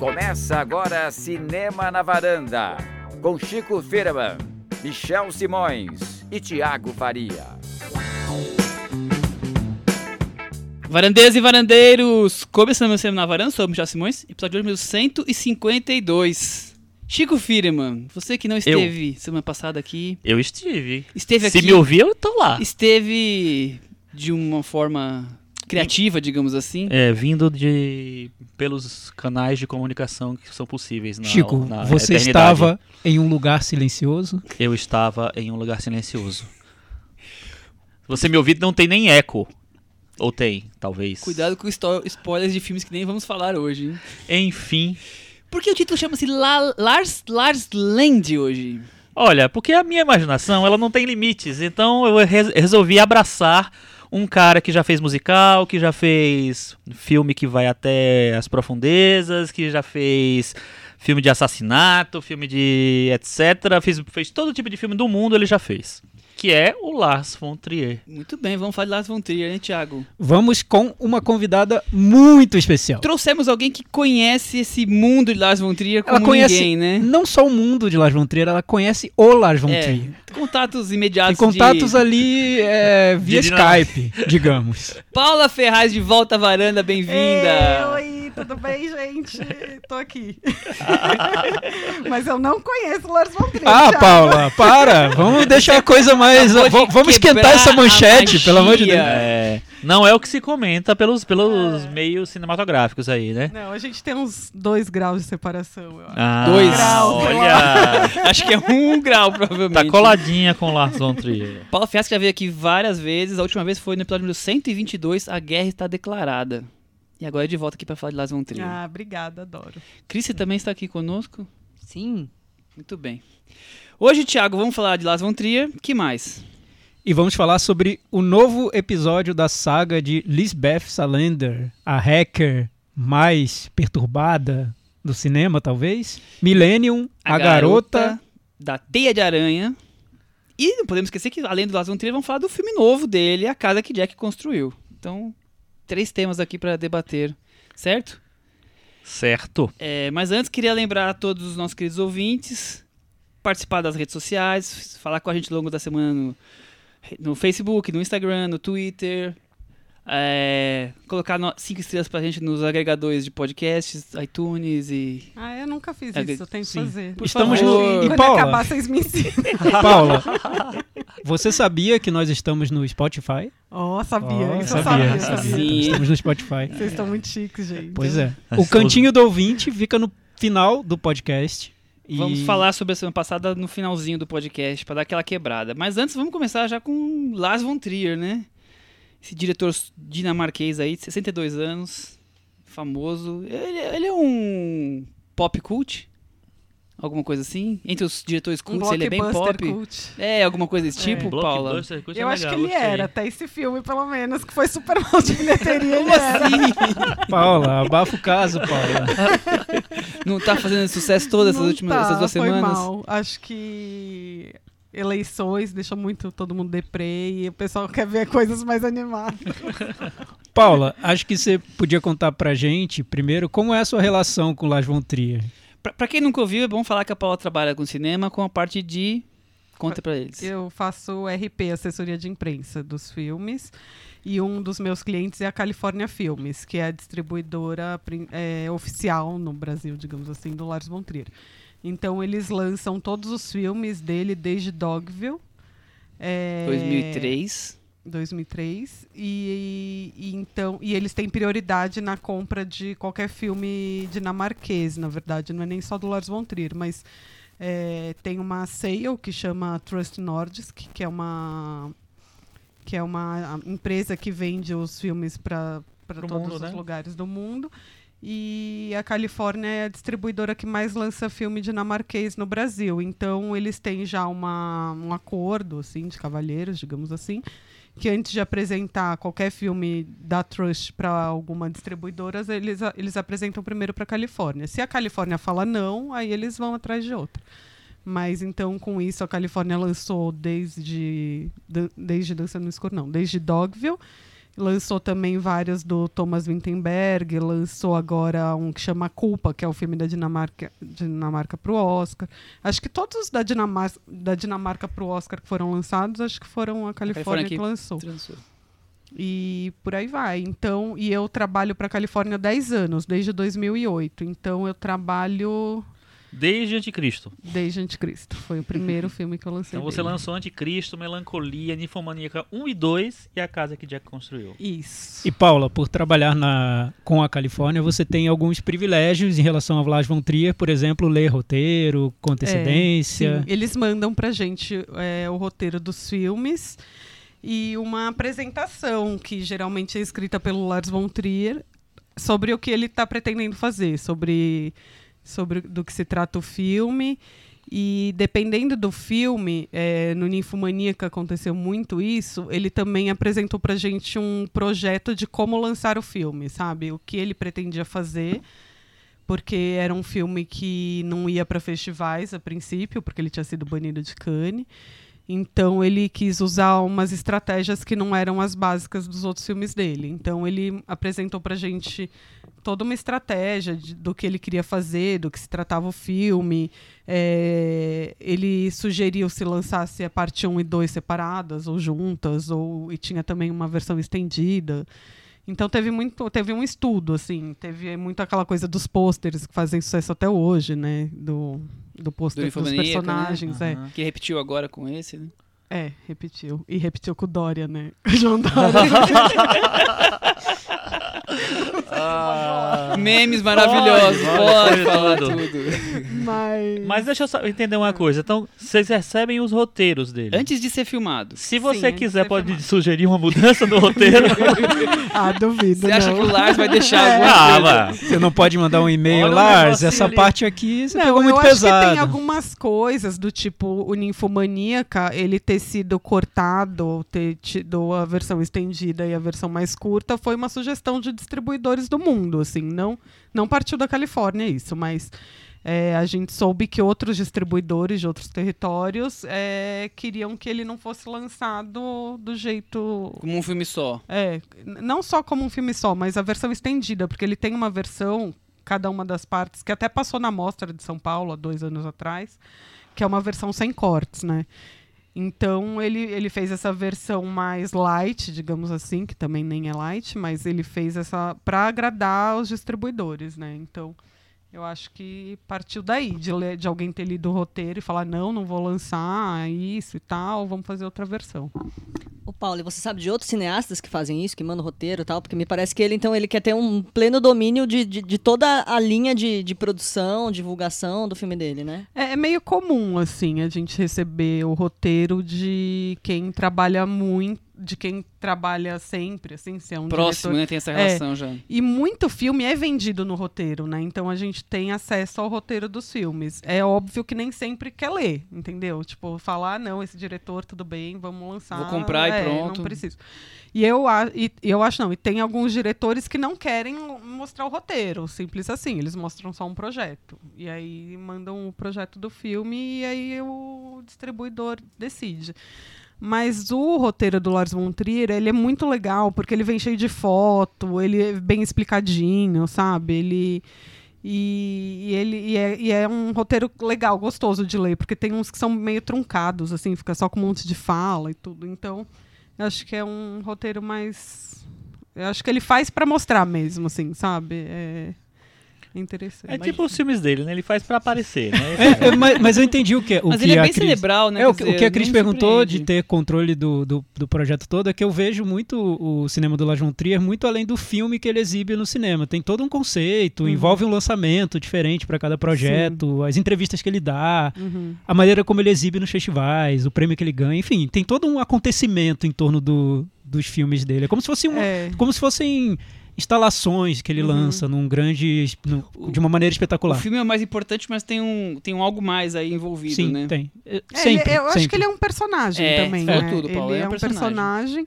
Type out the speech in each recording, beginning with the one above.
Começa agora Cinema na Varanda, com Chico Firman, Michel Simões e Tiago Faria. Varandeiras e varandeiros, começando meu Cinema na Varanda, sou o Michel Simões, episódio número 152. Chico Firman, você que não esteve semana passada aqui, Eu estive. esteve aqui, Se me ouvir, eu tô lá. esteve de uma forma criativa, digamos assim. É, vindo de pelos canais de comunicação que são possíveis na, Chico, na você eternidade. estava em um lugar silencioso. Eu estava em um lugar silencioso. Você me ouvir, não tem nem eco. Ou tem, talvez. Cuidado com spoilers de filmes que nem vamos falar hoje. hein? Enfim. Por que o título chama-se La- Lars, Lars Land hoje? Olha, porque a minha imaginação, ela não tem limites. Então eu res- resolvi abraçar um cara que já fez musical, que já fez filme que vai até as profundezas, que já fez filme de assassinato, filme de etc. Fez, fez todo tipo de filme do mundo, ele já fez. Que é o Lars von Trier. Muito bem, vamos falar de Lars von Trier, né, Thiago? Vamos com uma convidada muito especial. Trouxemos alguém que conhece esse mundo de Lars von Trier como Ela conhece ninguém, né? não só o mundo de Lars von Trier, ela conhece o Lars von É, Trier. Contatos Tem imediatos contatos de ali é, via De. Skype, digamos. Paula Ferraz de volta à varanda, bem-vinda. Oi, tudo bem, gente? Tô aqui. Mas eu não conheço o Lars von Trier. Ah. Paula, para. Vamos deixar a coisa mais. Vamos esquentar essa manchete, pelo amor de Deus. É, não é o que se comenta pelos, pelos meios cinematográficos aí, né? Não, a gente tem uns dois graus de separação, eu acho. Ah, Dois. Olha! Acho que é um grau, provavelmente. tá coladinha com o Lars von Trier. Ferraz que já veio aqui várias vezes. A última vez foi no episódio número 122, A Guerra Está Declarada. E agora é de volta aqui para falar de Lars von Trier. Ah, obrigada, adoro. Cris você também está aqui conosco? Sim. Muito bem. Hoje, Thiago, vamos falar de Lars von Trier. que mais? E vamos falar sobre o novo episódio da saga de Lisbeth Salander, a hacker mais perturbada do cinema, talvez. Millennium, a, garota. da Teia de Aranha. E não podemos esquecer que, além do von Trier, vamos falar do filme novo dele, A Casa que Jack Construiu. Então, três temas aqui para debater, certo? Certo. É, mas antes, queria lembrar a todos os nossos queridos ouvintes participar das redes sociais, falar com a gente ao longo da semana no, no Facebook, no Instagram, no Twitter. é, colocar no- cinco estrelas pra gente nos agregadores de podcasts, iTunes e. Ah, eu nunca fiz É, isso, eu tenho que sim. fazer. Por Estamos favor. no. E Quando Paula, acabar, vocês me ensinam. Paula, você sabia que nós estamos no Spotify? Oh, sabia, Oh, isso eu sabia, sabia. sabia. sabia. Sim. Estamos no Spotify. Vocês estão muito chiques, gente. Pois é. Mas O cantinho do ouvinte fica no final do podcast. E Vamos falar sobre a semana passada no finalzinho do podcast, pra dar aquela quebrada. Mas antes, vamos começar já com Lars von Trier, né? Esse diretor dinamarquês aí, de 62 anos, famoso. Ele, ele é um pop cult? Alguma coisa assim? Entre os diretores Um cults, ele é bem pop? cult. É, alguma coisa desse tipo, É. Paula? Blockbuster, coisa Eu acho que legal, ele gostei. era, até esse filme, pelo menos, que foi super mal de bilheteria. Como assim? Paula, abafa o caso, Paula. Não tá fazendo sucesso todas essas últimas tá, essas duas foi semanas? mal. Acho que eleições deixou muito todo mundo deprê e o pessoal quer ver coisas mais animadas. Paula, acho que você podia contar pra gente, primeiro, como é a sua relação com Lars von Trier. Pra, pra quem nunca ouviu, é bom falar que a Paula trabalha com cinema com a parte de. Conta pra eles. Eu faço RP, assessoria de imprensa dos filmes. E um dos meus clientes é a California Filmes, que é a distribuidora é, oficial no Brasil, digamos assim, do Lars von Trier. Então eles lançam todos os filmes dele desde Dogville. é, 2003. 2003 e, e então e eles têm prioridade na compra de qualquer filme dinamarquês na verdade não é nem só do Lars von Trier mas é, tem uma sale que chama Trust Nordisk que é uma que é uma empresa que vende os filmes para todos mundo, os né? lugares do mundo e a Califórnia é a distribuidora que mais lança filme dinamarquês no Brasil. Então eles têm já uma, um acordo assim de cavalheiros, digamos assim, que antes de apresentar qualquer filme da Trust para alguma distribuidora, eles, eles apresentam primeiro para a Califórnia. Se a Califórnia fala não, aí eles vão atrás de outra. Mas então, com isso, a Califórnia lançou desde. Desde Dança no Escuro, não, desde Dogville. Lançou também vários do Thomas Vinterberg, lançou agora um que chama Culpa, que é o filme da Dinamarca, Dinamarca pro Oscar. Acho que todos os da Dinamarca, da Dinamarca pro Oscar que foram lançados, acho que foram a Califórnia, Califórnia que que lançou. Transou. E por aí vai. Então, e eu trabalho para Califórnia há 10 anos, desde 2008. Então eu trabalho Desde Anticristo. desde Anticristo. Foi o primeiro filme que eu lancei. Então você dele. lançou Anticristo, Melancolia, Ninfomaníaca 1 e 2 e a casa que Jack construiu. Isso. E Paula, por trabalhar na, com a Califórnia, você tem alguns privilégios em relação ao Lars von Trier, por exemplo, ler roteiro com antecedência. Sim, eles mandam pra gente é, o roteiro dos filmes e uma apresentação que geralmente é escrita pelo Lars von Trier sobre o que ele está pretendendo fazer, sobre, sobre do que se trata o filme. E dependendo do filme, é, no Ninfomaníaca aconteceu muito isso, ele também apresentou pra gente um projeto de como lançar o filme, sabe? O que ele pretendia fazer porque era um filme que não ia para festivais a princípio, porque ele tinha sido banido de Cannes. Então ele quis usar umas estratégias que não eram as básicas dos outros filmes dele. Então ele apresentou pra gente toda uma estratégia de- do que ele queria fazer, do que se tratava o filme. É, ele sugeriu se lançasse a parte 1 e 2 separadas ou juntas, ou e tinha também uma versão estendida. Então teve muito, teve um estudo assim, teve muito aquela coisa dos pôsteres que fazem sucesso até hoje, né, do do pôster dos Infomaníaca, né? personagens, é. Aham. Que repetiu agora com esse, né? É, repetiu. E repetiu com o Dória, né? João Dória. Memes maravilhosos, Pode, pode, pode falar tudo. tudo. Mas. Mas deixa eu só entender uma coisa. Então, vocês recebem os roteiros dele. Antes de ser filmado. Se você de quiser, ser pode filmado. sugerir uma mudança no roteiro. Ah, duvido. Você acha não. que o Lars vai deixar É. alguma ah. Você não pode mandar um e-mail, Olha Lars, essa ali. parte aqui você Não, pegou eu muito acho pesado. que tem algumas coisas do tipo o Ninfomaníaca, ele ter sido cortado, ou ter tido a versão estendida e a versão mais curta, foi uma sugestão de distribuidores do mundo, assim, não, não partiu da Califórnia isso, mas é, a gente soube que outros distribuidores de outros territórios é, queriam que ele não fosse lançado do jeito Como um filme só. é, não só como um filme só, mas a versão estendida, porque ele tem uma versão, cada uma das partes, que até passou na Mostra de São Paulo há dois anos atrás, que é uma versão sem cortes, né? Então ele, ele fez essa versão mais light, digamos assim, que também nem é light, mas ele fez essa para agradar os distribuidores, né? Então eu acho que partiu daí, de, ler, de alguém ter lido o roteiro e falar, não, não vou lançar isso e tal, vamos fazer outra versão. Ô Paulo, você sabe de outros cineastas que fazem isso, que mandam roteiro e tal? Porque me parece que ele, então, ele quer ter um pleno domínio de, de, de toda a linha de, de produção, divulgação do filme dele, né? É, é meio comum, assim, a gente receber o roteiro de quem trabalha muito, de quem trabalha sempre, assim, se é um Próximo, diretor. né? Tem essa É. relação já. E muito filme é vendido no roteiro, né? Então a gente tem acesso ao roteiro dos filmes. É óbvio que nem sempre quer ler, entendeu? Tipo, falar, ah, não, esse diretor, tudo bem, vamos lançar. Vou comprar e É, pronto. Não preciso. E eu, e, e eu acho, não, e tem alguns diretores que não querem mostrar o roteiro, simples assim. Eles mostram só um projeto. E aí mandam o projeto do filme e aí o distribuidor decide. Mas o roteiro do Lars von Trier, ele é muito legal, porque ele vem cheio de foto, ele é bem explicadinho, sabe? Ele... E, e ele e é, e é um roteiro legal, gostoso de ler, porque tem uns que são meio truncados, assim, fica só com um monte de fala e tudo. Então, eu acho que é um roteiro mais. Eu acho que ele faz pra mostrar mesmo, assim, sabe? É interessante. É tipo os filmes dele, né? Ele faz pra aparecer, né? É, é, mas, mas eu entendi o que o Mas que ele é a bem Cris- cerebral, né? É, o, que- o dizer, que a Cris perguntou de ter controle do, do, do projeto todo é que eu vejo muito o cinema do Lars von Trier muito além do filme que ele exibe no cinema. Tem todo um conceito, Uhum. envolve um lançamento diferente para cada projeto, as entrevistas que ele dá, Uhum. a maneira como ele exibe nos festivais, o prêmio que ele ganha, enfim, tem todo um acontecimento em torno do, dos filmes dele. É como se fosse um, É. como se fossem instalações que ele Uhum. lança num grande num- de uma maneira O espetacular. filme é o mais importante, mas tem um, tem um algo mais aí envolvido, Sim, né? tem. É, É, Sempre, ele- eu acho sempre. que ele é um personagem É, também, né? tudo, Paulo, Ele é é um um personagem. personagem.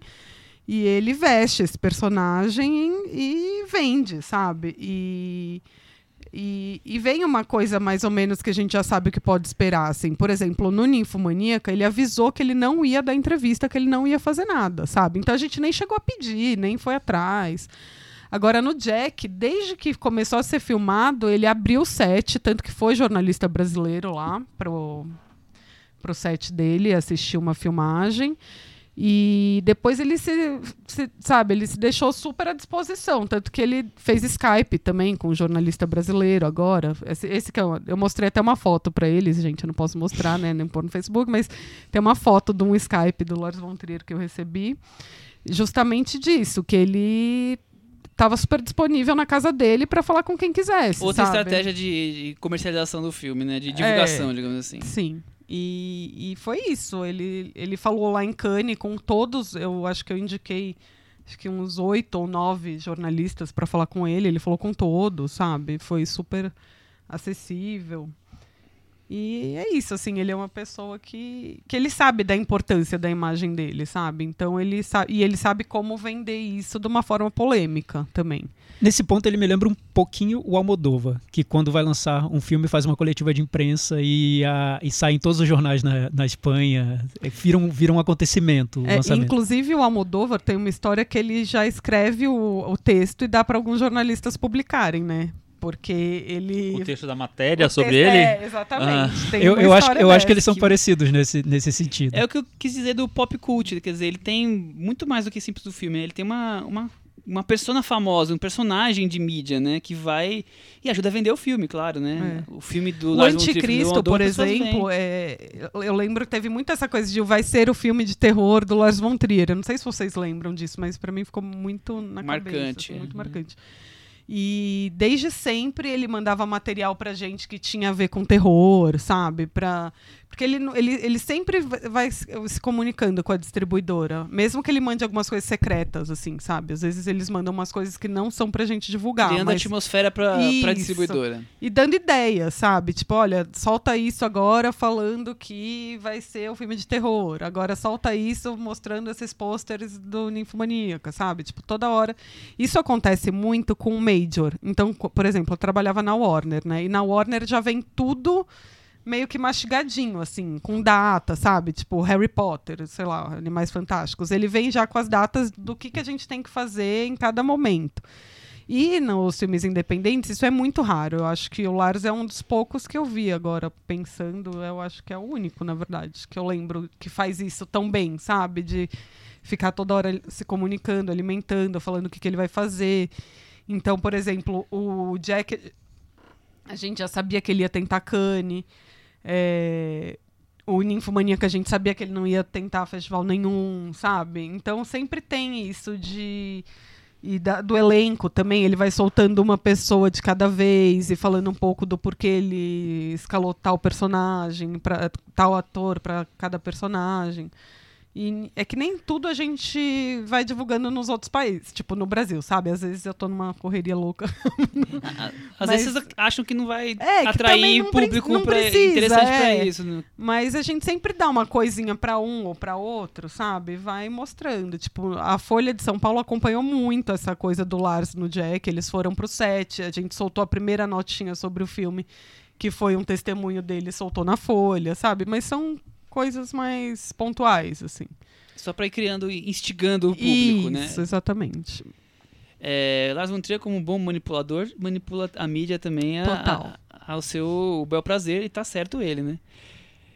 e ele veste esse personagem e vende, sabe? E E, e vem uma coisa mais ou menos que a gente já sabe o que pode esperar. Assim. Por exemplo, no Ninfomaníaca, ele avisou que ele não ia dar entrevista, que ele não ia fazer nada, sabe? Então a gente nem chegou a pedir, nem foi atrás. Agora, no Jack, desde que começou a ser filmado, ele abriu o set, tanto que foi jornalista brasileiro lá pro, pro set dele, assistiu uma filmagem. E depois ele se, se, sabe, ele se deixou super à disposição, tanto que ele fez Skype também com um jornalista brasileiro agora. Esse, esse que eu, eu mostrei até uma foto para eles, gente, eu não posso mostrar, né, nem pôr no Facebook, mas tem uma foto de um Skype do Lars von Trier que eu recebi, justamente disso, que ele estava super disponível na casa dele para falar com quem quisesse. Outra sabe? estratégia de, de comercialização do filme, né? De divulgação, É. digamos assim. Sim. E, e foi isso. Ele, ele falou lá em Cannes com todos. Eu acho que eu indiquei acho que uns oito ou nove jornalistas para falar com ele. Ele falou com todos, sabe? Foi super acessível. E é isso, assim, ele é uma pessoa que, que ele sabe da importância da imagem dele, sabe? Então ele sabe. E ele sabe como vender isso de uma forma polêmica também. Nesse ponto ele me lembra um pouquinho o Almodóvar, que quando vai lançar um filme faz uma coletiva de imprensa e, a, e sai em todos os jornais na, na Espanha, é, vira um, vira um acontecimento É, inclusive, o Almodóvar tem uma história que ele já escreve o, o texto e dá para alguns jornalistas publicarem, né? Porque ele. O texto da matéria o sobre texto- ele? É, exatamente. Tem Eu, eu acho, eu acho que eles são parecidos nesse, nesse sentido. É o que eu quis dizer do pop cult, quer dizer, ele tem muito mais do que simples do filme, né? ele tem uma, uma, uma persona famosa, um personagem de mídia, né, que vai e ajuda a vender o filme, claro, né? O filme do O Lars von Trier, do Anticristo, por exemplo, é, eu- lembro que teve muito essa coisa de vai ser o filme de terror do Lars von Trier. Eu não sei se vocês lembram disso, mas para mim ficou muito na Marcante, cabeça, assim, é. muito marcante. E desde sempre ele mandava material pra gente que tinha a ver com terror, sabe? Pra... Porque ele, ele, ele sempre vai se comunicando com a distribuidora. Mesmo que ele mande algumas coisas secretas, assim, sabe? Às vezes eles mandam umas coisas que não são pra gente divulgar. Criando mas... atmosfera pra, pra Isso. distribuidora. E dando ideia, sabe? Tipo, olha, solta isso agora falando que vai ser o filme de terror. Agora solta isso mostrando esses pôsteres do Ninfomaníaca, sabe? Tipo, toda hora. Isso acontece muito com o Major. Então, por exemplo, eu trabalhava na Warner, né? E na Warner já vem tudo meio que mastigadinho, assim, com data, sabe? Tipo, Harry Potter, sei lá, Animais Fantásticos. Ele vem já com as datas do que, que a gente tem que fazer em cada momento. E nos filmes independentes, isso é muito raro. Eu acho que o Lars é um dos poucos que eu vi agora, pensando. Eu acho que é o único, na verdade, que eu lembro que faz isso tão bem, sabe? De ficar toda hora se comunicando, alimentando, falando o que, que ele vai fazer. Então, por exemplo, o Jack. A gente já sabia que ele ia tentar Cane. É, o Ninfomaníaca a gente sabia que ele não ia tentar festival nenhum, sabe? Então sempre tem isso de. E da- do elenco também, ele vai soltando uma pessoa de cada vez e falando um pouco do porquê ele escalou tal personagem, pra, tal ator para cada personagem. E é que nem tudo a gente vai divulgando nos outros países, tipo no Brasil, sabe? Às vezes eu tô numa correria louca. Às Mas- vezes vocês acham que não vai É, atrair não público não pra, precisa, interessante pra é. isso. né? Mas a gente sempre dá uma coisinha pra um ou pra outro, sabe? Vai mostrando. Tipo, a Folha de São Paulo acompanhou muito essa coisa do Lars no Jack. Eles foram pro set, a gente soltou a primeira notinha sobre o filme, que foi um testemunho dele, soltou na Folha, sabe? Mas são coisas mais pontuais, assim. Só pra ir criando e instigando o público, né? Isso, exatamente. É, Lars von Trier, como um bom manipulador, manipula a mídia também a- Total. a- ao seu bel prazer, e tá certo ele, né?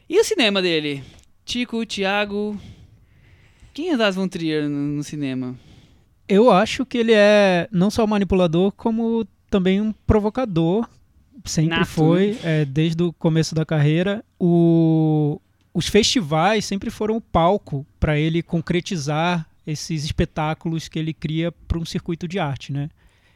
E o cinema dele? Tico, Thiago... Quem é Lars von Trier no, no cinema? Eu acho que ele é não só manipulador, como também um provocador. Sempre Nato, foi, é, desde o começo da carreira. O- os festivais sempre foram o palco para ele concretizar esses espetáculos que ele cria para um circuito de arte, né?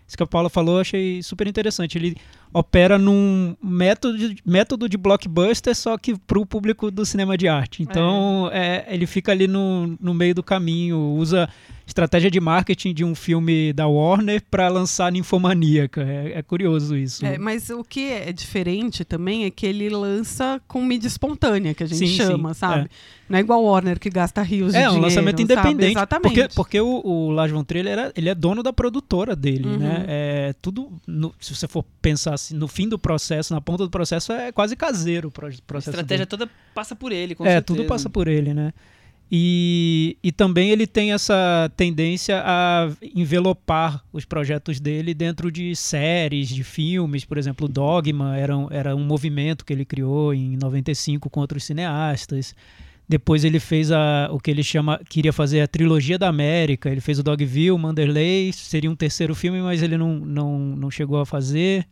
Isso que a Paula falou, eu achei super interessante. Ele opera num método de, método de blockbuster, só que para o público do cinema de arte. Então, é, ele fica ali no, no meio do caminho, usa estratégia de marketing de um filme da Warner para lançar Ninfomaníaca. É, é curioso isso. É, mas o que é diferente também é que ele lança com mídia espontânea, que a gente Sim, chama, sim, sabe? é. Não é igual Warner que gasta rios de É, um dinheiro, lançamento sabe? independente. Exatamente. Porque, porque o, o Lars von Trier, ele, era- ele é dono da produtora dele, Uhum. né? É, tudo, no- se você for pensar assim, no fim do processo, na ponta do processo, é quase caseiro o pro- A processo estratégia dele. toda passa por ele, com É, certeza. tudo passa por ele, né? E, e também ele tem essa tendência a envelopar os projetos dele dentro de séries, de filmes. Por exemplo, Dogma era um, era um movimento que ele criou em 95 com outros cineastas. Depois ele fez a, o que ele chama, queria fazer a trilogia da América. Ele fez o Dogville, Manderley, seria um terceiro filme, mas ele não, não, não chegou a fazer.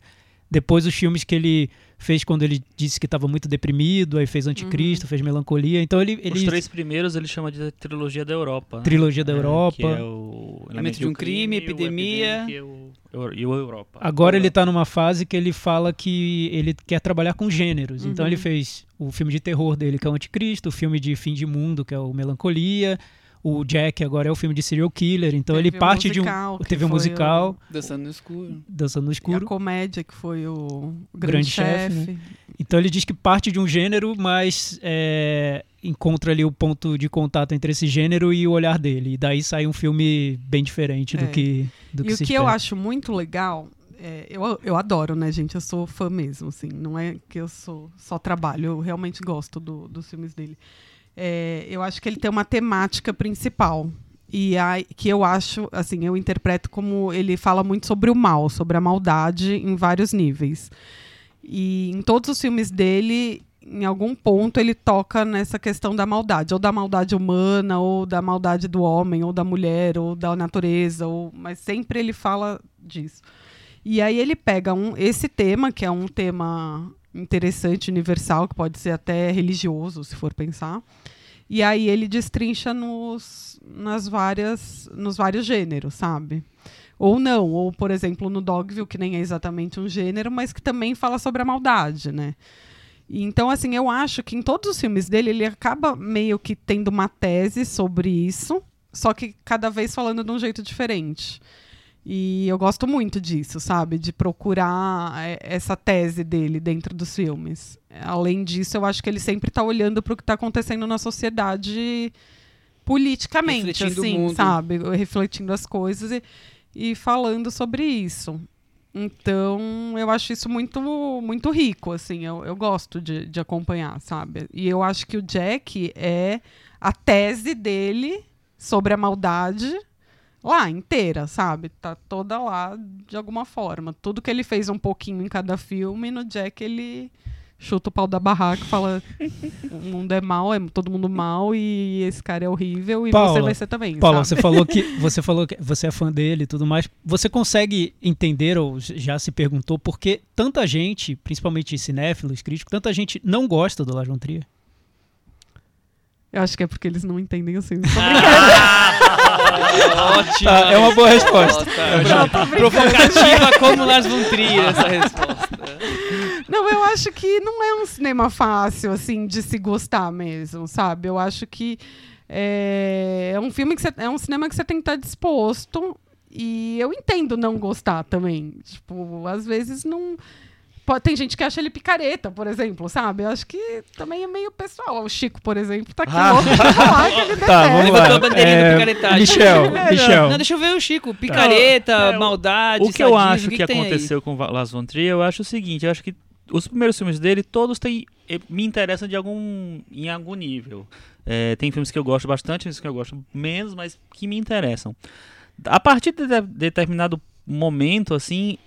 Depois os filmes que ele fez quando ele disse que estava muito deprimido, aí fez Anticristo, fez Melancolia. Então ele, ele Os três primeiros ele chama de trilogia da Europa. né? trilogia da É, Europa. Que é o Elemento de um crime, epidemia. Epidemic e o, e o Europa. Agora ele Europa. tá numa fase que ele fala que ele quer trabalhar com gêneros. Então Uhum. ele fez o filme de terror dele, que é o Anticristo, o filme de fim de mundo, que é o Melancolia. O Jack agora é o filme de serial killer. Então Teve ele o parte de um. musical, que Teve um musical, Dançando no escuro. Dançando no E a Escuro. comédia, que foi o Grande, Grande Chefe, Chefe. Então ele diz que parte de um gênero, mas é, encontra ali o ponto de contato entre esse gênero e o olhar dele. E daí sai um filme bem diferente do É. que do E que o se que eu espera. acho muito legal, é, eu, eu adoro, né, gente? Eu sou fã mesmo, assim. Não é que eu sou só trabalho, eu realmente gosto do- dos filmes dele. É, eu acho que ele tem uma temática principal. E aí, que eu acho, assim, eu interpreto como ele fala muito sobre o mal, sobre a maldade em vários níveis. E em todos os filmes dele, em algum ponto, ele toca nessa questão da maldade, ou da maldade humana, ou da maldade do homem, ou da mulher, ou da natureza, ou... mas sempre ele fala disso. E aí ele pega um, esse tema, que é um tema interessante, universal, que pode ser até religioso, se for pensar. E aí ele destrincha nos, nas várias, nos vários gêneros, sabe? Ou não, ou por exemplo no Dogville, que nem é exatamente um gênero, mas que também fala sobre a maldade, né? Então, assim, eu acho que em todos os filmes dele, ele acaba meio que tendo uma tese sobre isso, só que cada vez falando de um jeito diferente. E eu gosto muito disso, sabe? De procurar é, essa tese dele dentro dos filmes. Além disso, eu acho que ele sempre está olhando para o que está acontecendo na sociedade politicamente, Refletindo assim, sabe? Refletindo as coisas e, e falando sobre isso. Então, eu acho isso muito, muito rico, assim. Eu, eu gosto de, de acompanhar, sabe? E eu acho que o Jack é a tese dele sobre a maldade lá inteira, sabe? Tá toda lá de alguma forma. Tudo que ele fez um pouquinho em cada filme, no Jack ele chuta o pau da barraca e fala o mundo é mal, é todo mundo mal e esse cara é horrível e você Paula, vai ser também, Paula, sabe? você falou que você falou que você é fã dele e tudo mais. Você consegue entender ou já se perguntou por que tanta gente, principalmente cinéfilos, críticos, tanta gente não gosta do von Trier? Eu acho que é porque eles não entendem assim. Ótimo. Tá, é uma boa resposta. Provocativa como Lars von Trier essa resposta. Não, eu acho que não é um cinema fácil, assim, de se gostar mesmo, sabe? Eu acho que é, é um filme que você, é um cinema que você tem que estar disposto. E eu entendo não gostar também. Tipo, às vezes não. Pode, tem gente que acha ele picareta, por exemplo, sabe? Eu acho que também é meio pessoal. O Chico, por exemplo, tá aqui Ah. louco pra falar que ele. Tá, vamos lá. a bandeirinha É, picaretagem. Michel, É, Michel. Não, deixa eu ver o Chico. Picareta, É, o- maldade, O que eu sadismo, acho o que, que, tem aí? aconteceu com o Lars von Trier, eu acho o seguinte, eu acho que os primeiros filmes dele, todos têm, eh, me interessam de algum, em algum nível. É, tem filmes que eu gosto bastante, filmes que eu gosto menos, mas que me interessam. A partir de de- determinado momento, assim,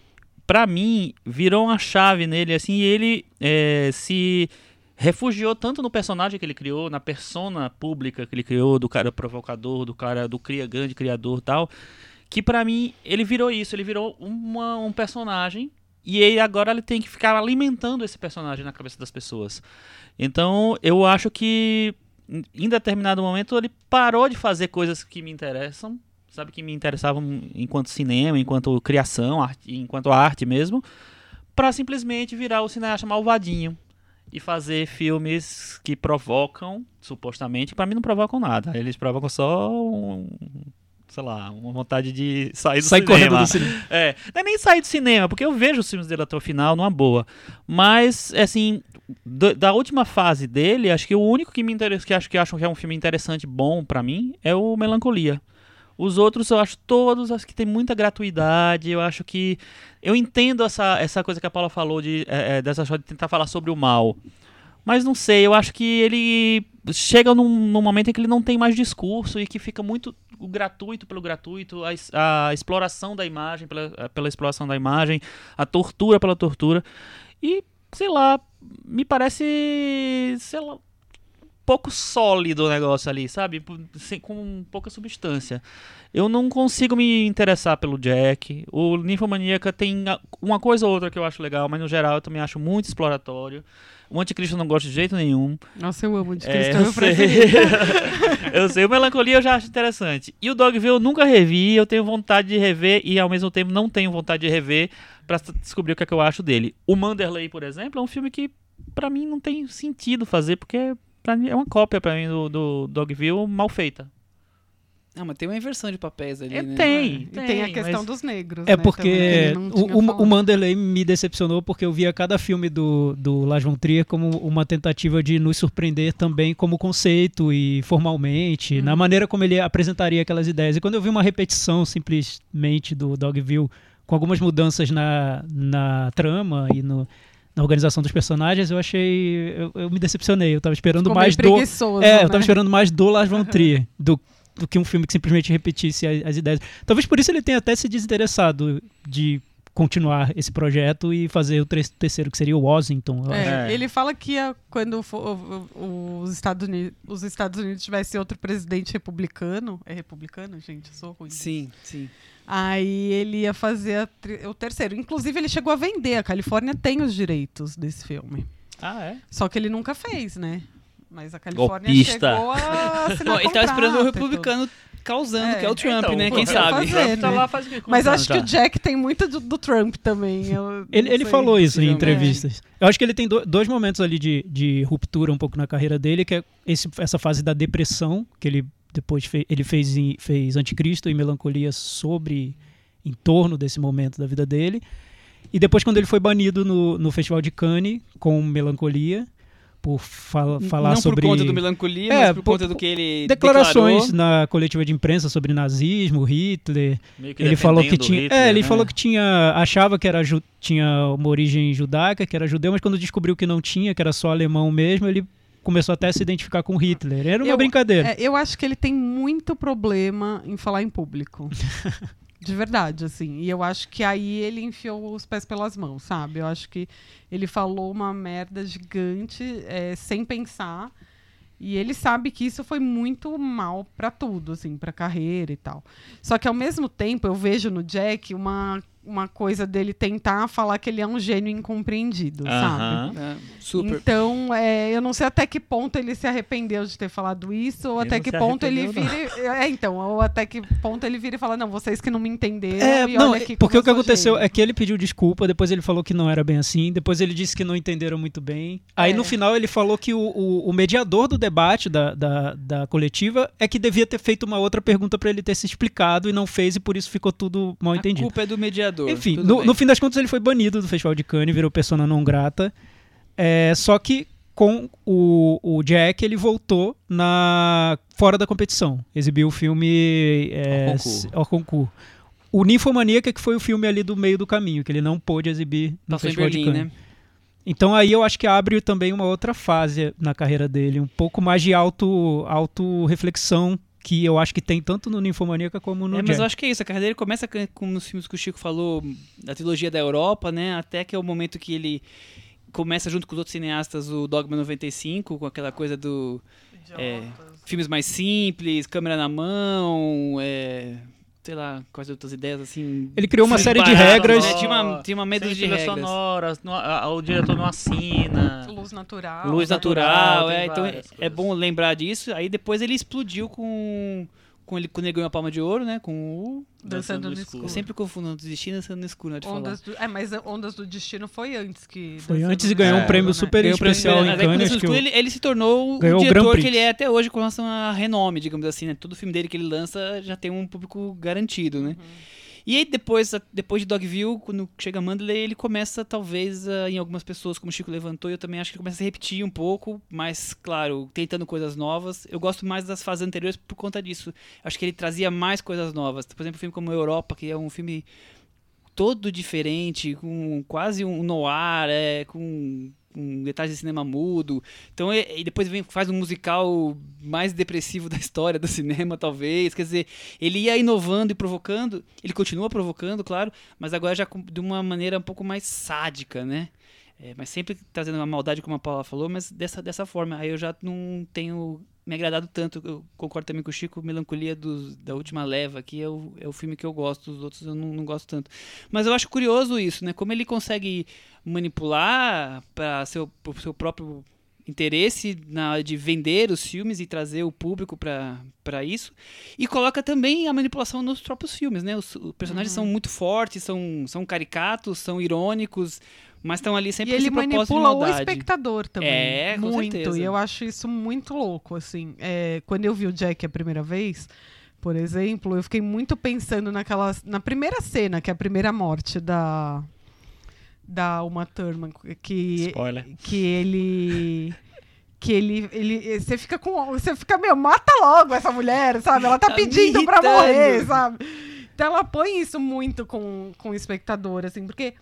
pra mim, virou uma chave nele, assim, e ele eh, se refugiou tanto no personagem que ele criou, na persona pública que ele criou, do cara provocador, do cara do cria, grande criador tal, que pra mim ele virou isso, ele virou uma- um personagem e ele agora ele tem que ficar alimentando esse personagem na cabeça das pessoas. Então eu acho que em determinado momento ele parou de fazer coisas que me interessam, sabe que me interessavam enquanto cinema, enquanto criação, arte, enquanto arte mesmo, pra simplesmente virar o cineasta malvadinho e fazer filmes que provocam, supostamente, pra mim não provocam nada. Eles provocam só um, sei lá, uma vontade de sair do Sai cinema. correndo do cinema. É, não é nem sair do cinema, porque eu vejo os filmes dele até o final, numa boa. Mas, assim, do- da última fase dele, acho que o único que me interessa, que acho que acham que é um filme interessante, bom pra mim, é o Melancolia. Os outros eu acho todos, acho que tem muita gratuidade, eu acho que. Eu entendo essa, essa coisa que a Paula falou de, é, é, dessa de tentar falar sobre o mal. Mas não sei, eu acho que ele chega num, num momento em que ele não tem mais discurso e que fica muito o gratuito pelo gratuito, a, a exploração da imagem pela, eh, pela exploração da imagem, a tortura pela tortura. E, sei lá, me parece, sei lá, pouco sólido o negócio ali, sabe? Sem, com pouca substância. Eu não consigo me interessar pelo Jack. O Ninfomaníaca tem uma coisa ou outra que eu acho legal, mas no geral eu também acho muito exploratório. O Anticristo eu não gosto de jeito nenhum. Nossa, eu amo de É, Cristo, é eu sei. eu sei, o Melancolia eu já acho interessante. E o Dogville eu nunca revi, eu tenho vontade de rever e ao mesmo tempo não tenho vontade de rever pra s- descobrir o que é que eu acho dele. O Manderley, por exemplo, é um filme que pra mim não tem sentido fazer, porque pra mim é uma cópia pra mim do, do Dogville mal feita. Ah, mas tem uma inversão de papéis ali, É, né? tem, E tem a questão mas- dos negros. É né, porque o, o, me decepcionou porque eu via cada filme do, do Lars von Trier como uma tentativa de nos surpreender também como conceito e formalmente, Hum. na maneira como ele apresentaria aquelas ideias. E quando eu vi uma repetição simplesmente do Dogville com algumas mudanças na, na trama e no- na organização dos personagens, eu achei. Eu, eu me decepcionei. Eu tava esperando Ficou mais do. É, eu né? tava esperando mais do Lars von Trier, do, do que um filme que simplesmente repetisse as, as ideias. Talvez por isso ele tenha até se desinteressado de continuar esse projeto e fazer o terceiro, que seria o Washington. É, É. Ele fala que ia- quando for- o- o- os, Estados Unidos, os Estados Unidos tivesse outro presidente republicano. É republicano, gente? Eu sou ruim. Sim, sim. Aí ele ia fazer a o terceiro. Inclusive, ele chegou a vender. A Califórnia tem os direitos desse filme. Ah, é? Só que ele nunca fez, né? Mas a Califórnia Golpista. chegou a assinar Bom, ele tava esperando o republicano causando, É, que é o Trump, Então, né? Quem sabe? fazer. Trump tá né? lá faz? Mas Quantos acho que o já? Jack tem muito do, do Trump também. Ele, ele falou isso em entrevistas. Eu acho que ele tem do- dois momentos ali de, de ruptura um pouco na carreira dele, que é esse- essa fase da depressão, que ele depois fe- ele fez, em- fez Anticristo e Melancolia sobre, em torno desse momento da vida dele. E depois quando ele foi banido no, no Festival de Cannes com Melancolia, por fala- falar Não sobre... por conta do melancolia, É, mas por por- conta do que ele Declarações declarou. na coletiva de imprensa sobre nazismo, Hitler, Meio que ele falou que tinha, Hitler, é, ele né? falou que tinha, achava que era ju- tinha uma origem judaica, que era judeu, mas quando descobriu que não tinha, que era só alemão mesmo, ele começou até a se identificar com Hitler. Era uma Eu- brincadeira. É, eu acho que ele tem muito problema em falar em público. De verdade, assim. E eu acho que aí ele enfiou os pés pelas mãos, sabe? Eu acho que ele falou uma merda gigante é, sem pensar. E ele sabe que isso foi muito mal pra tudo, assim, pra carreira e tal. Só que ao mesmo tempo eu vejo no Jack uma, uma coisa dele tentar falar que ele é um gênio incompreendido, sabe? Aham. É, super. Então, é, eu não sei até que ponto ele se arrependeu de ter falado isso, ou Ele até que ponto ele vira. e- É, então, ou até que ponto ele vira e fala, não, vocês que não me entenderam. É, e não, olha aqui porque o que aconteceu gênio." é que ele pediu desculpa, depois ele falou que não era bem assim, depois ele disse que não entenderam muito bem. Aí É. no final ele falou que o, o- o mediador do debate da, da, da coletiva é que devia ter feito uma outra pergunta pra ele ter se explicado e não fez, e por isso ficou tudo mal A entendido. culpa é do mediador. Enfim, no, no fim das contas ele foi banido do Festival de Cannes, virou persona não grata. É, só que com o, o Jack ele voltou na fora da competição, exibiu o filme é, Ao concurso. O Ninfomaníaca que foi o filme ali do meio do caminho, que ele não pôde exibir no Passou Festival de Berlim, Cannes. né? Então aí eu acho que abre também uma outra fase na carreira dele, um pouco mais de auto, auto reflexão que eu acho que tem tanto no Ninfomaníaca como no É, mas eu acho que é isso. A carreira dele começa com- com os filmes que o Chico falou, da trilogia da Europa, né? Até que é o momento que ele começa junto com os outros cineastas o Dogma 95, com aquela coisa do é, filmes mais simples, câmera na mão, é, sei lá, quais outras ideias assim. Ele criou uma série de regras. né? Tinha uma, tinha uma medo de regras. sonora, não- a- o diretor não assina. Luz natural. Luz natural, natural, é, então é, é bom lembrar disso. Aí depois ele explodiu com, com ele, quando ele ganhou a Palma de Ouro, né? Com o... Dançando no Escuro. Eu sempre confundo Destino e Dançando no Escuro, falar. Ondas do, é, mas Ondas do Destino foi antes que. Foi Dançando antes e ganhou um É. prêmio né? super o prêmio especial em Cannes. Dançando que o- ele, ele se tornou ganhou o o diretor Prix. que ele é até hoje com relação a renome, digamos assim, né? Todo filme dele que ele lança já tem um público garantido, né? E aí depois, depois de Dogville, quando chega Mandalay, ele começa talvez em algumas pessoas, como o Chico levantou, eu também acho que ele começa a se repetir um pouco, mas claro, tentando coisas novas. Eu gosto mais das fases anteriores por conta disso. Acho que ele trazia mais coisas novas. Por exemplo, um filme como Europa, que é um filme todo diferente, com quase um noir, é, com, com detalhes de cinema mudo. Então, e, depois vem, faz um musical mais depressivo da história do cinema, talvez. Quer dizer, ele ia inovando e provocando. Ele continua provocando, claro, mas agora já de uma maneira um pouco mais sádica, né? É, mas sempre trazendo uma maldade, como a Paula falou, mas dessa, dessa forma. Aí eu já não tenho me agradado tanto. Eu concordo também com o Chico, Melancolia dos- da Última Leva, que é o, é o filme que eu gosto, os outros eu não, não gosto tanto. Mas eu acho curioso isso, né? Como ele consegue manipular para seu, pro seu próprio interesse na hora de vender os filmes e trazer o público para isso. E coloca também a manipulação nos próprios filmes, né? Os, os personagens são muito fortes, são, são caricatos, são irônicos, mas estão ali E sempre com ele manipula o espectador também. É, com muito. certeza. E eu acho isso muito louco, assim. É, quando eu vi o Jack a primeira vez, por exemplo, eu fiquei muito pensando naquela, na primeira cena, que é a primeira morte da da Uma Thurman, que Spoiler. que ele que ele ele você fica com você fica meu mata logo essa mulher sabe ela tá, Tá pedindo pra irritando. morrer sabe então ela põe isso muito com, com o espectador assim porque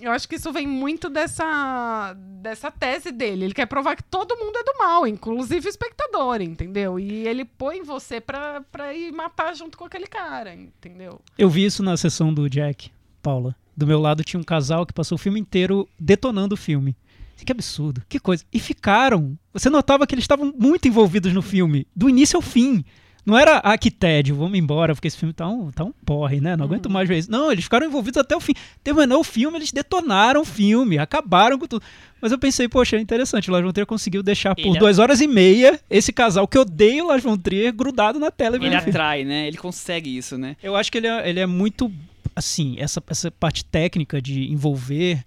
eu acho que isso vem muito dessa dessa tese dele ele quer provar que todo mundo é do mal inclusive o espectador entendeu e ele põe você pra, pra ir matar junto com aquele cara entendeu Eu vi isso na sessão do Jack, Paula. Do meu lado tinha um casal que passou o filme inteiro detonando o filme. Que absurdo, que coisa. E ficaram. Você notava que eles estavam muito envolvidos no filme, do início ao fim. Não era, ah, que tédio, vamos embora, porque esse filme tá um, tá um porre, né? Não aguento mais ver isso. Não, eles ficaram envolvidos até o fim. Terminou o filme, eles detonaram o filme, acabaram com tudo. Mas eu pensei, poxa, é interessante, o Lars von Trier conseguiu deixar por Ele é- duas horas e meia esse casal que odeia o Lars von Trier grudado na tela. Ele atrai, né? Ele consegue isso, né? Eu acho que ele é, ele é muito, assim, essa, essa parte técnica de envolver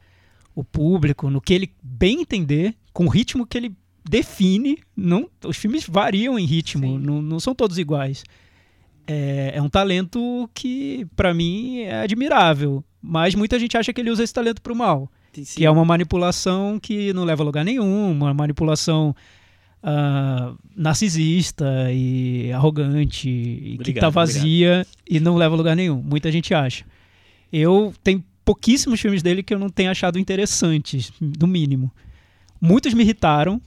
o público no que ele bem entender, com o ritmo que ele define. Não, os filmes variam em ritmo, não, não são todos iguais. É, é um talento que, pra mim, é admirável. Mas muita gente acha que ele usa esse talento pro mal. Tem sim. Que é uma manipulação que não leva a lugar nenhum, uma manipulação ah, narcisista e arrogante, e que Obrigado, tá vazia e não leva a lugar nenhum. Muita gente acha. Eu tenho pouquíssimos filmes dele que eu não tenho achado interessantes, no mínimo. Muitos me irritaram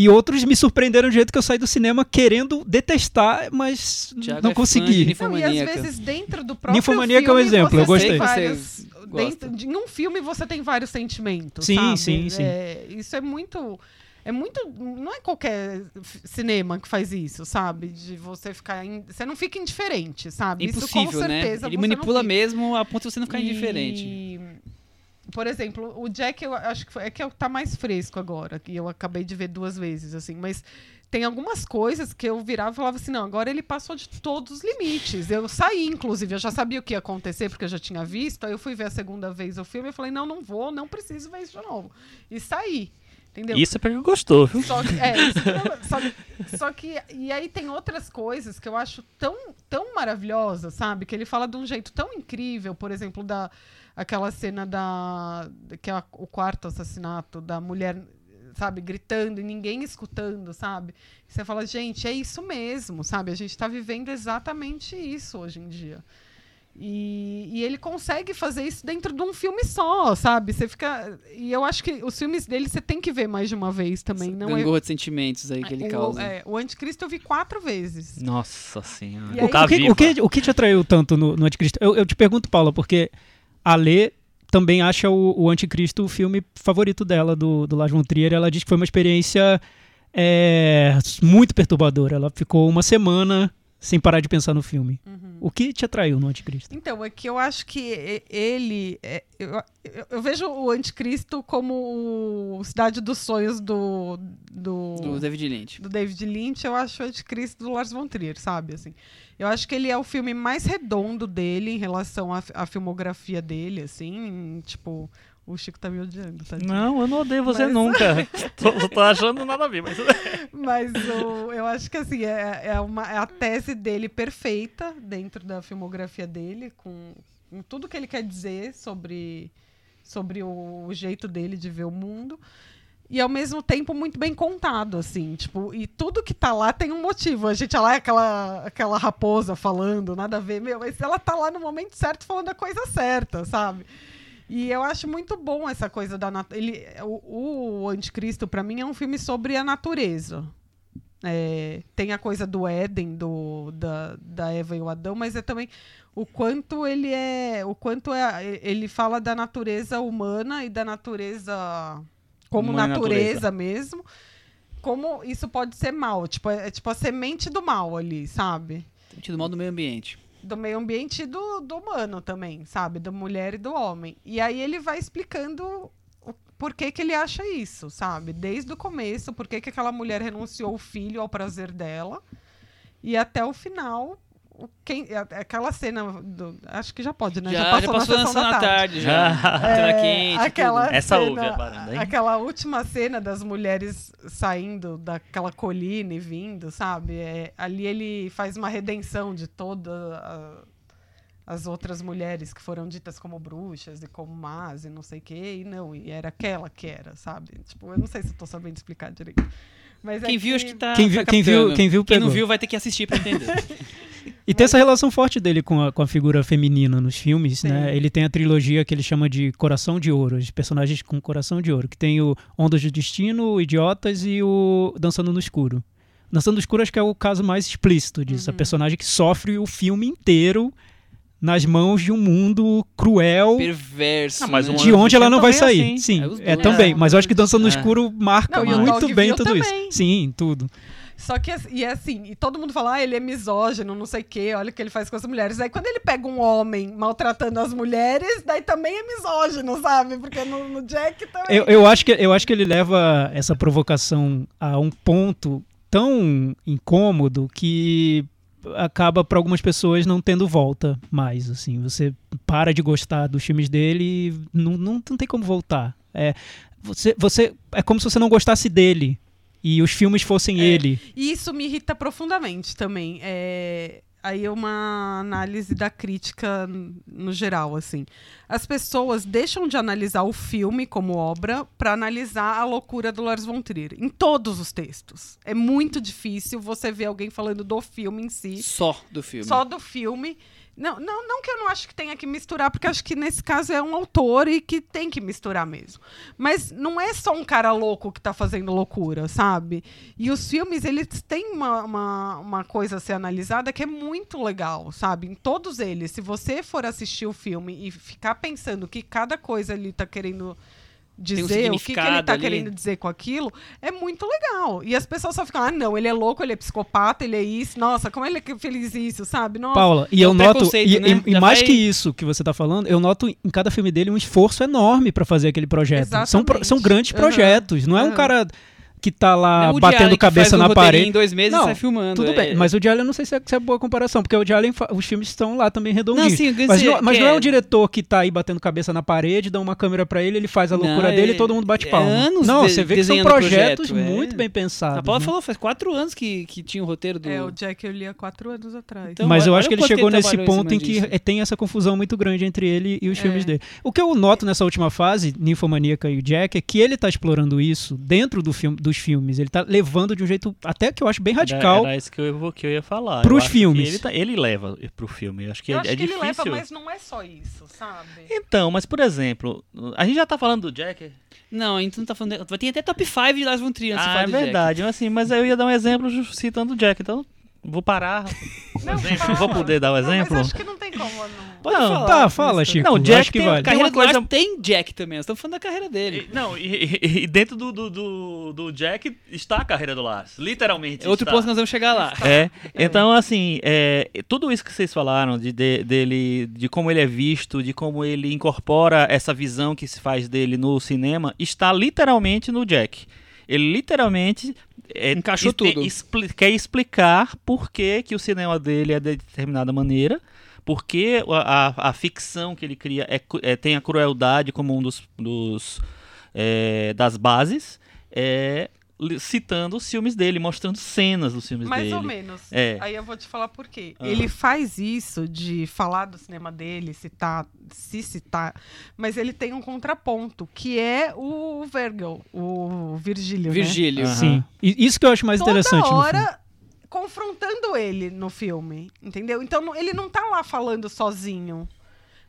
e outros me surpreenderam do jeito que eu saí do cinema querendo detestar, mas Thiago não é fã de consegui. Não, e às vezes dentro do próprio Ninfomaníaca é um filme, exemplo, eu gostei. vários- Você dentro de, em um filme você tem vários sentimentos, Sim, sabe? sim, sim. É, isso é muito... É muito. Não é qualquer cinema que faz isso, sabe? De você ficar. in- você não fica indiferente, sabe? isso com Impossível, né? certeza. Ele você manipula não fica. mesmo a ponto de você não ficar E, indiferente. Por exemplo, o Jack, eu acho que foi, é que eu- tá mais fresco agora, que eu acabei de ver duas vezes, assim, mas tem algumas coisas que eu virava e falava assim, não, agora ele passou de todos os limites. Eu saí, inclusive, eu já sabia o que ia acontecer, porque eu já tinha visto, aí eu fui ver a segunda vez o filme e falei, não, não vou, não preciso ver isso de novo. E saí. Entendeu? Isso é porque gostou, viu? Só que, é, que só, só que. E aí tem outras coisas que eu acho tão, tão maravilhosas, sabe? Que ele fala de um jeito tão incrível, por exemplo, da aquela cena da. que é o quarto assassinato da mulher, sabe, gritando e ninguém escutando, sabe? Você fala, gente, é isso mesmo, sabe? A gente está vivendo exatamente isso hoje em dia. E, e ele consegue fazer isso dentro de um filme só, sabe? Você fica. E eu acho que os filmes dele você tem que ver mais de uma vez também. Não é, de sentimentos aí que ele o, causa. é, o Anticristo eu vi quatro vezes. Nossa senhora. Aí- tá o, que, o, que, o que te atraiu tanto no, no Anticristo? Eu, eu te pergunto, Paula, porque a Lê também acha o, o Anticristo o filme favorito dela, do, do Lars von Trier. Ela diz que foi uma experiência é, muito perturbadora. Ela ficou uma semana sem parar de pensar no filme. Uhum. O que te atraiu no Anticristo? Então, é que eu acho que ele. é, eu, eu- eu vejo o Anticristo como o Cidade dos Sonhos do. Do, Do David Lynch. do David Lynch. Eu acho o Anticristo do Lars von Trier, sabe? Assim, eu acho que ele é o filme mais redondo dele em relação à, à filmografia dele, assim. Tipo. O Chico tá me odiando, tá? Não, eu não odeio você Mas- nunca. tô, tô achando nada a ver, mas. Mas o- eu acho que assim, é, é, uma, é a tese dele perfeita dentro da filmografia dele, com, com tudo que ele quer dizer sobre, sobre o, o jeito dele de ver o mundo. E ao mesmo tempo muito bem contado, assim, tipo, e tudo que tá lá tem um motivo. A gente olha lá é aquela, aquela raposa falando, nada a ver, meu, mas ela tá lá no momento certo falando a coisa certa, sabe? E eu acho muito bom essa coisa da natureza. O, o Anticristo, pra mim, é um filme sobre a natureza. É, tem a coisa do Éden, do, da, da Eva e o Adão, mas é também o quanto ele é. O quanto é. Ele fala da natureza humana e da natureza como e natureza, mesmo. Como isso pode ser mal. Tipo, é, é tipo a semente do mal ali, sabe? Sentido mal do meio ambiente. do meio ambiente e do, do humano também, sabe? Da mulher e do homem. E aí ele vai explicando o por que, que ele acha isso, sabe? Desde o começo, por que, que aquela mulher renunciou o filho ao prazer dela. E até o final, quem, a- aquela cena. do- acho que já pode, né? Já, já passou na sessão sessão da tarde, já. Ah. Tela É, quente. aquela tudo. Essa cena, ouve a varanda, hein? Aquela última cena das mulheres saindo daquela colina e vindo, sabe? É, ali ele faz uma redenção de todas as outras mulheres que foram ditas como bruxas e como más e não sei o quê. E não, e era aquela que era, sabe? Tipo, eu não sei se eu tô sabendo explicar direito. Mas é Quem viu, acho que tá. Quem viu- tá quem viu- quem viu, Quem não pegou. viu vai ter que assistir pra entender. E tem essa relação forte dele com a, com a figura feminina nos filmes, Sim. né? Ele tem a trilogia que ele chama de Coração de Ouro, os personagens com coração de ouro, que tem o Ondas do Destino, o Idiotas e o Dançando no Escuro. Dançando no Escuro acho que é o caso mais explícito disso, a personagem que sofre o filme inteiro nas mãos de um mundo cruel, Perverso. Ah, mas né? um de onde ela não vai é sair. assim. Sim, É é também, É. mas eu acho que Dançando no É. Escuro marca Não, muito bem tudo também. isso. Sim, tudo. Só que, assim- e é assim, e todo mundo fala, ah, ele é misógino, não sei o quê, olha o que ele faz com as mulheres. Aí quando ele pega um homem maltratando as mulheres, daí também é misógino, sabe? Porque no, no Jack também. Eu, eu, acho que, eu acho que ele leva essa provocação a um ponto tão incômodo que acaba para algumas pessoas não tendo volta mais. Assim, você para de gostar dos filmes dele e não, não, não tem como voltar. É, você, você, é como se você não gostasse dele e os filmes fossem É. ele. E isso me irrita profundamente também. É... Aí é uma análise da crítica no geral, assim. As pessoas deixam de analisar o filme como obra para analisar a loucura do Lars von Trier. Em todos os textos. É muito difícil você ver alguém falando do filme em si. Só do filme. Só do filme. Não, não, não que eu não acho que tenha que misturar, porque acho que nesse caso é um autor e que tem que misturar mesmo. Mas não é só um cara louco que tá fazendo loucura, sabe? E os filmes, eles têm uma, uma, uma coisa a ser analisada que é muito legal, sabe? Em todos eles. Se você for assistir o filme e ficar pensando que cada coisa ali tá querendo um dizer, o que, que ele tá ali. querendo dizer com aquilo, é muito legal. E as pessoas só ficam, ah, não, ele é louco, ele é psicopata, ele é isso. Nossa, como ele é fez isso, sabe? Nossa. Paula, e É eu um noto, e, né? e- mais vai- que isso que você tá falando, eu noto em cada filme dele um esforço enorme para fazer aquele projeto. São, Exatamente. são grandes projetos, não é um Aham. cara que tá lá Não é o batendo Allen que cabeça faz na parede. em dois meses Não, e sai filmando. Tudo é- bem, mas o eu não sei se é, se é boa comparação, porque o fa- os filmes estão lá também redondinhos. Não, sim, mas dizer não, mas não é é- um diretor que tá aí batendo cabeça na parede, dá uma câmera pra ele, ele faz a Não, loucura é- dele e todo mundo bate é palma. anos não, de- você vê que são projetos projeto, é. muito bem pensados. A Paula né? falou, faz quatro anos que, que tinha o roteiro do. É, o Jack eu li há quatro anos atrás. Então, Mas eu acho que ele chegou nesse ponto em que disso. tem essa confusão muito grande entre ele e os É. filmes dele. O que eu noto nessa última fase, Ninfomaníaca e o Jack, é que ele tá explorando isso dentro do filme, dos filmes. Ele tá levando de um jeito até que eu acho bem radical. Era, era isso que eu, que eu ia falar. Pros filmes. Ele, tá- ele leva pro filme. Eu acho que eu é, acho é que difícil. ele leva, mas não é só isso, sabe? Então, mas por exemplo, a gente já tá falando do Jack. Não, a gente não tá falando. Vai ter até top 5 de Lars von Trier Ah, é verdade. Mas, assim, mas eu ia dar um exemplo citando o Jack. Então, vou parar. Não, exemplo, vou poder dar o Não, exemplo? mas acho que não tem como não. Pode Não, falar. Tá, fala, Chico. Não, Jack acho que tem- vale. A carreira do coisa- Lars tem Jack também. Nós estamos falando da carreira dele. E- Não, e, e- e dentro do, do, do, do Jack está a carreira do Lars. Literalmente. É outro está. ponto que nós vamos chegar lá. É, então assim, é, tudo isso que vocês falaram de, de- dele, de como ele é visto, de como ele incorpora essa visão que se faz dele no cinema, está literalmente no Jack. Ele literalmente é, Encaixou tem- tudo. expli- quer explicar por que, que o cinema dele é de determinada maneira, porque a, a- a ficção que ele cria é é- tem a crueldade como um dos, dos, é, das bases, é, citando os filmes dele, mostrando cenas dos filmes Mais dele. ou menos. É. Aí eu vou te falar por quê. Ah. Ele faz isso de falar do cinema dele, citar, se citar, mas ele tem um contraponto, que é o Virgil, o Virgílio. né? Virgílio. Aham. Sim. E isso que eu acho mais Toda interessante no filme. hora confrontando ele no filme, entendeu? Então ele não tá lá falando sozinho.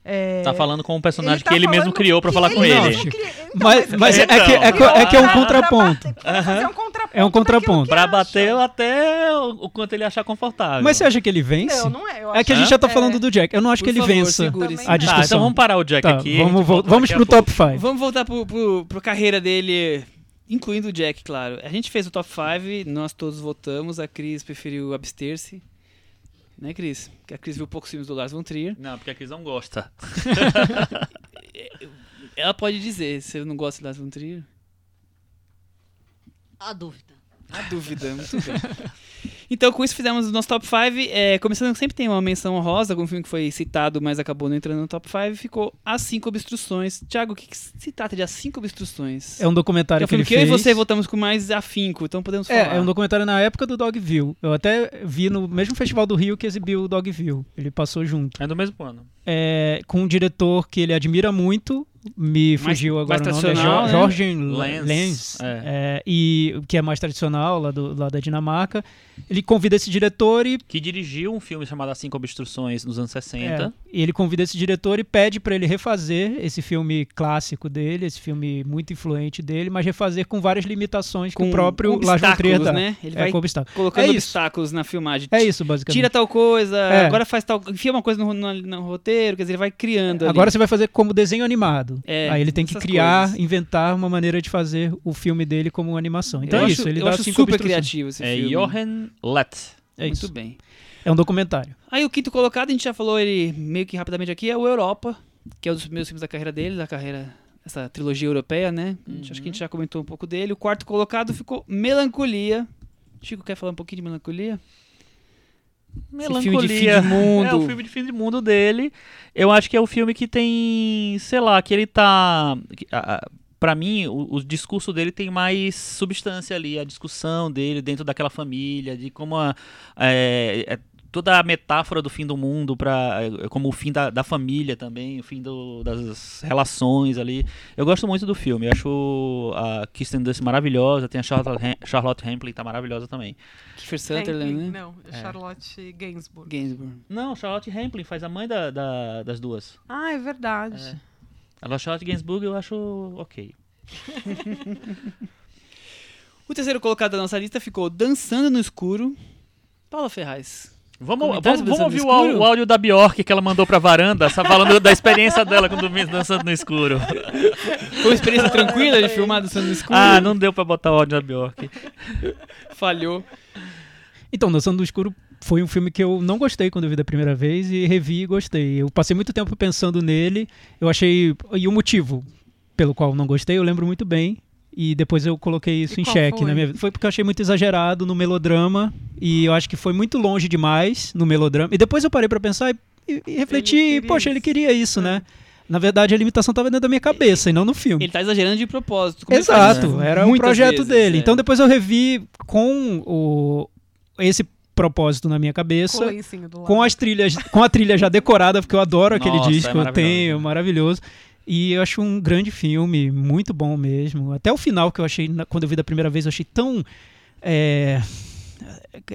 É, Tá falando com um personagem tá que ele mesmo criou pra que falar com ele. Cria- Então, Mas, mas é, Então. que, é, que- é que é um contraponto. Fazer um contraponto É um contraponto. Pra bater até o, quanto ele achar confortável. Mas você acha que ele vence? Não, não é. Eu É que a gente já tá é- falando do Jack. Eu não acho Por que ele favor, vença a discussão. Tá, então vamos parar o Jack Tá, aqui. vamos, vamos pro top 5. Vamos voltar pro, pro, pro carreira dele, incluindo o Jack, claro. A gente fez o top 5, nós todos votamos, a Cris preferiu abster-se. Né, Cris? Porque a Cris viu poucos filmes do Lars von Trier. Não, porque a Cris não gosta. Ela pode dizer se eu não gosto do Lars von Trier. A dúvida. A dúvida, muito bem. Então, com isso, fizemos o nosso top 5. É, começando, sempre tem uma menção honrosa, algum filme que foi citado, mas acabou não entrando no top 5. Ficou As Cinco Obstruções. Tiago, o que, que se trata de As Cinco Obstruções? É um documentário é um que ele filme que eu fez. e você votamos com mais afinco, então podemos falar. É, é um documentário na época do Dogville. Eu até vi no mesmo festival do Rio que exibiu o Dogville. Ele passou junto. É do mesmo ano. É, com um diretor que ele admira muito. Me Mais- fugiu agora mais o nome. É tradicional, né? Lenz. Lenz. É. é, e que é mais tradicional lá, do, lá da Dinamarca. Ele convida esse diretor e Que dirigiu um filme chamado As Cinco Obstruções nos anos 60. É, e ele convida esse diretor e pede pra ele refazer esse filme clássico dele, esse filme muito influente dele, mas refazer com várias limitações que o próprio com Lars von Trier obstáculos, dá. né? Ele É, vai com obstáculos. colocando É obstáculos na filmagem. É isso, basicamente. Tira tal coisa, É. agora faz tal. Enfia uma coisa no, no- no roteiro, quer dizer, ele vai criando. ali. Agora você vai fazer como desenho animado. É, Aí ele tem que criar, coisas. inventar uma maneira de fazer o filme dele como animação. Então eu é acho, isso, ele eu dá acho cinco super criativo esse É filme. Johan Lett. É Muito isso. bem. É um documentário. Aí o quinto colocado, a gente já falou ele meio que rapidamente aqui, é o Europa, que é um dos primeiros filmes da carreira dele, da carreira, essa trilogia europeia, né? A gente- Acho que a gente já comentou um pouco dele. O quarto colocado ficou Melancolia. Chico quer falar um pouquinho de Melancolia? Esse filme de fim de mundo. É o filme de fim de mundo dele. Eu acho que é o filme que tem, sei lá, que ele tá. que, a- a- Pra mim, o, o discurso dele tem mais substância ali, a discussão dele dentro daquela família, de como a, é, é, toda a metáfora do fim do mundo, pra, é, como o fim da, da família também, o fim do- das relações ali. Eu gosto muito do filme, eu acho a Kirsten Dunst maravilhosa, tem a Charlotte, Ham- Charlotte Rampling, tá maravilhosa também. Kiefer Sutherland, né? Não, é Charlotte Gainsbourg. Gainsbourg. Não, Charlotte Rampling faz a mãe da- da- das duas. Ah, é verdade. A Charlotte Gainsbourg eu acho ok. O terceiro colocado da nossa lista ficou Dançando no Escuro. Paula Ferraz. Vamos, vamos, vamos ouvir no o, o áudio da Bjork que ela mandou pra varanda, falando da experiência dela quando dormia dançando no escuro. Foi uma experiência tranquila de filmar Dançando no Escuro? Ah, não deu pra botar o áudio da Bjork. Falhou. Então, Dançando do Escuro foi um filme que eu não gostei quando eu vi da primeira vez e revi e gostei. Eu passei muito tempo pensando nele. Eu achei. E o motivo pelo qual eu não gostei, eu lembro muito bem. E depois eu coloquei isso E em xeque foi? na minha vida. Foi porque eu achei muito exagerado no melodrama. E eu acho que foi muito longe demais no melodrama. E depois eu parei pra pensar e, e refleti. Ele poxa, isso. ele queria isso, né? Na verdade, a limitação estava dentro da minha cabeça e não no filme. Ele tá exagerando de propósito. ele Exato, era um muitas projeto vezes, dele. é. Então depois eu revi com o esse propósito na minha Com o cabeça, lado. com as trilhas, com a trilha já decorada, porque eu adoro aquele Nossa, é disco, eu maravilhoso. tenho, maravilhoso. E eu acho um grande filme, muito bom mesmo. Até o final que eu achei, quando eu vi da primeira vez, eu achei tão é,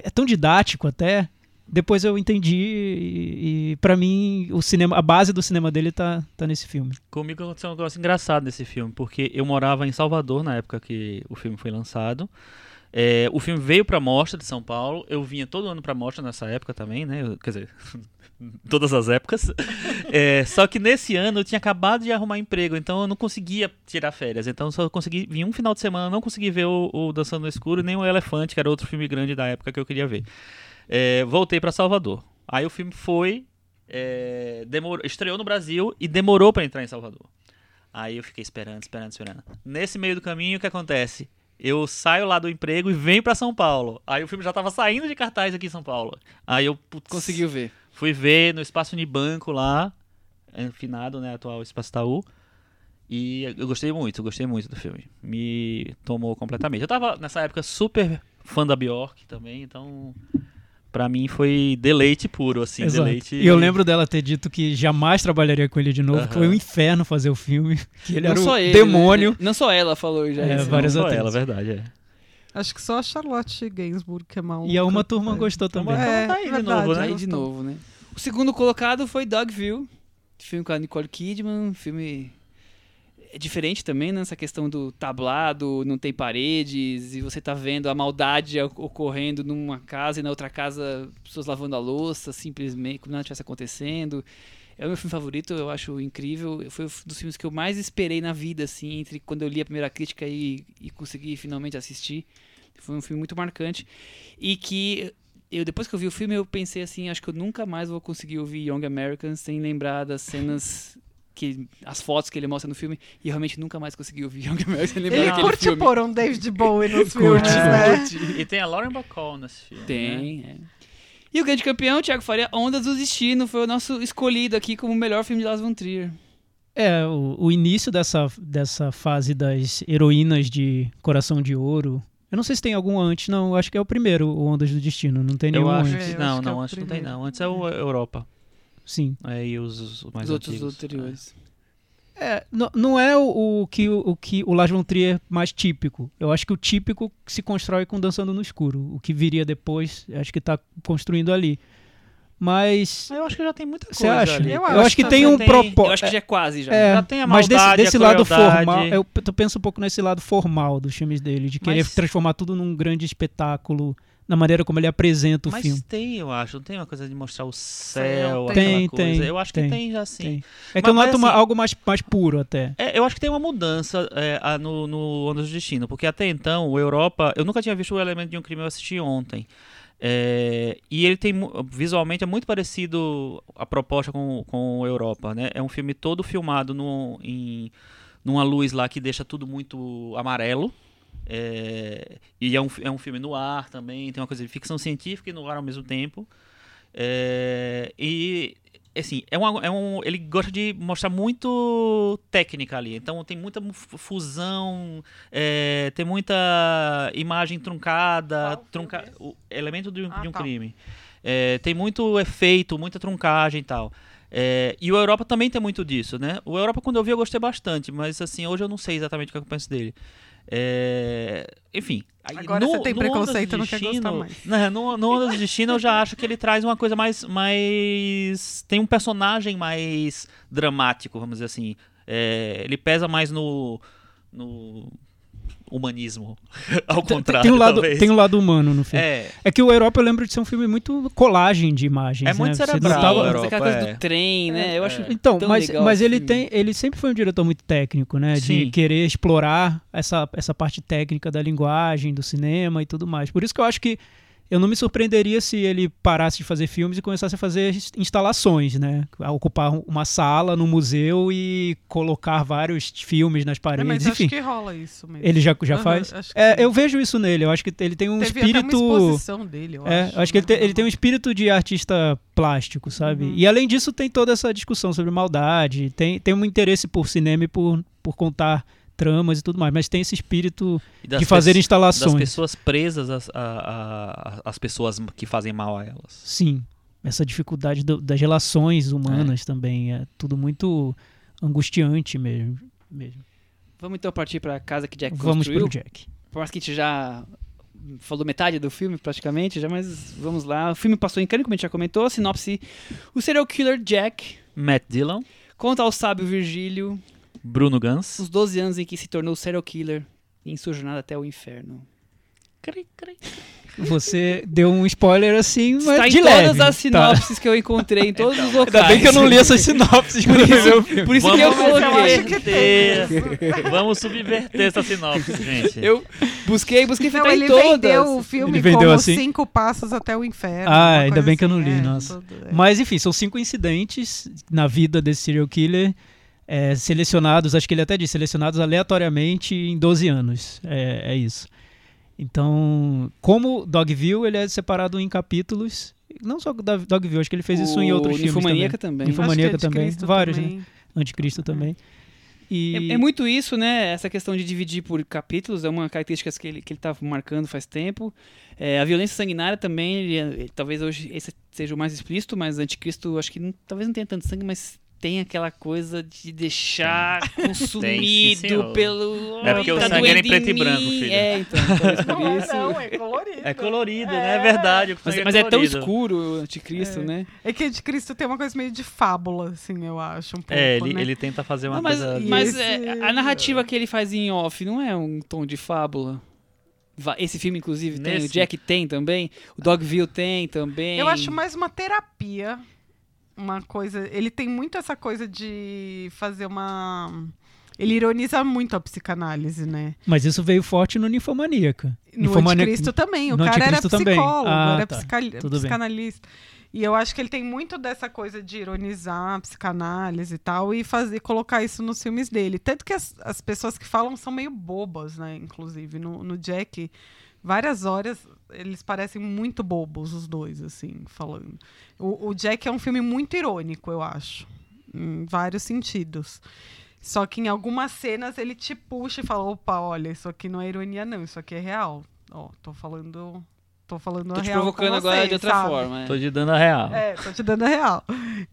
é tão didático até. Depois eu entendi e, e para mim o cinema, a base do cinema dele tá, tá nesse filme. Comigo aconteceu um negócio engraçado nesse filme, porque eu morava em Salvador na época que o filme foi lançado. É, o filme veio pra Mostra de São Paulo. Eu vinha todo ano pra Mostra nessa época também, né? Quer dizer, todas as épocas. É, só que nesse ano eu tinha acabado de arrumar emprego, então eu não conseguia tirar férias. Então eu só consegui vir um final de semana, não consegui ver o, o Dançando no Escuro nem o Elefante, que era outro filme grande da época que eu queria ver. É, voltei pra Salvador. Aí o filme foi. é, demorou, estreou no Brasil e demorou pra entrar em Salvador. Aí eu fiquei esperando, esperando, esperando. Nesse meio do caminho, o que acontece? Eu saio lá do emprego e venho pra São Paulo. Aí o filme já tava saindo de cartaz aqui em São Paulo. Aí eu putz, Conseguiu ver. fui ver no Espaço Unibanco lá, finado, né, atual Espaço Itaú. E eu gostei muito, gostei muito do filme. Me tomou completamente. Eu tava nessa época super fã da Bjork também, então pra mim foi deleite puro, assim, Exato. deleite. E eu lembro dela ter dito que jamais trabalharia com ele de novo, que foi um inferno fazer o filme, que ele não era só o ele, demônio. né? Não só ela falou já. É, isso. Não, várias só atrizes. ela, verdade, é. Acho que só a Charlotte Gainsbourg que é maluca. E a uma turma É. gostou também. Uma- É, tá aí de verdade, novo, né? Aí de novo, né? O segundo colocado foi Dogville, filme com a Nicole Kidman, filme é diferente também, né? Essa questão do tablado, não tem paredes, e você tá vendo a maldade ocorrendo numa casa e na outra casa pessoas lavando a louça, simplesmente, como nada estivesse acontecendo. É o meu filme favorito, eu acho incrível. Foi um dos filmes que eu mais esperei na vida, assim, entre quando eu li a primeira crítica e, e consegui finalmente assistir. Foi um filme muito marcante. E que eu depois que eu vi o filme, eu pensei assim, acho que eu nunca mais vou conseguir ouvir Young Americans sem lembrar das cenas que as fotos que ele mostra no filme e eu realmente nunca mais consegui ouvir Young Americans sem lembrar Ele daquele curte filme. pôr um David Bowie nos Curte, filmes, né? E tem a Lauren Bacall nesse filme. né? Tem, é. E o grande campeão, Thiago Faria, Ondas do Destino, foi o nosso escolhido aqui como o melhor filme de Lars von Trier. É, o, o início dessa, dessa fase das heroínas de Coração de Ouro. Eu não sei se tem algum antes, não. Eu acho que é o primeiro, o Ondas do Destino. Não tem nenhum Eu acho antes. É, eu não, acho que é não, o antes não tem não. Antes é o Europa. Sim. Aí os, os mais Os outros antigos. anteriores. É, não, não é o, o que, o que o Lars von Trier mais típico. Eu acho que o típico se constrói com Dançando no Escuro. O que viria depois, acho que tá construindo ali. Mas Eu acho que já tem muita você coisa acha? ali. Eu Eu, acho que também. tem um propósito. Eu acho que já é quase já. É, Já tem a mas desse, maldade, a desse lado formal, eu, eu penso um pouco nesse lado formal dos filmes dele, de querer Mas- transformar tudo num grande espetáculo, na maneira como ele apresenta o Mas filme. tem, eu acho. Não tem uma coisa de mostrar o céu, aquela tem. coisa. Tem, eu acho tem, que tem já sim. Tem. É que Mas- eu mas noto uma- assim- algo mais, mais puro até. É, eu acho que tem uma mudança é, a- no, no Ondas do Destino, porque até então, o Europa. Eu nunca tinha visto o Elemento de um Crime, eu assisti ontem. É, e ele tem. Visualmente é muito parecido a proposta com, com o Europa, né? É um filme todo filmado no, em, numa luz lá que deixa tudo muito amarelo. É, e é um, é um filme no ar também, tem uma coisa de ficção científica e no ar ao mesmo tempo. É, e assim, é uma, é um, ele gosta de mostrar muito técnica ali. Então tem muita mu- fu- fusão, é, tem muita imagem truncada, trunca, filme? o elemento de, um- Ah, de um tá. crime. É, tem muito efeito, muita truncagem e tal. É, e o Europa também tem muito disso, né? O Europa, quando eu vi, eu gostei bastante, mas assim, hoje eu não sei exatamente o que eu penso dele. É, enfim. Agora você tem no preconceito não quer gostar mais. né, no, no Ondas do Destino eu já acho que ele traz uma coisa mais, mais. Tem um personagem mais dramático, vamos dizer assim. É, ele pesa mais no. no humanismo. Ao contrário. tem, um lado, talvez. tem um lado humano no filme. É, É, que o Europa eu lembro de ser um filme muito colagem de imagens. É muito né? Você cerebral, o Europa, aquela coisa é. do trem, né? Eu acho Então, tão mas, legal mas ele tem, ele sempre foi um diretor muito técnico, né? De Sim. querer explorar essa, essa parte técnica da linguagem, do cinema e tudo mais. Por isso que eu acho que eu não me surpreenderia se ele parasse de fazer filmes e começasse a fazer ins- instalações, né? A ocupar uma sala no museu e colocar vários filmes nas É, paredes, mas enfim. acho que rola isso mesmo. Ele já, já Aham, faz? É, eu vejo isso nele. Eu acho que ele tem um Teve espírito. até uma exposição dele, eu É, acho. acho que ele tem, né? ele tem um espírito de artista plástico, sabe? Uhum. E além disso, tem toda essa discussão sobre maldade, tem, tem um interesse por cinema e por, por contar tramas e tudo mais, mas tem esse espírito de fazer instalações. Das pessoas presas às, a, a- às pessoas que fazem mal a elas. Sim, essa dificuldade do- das relações humanas também é tudo muito angustiante mesmo. mesmo. Vamos então partir pra casa que Jack Vamos construiu. pro Jack. Por mais que a gente já falou metade do filme praticamente, já, mas vamos lá. O filme passou em Cannes, como a gente já comentou. Sinopse: O serial killer Jack Matt Dillon, conta ao sábio Virgílio Bruno Gans. os 12 anos em que se tornou serial killer em sua jornada até o inferno. Cri, cri. Você deu um spoiler assim, mas Está em de todas leve. as tá? sinopses que eu encontrei em todos os locais. Ainda bem que eu não li essas sinopses quando eu vi o filme. Por isso que eu coloquei. Vamos subverter essa sinopse, gente. Eu busquei, busquei Não, em ele todas. vendeu o filme Ele vendeu como assim? Cinco Passos até o Inferno. Ah, ainda bem que eu não assim, li, é, nossa. Mas enfim, são cinco incidentes na vida desse serial killer, é, selecionados, acho que ele até disse, selecionados aleatoriamente em 12 anos. É, é isso. Então, como Dogville, ele é separado em capítulos. Não só Dogville, acho que ele fez isso em O outros filmes também. também. Ninfo- Ninfomaníaca que também, vários, também. Anticristo também. E É, é muito isso, né? Essa questão de dividir por capítulos é uma característica que ele, que ele tá marcando faz tempo. É, a violência sanguinária também, ele- ele- talvez hoje esse seja o mais explícito, mas Anticristo acho que não- talvez não tenha tanto sangue, mas tem aquela coisa de deixar consumido senhor. pelo. É porque o tá sangue era em preto e branco, filho. É, então, por Não é isso. não, é colorido. É colorido, né? É verdade. o Mas, mas é tão colorido. escuro o Anticristo, né? É que Anticristo tem uma coisa meio de fábula, assim, eu acho, um pouco, É, ele, né? ele tenta fazer uma Não, mas coisa. mas Esse- é, a narrativa que ele faz em off não é um tom de fábula? Esse filme, inclusive, tem. Nesse- O Jack tem também. O Dogville tem também. Eu acho mais uma terapia. Uma coisa. Ele tem muito essa coisa de fazer uma. Ele ironiza muito a psicanálise, né? Mas isso veio forte no Ninfomaníaca. No Ninfomaníaca- Anticristo também. O cara era psicólogo, Ah, era tá. psica- Tudo bem. psicanalista. E eu acho que ele tem muito dessa coisa de ironizar a psicanálise e tal, e fazer colocar isso nos filmes dele. Tanto que as, as pessoas que falam são meio bobas, né? Inclusive, no, no Jack, várias horas eles parecem muito bobos, os dois, assim, falando. O, o Jack é um filme muito irônico, eu acho. Em vários sentidos. Só que em algumas cenas ele te puxa e fala: opa, olha, isso aqui não é ironia, não, isso aqui é real. Ó, tô falando. Tô falando Tô a te real. com provocando agora vocês, de outra sabe? forma. é. Tô te dando a real. É, tô te dando a real.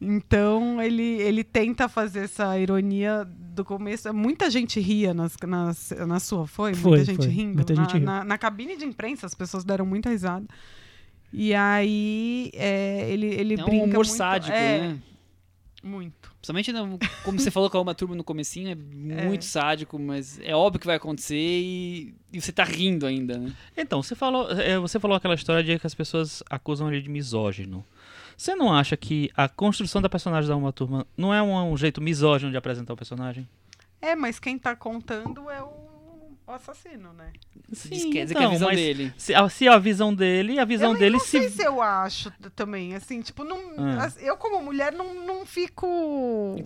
Então, ele, ele tenta fazer essa ironia do começo. Muita gente ria nas, nas, na sua, foi? Foi, muita gente foi. rindo. Muita na, gente riu. na, na cabine de imprensa, as pessoas deram muita risada. E aí, é, ele, ele É um brinca humor muito- sádico, é, né? Muito. Principalmente, no- como você falou com a uma turma no comecinho, é muito sádico, mas é óbvio que vai acontecer e, e você tá rindo ainda, né? Então, você falou, é, você falou aquela história de que as pessoas acusam ele de misógino. Você não acha que a construção da personagem da Uma Turma não é um, um jeito misógino de apresentar o personagem? É, mas quem tá contando é o, o assassino, né? Diz- quer dizer que é a então, visão mas dele. Se a, se a visão dele, a visão eu dele não se. sei se eu acho também, assim, tipo, não, Ah. eu como mulher não, não fico...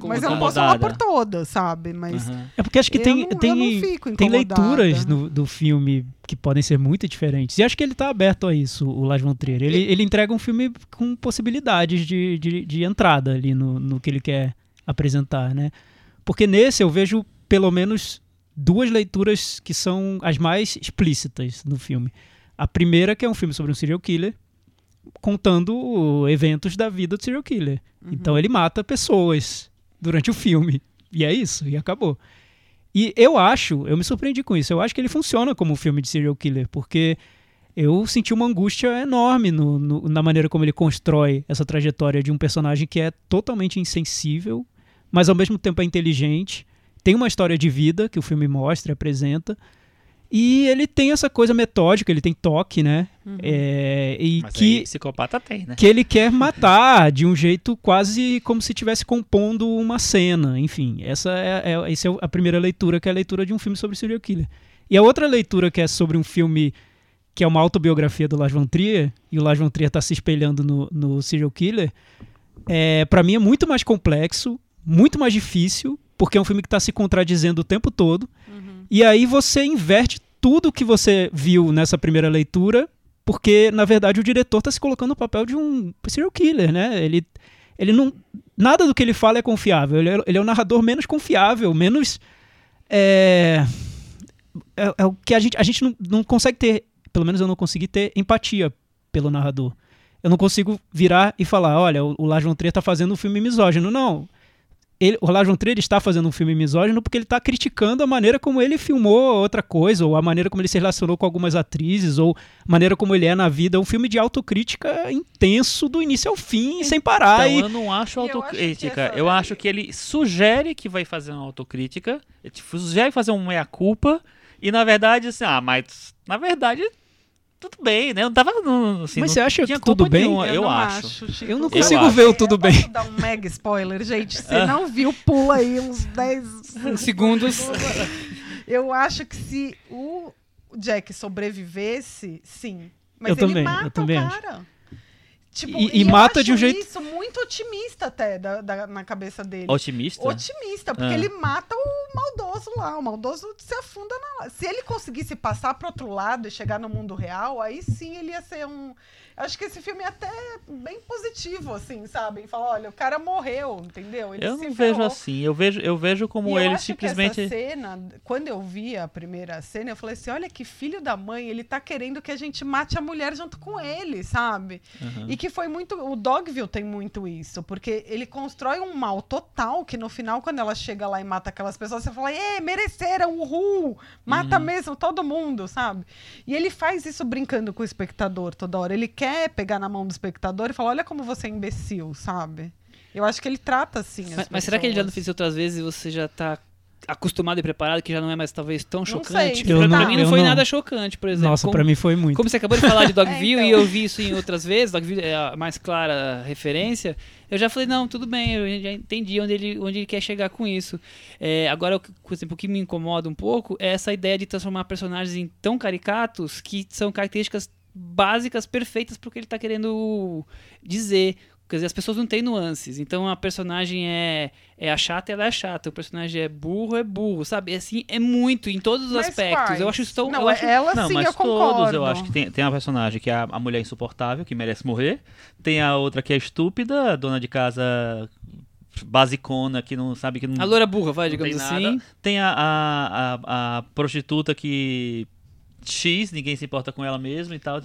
Mas eu não posso falar por todas, sabe? Mas Aham. É porque acho que eu tem, não, eu tem, não tem leituras no- do filme que podem ser muito diferentes. E acho que ele tá aberto a isso, o Lars von Trier. Ele, ele entrega um filme com possibilidades de, de, de entrada ali no, no que ele quer apresentar, né? Porque nesse eu vejo pelo menos duas leituras que são as mais explícitas no filme. A primeira que é um filme sobre um serial killer contando eventos da vida do serial killer. Uhum. Então ele mata pessoas durante o filme. E é isso, e acabou. E eu acho, eu me surpreendi com isso, eu acho que ele funciona como um filme de serial killer, porque eu senti uma angústia enorme no- no- na maneira como ele constrói essa trajetória de um personagem que é totalmente insensível, mas ao mesmo tempo é inteligente, tem uma história de vida que o filme mostra e apresenta, e ele tem essa coisa metódica, ele tem toque, né? Uhum. É, e Mas que aí, psicopata tem, né? que ele quer matar de um jeito quase como se estivesse compondo uma cena. Enfim, essa é, é, essa é a primeira leitura, que é a leitura de um filme sobre serial killer. E a outra leitura, que é sobre um filme que é uma autobiografia do Lars von Trier, e o Lars von Trier está se espelhando no, no serial killer, é, para mim é muito mais complexo, muito mais difícil, porque é um filme que está se contradizendo o tempo todo. E aí você inverte tudo que você viu nessa primeira leitura, porque na verdade o diretor está se colocando no papel de um serial killer, né? Ele, ele não, nada do que ele fala é confiável. Ele é, ele é o narrador menos confiável, menos é, é, é o que a gente a gente não, não consegue ter, pelo menos eu não consegui ter empatia pelo narrador. Eu não consigo virar e falar, olha, o, o Lars von Trier está fazendo um filme misógino. Não. Ele, o Lars von Trier está fazendo um filme misógino porque ele está criticando a maneira como ele filmou outra coisa, ou a maneira como ele se relacionou com algumas atrizes, ou a maneira como ele é na vida. É um filme de autocrítica intenso do início ao fim, sem parar. Então, e- eu não acho eu autocrítica. essa- Eu acho que ele sugere que vai fazer uma autocrítica, sugere fazer uma meia-culpa, e na verdade, assim, ah, mas na verdade tudo bem, né? Eu tava. no- Assim, Mas não você acha que tudo bem? nenhuma, eu, não acho. Chico. Eu não Eu consigo acho. ver o tudo Eu bem. posso dar um mega spoiler, gente. Você não viu, pula aí uns 10 Segundos. Eu acho que se o Jack sobrevivesse, sim. Mas Eu ele também, mata eu também o acho. Tipo, E- e eu mata de um jeito- isso muito otimista até da, da- na cabeça dele. Otimista? Otimista, porque Ah. ele mata o maldoso lá. O maldoso se afunda na. Se ele conseguisse passar pro outro lado e chegar no mundo real, aí sim ele ia ser um. Acho que esse filme é até bem positivo, assim, sabe? Em Falar, olha, o cara morreu, entendeu? Ele Eu não vejo ferrou. assim. Eu vejo, eu vejo como E eu ele acho simplesmente. Que essa cena, quando eu vi a primeira cena, eu falei assim: olha que filho da mãe, ele tá querendo que a gente mate a mulher junto com ele, sabe? Aham. E que foi muito. O Dogville tem muito isso, porque ele constrói um mal total que no final, quando ela chega lá e mata aquelas pessoas, você fala, é, mereceram, uhul! Mata Uhum. mesmo todo mundo, sabe? E ele faz isso brincando com o espectador toda hora. Ele quer pegar na mão do espectador e falar, olha como você é imbecil, sabe? Eu acho que ele trata assim. as Mas, mas será que ele já não fez outras vezes e você já tá acostumado e preparado que já não é mais talvez tão sei, chocante? Eu pra, não- pra mim não eu foi não. nada chocante, por exemplo. Nossa, Como- pra mim foi muito. Como você acabou de falar de Dogville É, e então. eu vi isso em outras vezes, Dogville é a mais clara referência, eu já falei, não, tudo bem, eu já entendi onde ele, onde ele quer chegar com isso. É, agora, por exemplo, o que me incomoda um pouco é essa ideia de transformar personagens em tão caricatos que são características básicas, perfeitas pro que ele tá querendo dizer. Quer dizer, as pessoas não têm nuances. Então a personagem é, é a chata, ela é chata. O personagem é burro, é burro, sabe? Assim, é muito, em todos os Mas aspectos. quais? Eu acho isso tão. Não, eu acho- ela Não, sim, mas eu concordo. todos eu acho que tem, tem uma personagem que é a, a mulher insuportável, que merece morrer. Tem a outra que é estúpida, a dona de casa basicona, que não sabe que não. A loura burra, vai, digamos tem assim. nada. Tem a, a, a, a prostituta que. X, ninguém se importa com ela mesma e tal.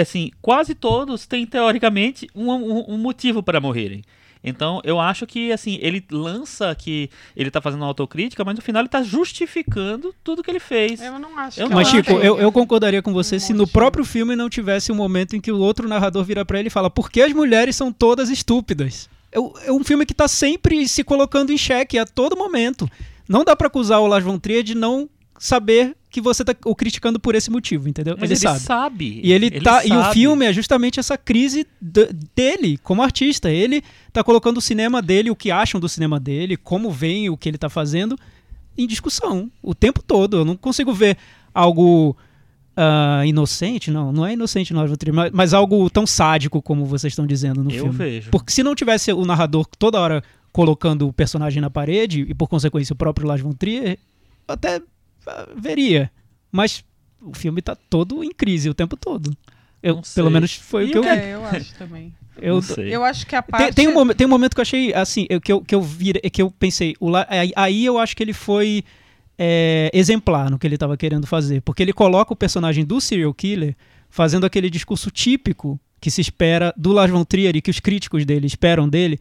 Assim, quase todos têm, teoricamente, um, um, um motivo para morrerem. Então, eu acho que, assim, ele lança que ele tá fazendo uma autocrítica, mas no final ele tá justificando tudo que ele fez. Eu não acho Eu que não Mas, Chico, eu, eu concordaria com você um se no próprio filme não tivesse um momento em que o outro narrador vira pra ele e fala por que as mulheres são todas estúpidas? É, é um filme que tá sempre se colocando em xeque a todo momento. Não dá pra acusar o Lars von Trier de não saber que você tá o criticando por esse motivo, entendeu? Mas ele, ele, sabe. sabe. E ele, tá. E o sabe. filme é justamente essa crise dele como artista. Ele tá colocando o cinema dele, o que acham do cinema dele, como veem o que ele tá fazendo, em discussão o tempo todo. Eu não consigo ver algo ah, inocente, não, não é inocente, não, Trier, mas, mas algo tão sádico como vocês estão dizendo no Eu filme. vejo. Porque se não tivesse o narrador toda hora colocando o personagem na parede, e por consequência o próprio Lars von Trier, eu até veria. Mas o filme tá todo em crise o tempo todo. Eu, pelo menos foi o que eu vi. É, eu acho também. Eu, Não sei. Eu acho que a parte. tem, tem um momento, tem um momento que eu achei assim, eu- que eu, que eu vi, que eu pensei, o aí eu acho que ele foi é, exemplar no que ele estava querendo fazer, porque ele coloca o personagem do serial killer fazendo aquele discurso típico que se espera do Lars von Trier e que os críticos dele esperam dele,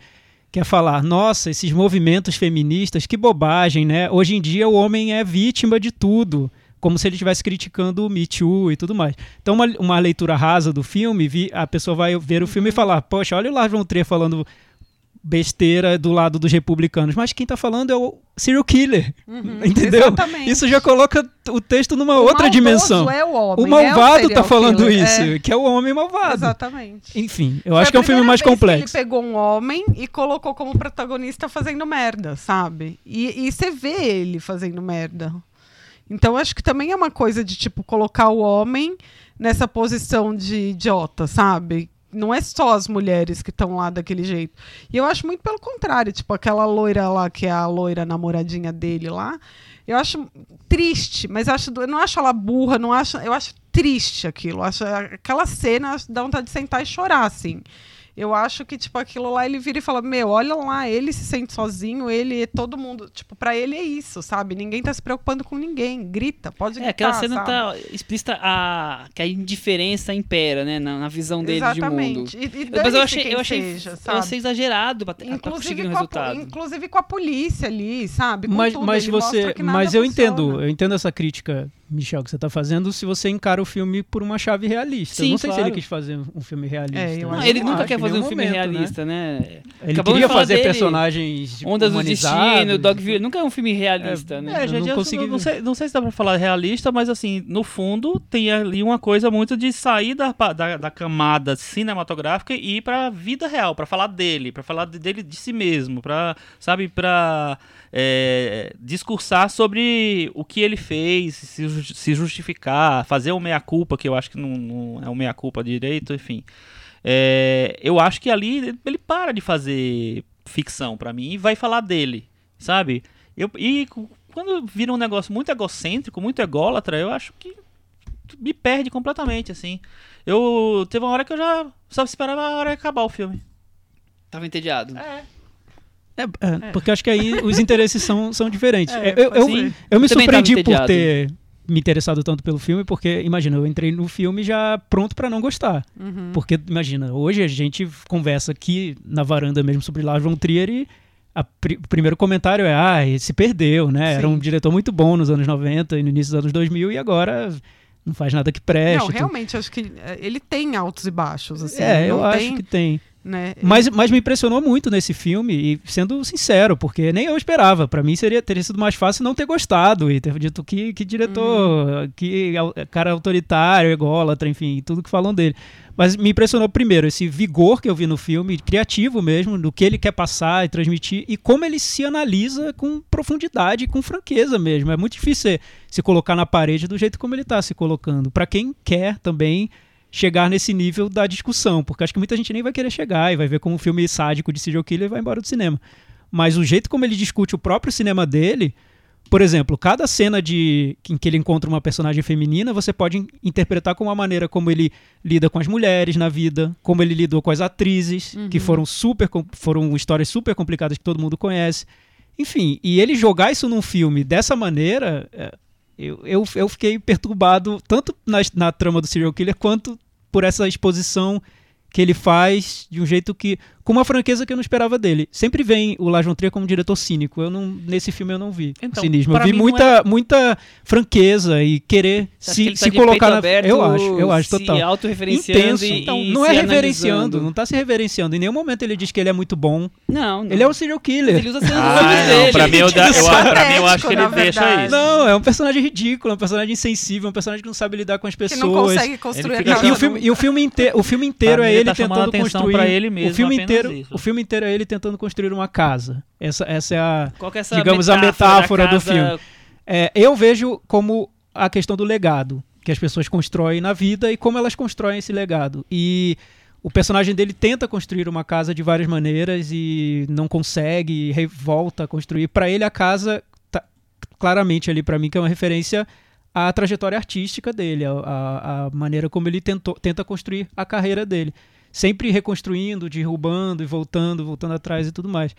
que é falar, nossa, esses movimentos feministas, que bobagem, né? Hoje em dia o homem é vítima de tudo, como se ele estivesse criticando o Me Too e tudo mais. Então, uma, uma leitura rasa do filme, vi- a pessoa vai ver o filme e falar, poxa, olha o Lars von Trier falando besteira do lado dos republicanos, mas quem tá falando é o serial killer, Uhum, entendeu? Exatamente. Isso já coloca o texto numa O outra dimensão. É o, homem, o malvado é o tá serial falando killer, isso, é. que é o homem malvado. Exatamente. Enfim, eu Foi acho que é um filme mais complexo. Ele pegou um homem e colocou como protagonista fazendo merda, sabe? E, e você vê ele fazendo merda. Então acho que também é uma coisa de tipo colocar o homem nessa posição de idiota, sabe? Não é só as mulheres que estão lá daquele jeito. E eu acho muito pelo contrário, tipo aquela loira lá que é a loira namoradinha dele lá. Eu acho triste, mas acho, eu não acho ela burra, não acho, eu acho triste aquilo. Acho aquela cena dá vontade de sentar e chorar assim. Eu acho que, tipo, aquilo lá ele vira e fala: Meu, olha lá, ele se sente sozinho, ele, todo mundo. Tipo, pra ele é isso, sabe? Ninguém tá se preocupando com ninguém. Grita, pode gritar. É, aquela cena sabe? tá explícita a, que a indiferença impera, né? Na, na visão dele de mundo. Exatamente. E, e Mas eu achei, quem eu achei, seja, eu sabe? achei exagerado pra, pra conseguir Inclusive um com, a, inclusive com a polícia ali, sabe? Com Mas, tudo, mas você, mas eu funciona. entendo, eu entendo essa crítica Michel, que você tá fazendo se você encara o filme por uma chave realista. Sim, Eu não sei se claro. ele quis fazer um filme realista. É, né? Não, ele não nunca quer fazer um filme momento, né? realista, né? Ele Acabamos queria fazer dele, personagens Ondas do humanizados. Destino, Dogville, nunca é um filme realista, né? É, Eu gente, não eu consegui não, sei, não sei se dá pra falar realista, mas assim, no fundo tem ali uma coisa muito de sair da, da, da camada cinematográfica e ir pra vida real, pra falar dele, pra falar de- dele de si mesmo, pra, sabe, pra é, discursar sobre o que ele fez, se, ju- se justificar, fazer o meia-culpa, que eu acho que não, não é o meia-culpa direito, enfim. É, eu acho que ali ele para de fazer ficção pra mim e vai falar dele, sabe? Eu, e quando vira um negócio muito egocêntrico, muito ególatra, eu acho que me perde completamente, assim. Eu teve uma hora que eu já só esperava a hora de acabar o filme. Tava entediado. É, é, porque acho que aí os interesses são, são diferentes. É, É, eu, eu, Sim. eu me surpreendi por ter me interessado tanto pelo filme, porque, imagina, eu entrei no filme já pronto pra não gostar. Uhum. Porque, imagina, hoje a gente conversa aqui na varanda mesmo sobre Lars von Trier e a pri- o primeiro comentário é, ah, ele se perdeu, né? Era Sim. um diretor muito bom nos anos 90 e no início dos anos 2000 e agora não faz nada que preste. Não, realmente, acho que é, ele tem altos e baixos, assim. É, eu não acho tem, que tem. Né? Mas, mas me impressionou muito nesse filme, e sendo sincero, porque nem eu esperava. Pra mim seria, teria sido mais fácil não ter gostado e ter dito que, que diretor, que au- cara autoritário, ególatra, enfim, tudo que falam dele. Mas me impressionou primeiro esse vigor que eu vi no filme, criativo mesmo, do que ele quer passar e transmitir, e como ele se analisa com profundidade, com franqueza mesmo. É muito difícil se colocar na parede do jeito como ele tá se colocando. Pra quem quer também chegar nesse nível da discussão, porque acho que muita gente nem vai querer chegar e vai ver como um filme sádico de serial killer e vai embora do cinema. Mas o jeito como ele discute o próprio cinema dele, por exemplo, cada cena de em que ele encontra uma personagem feminina, você pode in- interpretar como a maneira como ele lida com as mulheres na vida, como ele lidou com as atrizes, que foram super foram histórias super complicadas que todo mundo conhece. Enfim, e ele jogar isso num filme dessa maneira, é, eu, eu, eu fiquei perturbado tanto na, na trama do serial killer quanto por essa exposição que ele faz de um jeito que com uma franqueza que eu não esperava dele. Sempre vem o Lars von Trier como um diretor cínico. Eu não nesse filme eu não vi Então, cinismo. Eu vi mim não muita muita franqueza e querer Você que se, tá colocar na aberto, eu acho, eu acho se total. Intenso. e- Então, e não se é reverenciando, não tá se reverenciando. Em nenhum momento ele diz que ele é muito bom. Não, não. Ele é um serial killer. Ele usa cenas dos Ah, não, dele. pra mim, eu, da- eu, Isso pra é mim eu acho que ele deixa isso. Não, é um personagem ridículo, é um personagem insensível, é um personagem que não sabe lidar com as Que pessoas. não consegue construir E, e o filme, e o filme inteiro, o filme inteiro é ele tá tentando construir pra ele mesmo, o filme inteiro, isso. o filme inteiro é ele tentando construir uma casa. Essa, essa é a é essa digamos, a metáfora do filme. É, eu vejo como a questão do legado que as pessoas constroem na vida e como elas constroem esse legado. E o personagem dele tenta construir uma casa de várias maneiras e não consegue, e revolta a construir. Para ele, a casa, tá claramente ali para mim, que é uma referência à trajetória artística dele, a, a- a maneira como ele tentou, tenta construir a carreira dele. Sempre reconstruindo, derrubando e voltando, voltando atrás e tudo mais.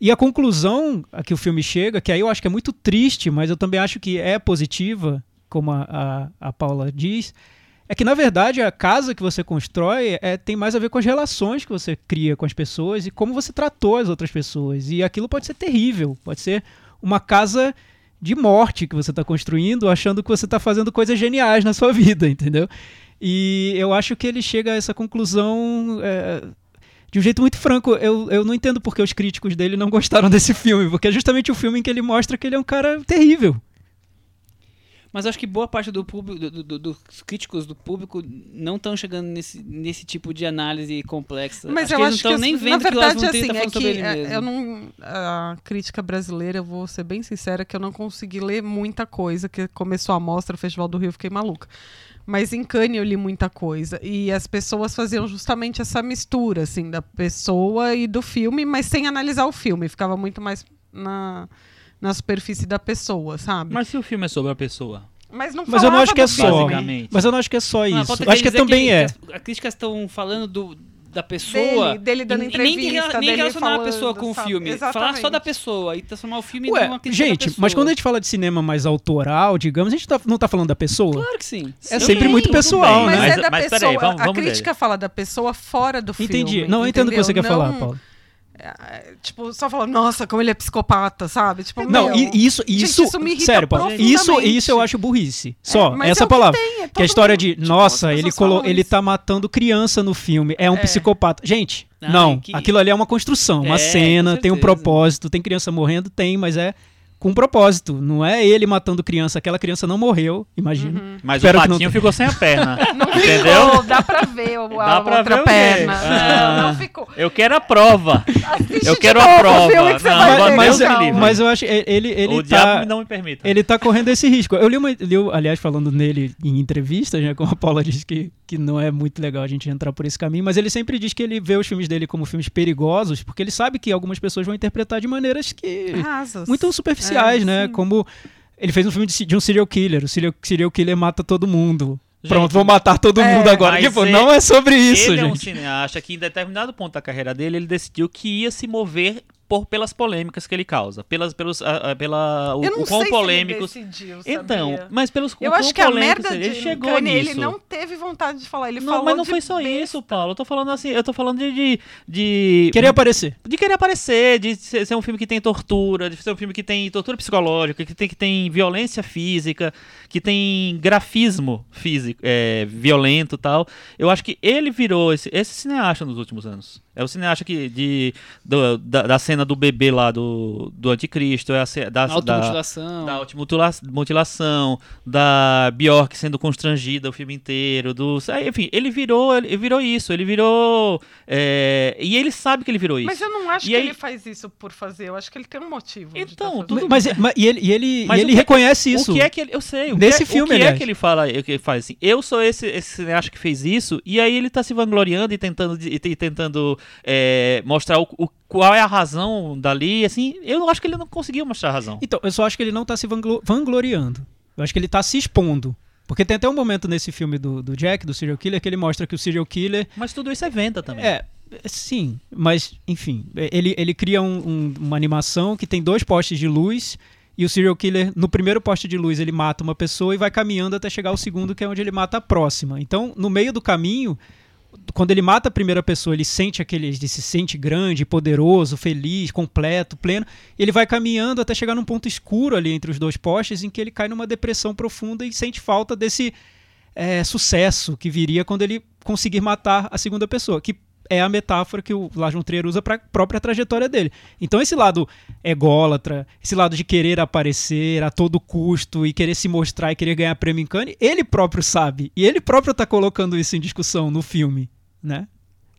E a conclusão a que o filme chega, que aí eu acho que é muito triste, mas eu também acho que é positiva, como a, a, a Paula diz, é que na verdade a casa que você constrói é, tem mais a ver com as relações que você cria com as pessoas e como você tratou as outras pessoas. E aquilo pode ser terrível, pode ser uma casa de morte que você está construindo, achando que você está fazendo coisas geniais na sua vida, entendeu? E eu acho que ele chega a essa conclusão é, de um jeito muito franco. Eu, eu não entendo porque os críticos dele não gostaram desse filme, porque é justamente o filme em que ele mostra que ele é um cara terrível. Mas acho que boa parte do público, do- do- do- dos críticos do público não estão chegando nesse, nesse tipo de análise complexa. Mas acho eu que acho eles que, não estão nem vendo na que o Lars verdade, von Trier assim, tá é que ele é, mesmo. eu não, a crítica brasileira, eu vou ser bem sincera, que eu não consegui ler muita coisa, que começou a mostra, o Festival do Rio, eu fiquei maluca. Mas em Cannes eu li muita coisa. E as pessoas faziam justamente essa mistura, assim, da pessoa e do filme, mas sem analisar o filme. Ficava muito mais na, na superfície da pessoa, sabe? Mas se o filme é sobre a pessoa? Mas não Mas eu não acho que é só. Mas eu não acho que é só Não, a isso. Eu acho que também é. que as, as críticas estão falando do, da pessoa. Dele- dele dando e- e nem, de- entrevista, nem dele relacionar a falando, pessoa com o sabe? filme. Falar só Exatamente. da pessoa e transformar o filme Ué, numa crítica gente, mas quando a gente fala de cinema mais autoral, digamos, a gente tá- não tá falando da pessoa? Claro que sim. É Sim. sempre muito pessoal, Mas, né? Mas- é da mas pessoa. peraí, vamos- a vamos crítica fala da pessoa fora do filme. Entendi. Não, eu entendo o que você quer entendeu? falar, Não- Paulo. É, tipo, só falando, nossa, como ele é psicopata, sabe? Tipo, Não, meu, e isso, gente, isso, isso me irrita sério, Paulo, isso, isso eu acho burrice. Só, mas essa é o que palavra. tem, é Que a todo história mundo, de, tipo, nossa, ele, colo, ele isso. tá matando criança no filme, é um É. psicopata. Gente, não, que- aquilo ali é uma construção, uma É, cena, tem um propósito, tem criança morrendo, tem, mas é com um propósito. Não é ele matando criança, aquela criança não morreu, imagino. Mas Espero o não patinho tenha. ficou sem a perna. Não Entendeu? ficou, dá pra ver o- a Dá pra outra ver perna. Ah. Não, não ficou. Eu quero a prova. Assiste Eu quero a prova. que você Não, mas- mas, livre. mas eu acho ele ele o tá diabo não me permita. ele tá correndo esse risco. Eu li, uma, li, aliás, falando nele em entrevistas, né, como a Paula disse que, que não é muito legal a gente entrar por esse caminho, mas ele sempre diz que ele vê os filmes dele como filmes perigosos, porque ele sabe que algumas pessoas vão interpretar de maneiras que Rasas. muito superficiais, É, né? sim. Como ele fez um filme de, de um serial killer, o serial, serial killer mata todo mundo. Gente, Pronto, vou matar todo é, mundo agora. Tipo, ele- não é sobre isso, ele é um gente. cineasta que em determinado ponto da carreira dele ele decidiu que ia se mover por, pelas polêmicas que ele causa, pelas pelos ah, ah, pela o, Eu não o quão sei polêmicos. se ele decidiu, então, sabia? mas pelos Eu o quão acho que a polêmicos merda ele, de ele chegou Kanye, nisso. ele não teve vontade de falar. Ele não, falou mas não foi só besta. isso, Paulo. Eu tô falando assim, eu tô falando de de, de Queria aparecer. de querer aparecer, de ser, ser um filme que tem tortura, de ser um filme que tem tortura psicológica, que tem, que tem violência física, que tem grafismo físico, é, violento e tal. Eu acho que ele virou esse, esse cineasta nos últimos anos. É o cineasta que de, do- da, da cena do bebê lá do, do Anticristo, é a, da, da, Automutilação. da automutila- mutilação, da Bjork sendo constrangida o filme inteiro, do, é, enfim, ele virou, ele virou isso, ele virou, é, e ele sabe que ele virou isso. Mas eu não acho E que aí- ele faz isso por fazer. Eu acho que ele tem um motivo. Então, tá tudo. Mas, mas- e ele, e ele, Mas e o ele que é que- reconhece isso. O que é que ele, eu sei, o Nesse que é, filme, o que é aliás. que ele fala, o que ele faz assim, eu sou esse, esse cineasta que fez isso, e aí ele tá se vangloriando e tentando, e, e tentando é, mostrar o, o- qual é a razão dali, assim, eu acho que ele não conseguiu mostrar a razão. Então, eu só acho que ele não tá se vanglo- vangloriando. Eu acho que ele tá se expondo. Porque tem até um momento nesse filme do, do Jack, do serial killer, que ele mostra que o serial killer. Mas tudo isso é venda também. É, sim, mas, enfim, ele, ele cria um- um- uma animação que tem dois postes de luz. E o serial killer, no primeiro poste de luz, ele mata uma pessoa e vai caminhando até chegar ao segundo, que é onde ele mata a próxima. Então, no meio do caminho, quando ele mata a primeira pessoa, ele sente aquele, ele se sente grande, poderoso, feliz, completo, pleno. Ele vai caminhando até chegar num ponto escuro ali entre os dois postes, em que ele cai numa depressão profunda e sente falta desse é, sucesso que viria quando ele conseguir matar a segunda pessoa, que é a metáfora que o Lars von Trier usa para a própria trajetória dele. Então esse lado ególatra, esse lado de querer aparecer a todo custo e querer se mostrar e querer ganhar prêmio em Cannes, ele próprio sabe. E ele próprio tá colocando isso em discussão no filme, né?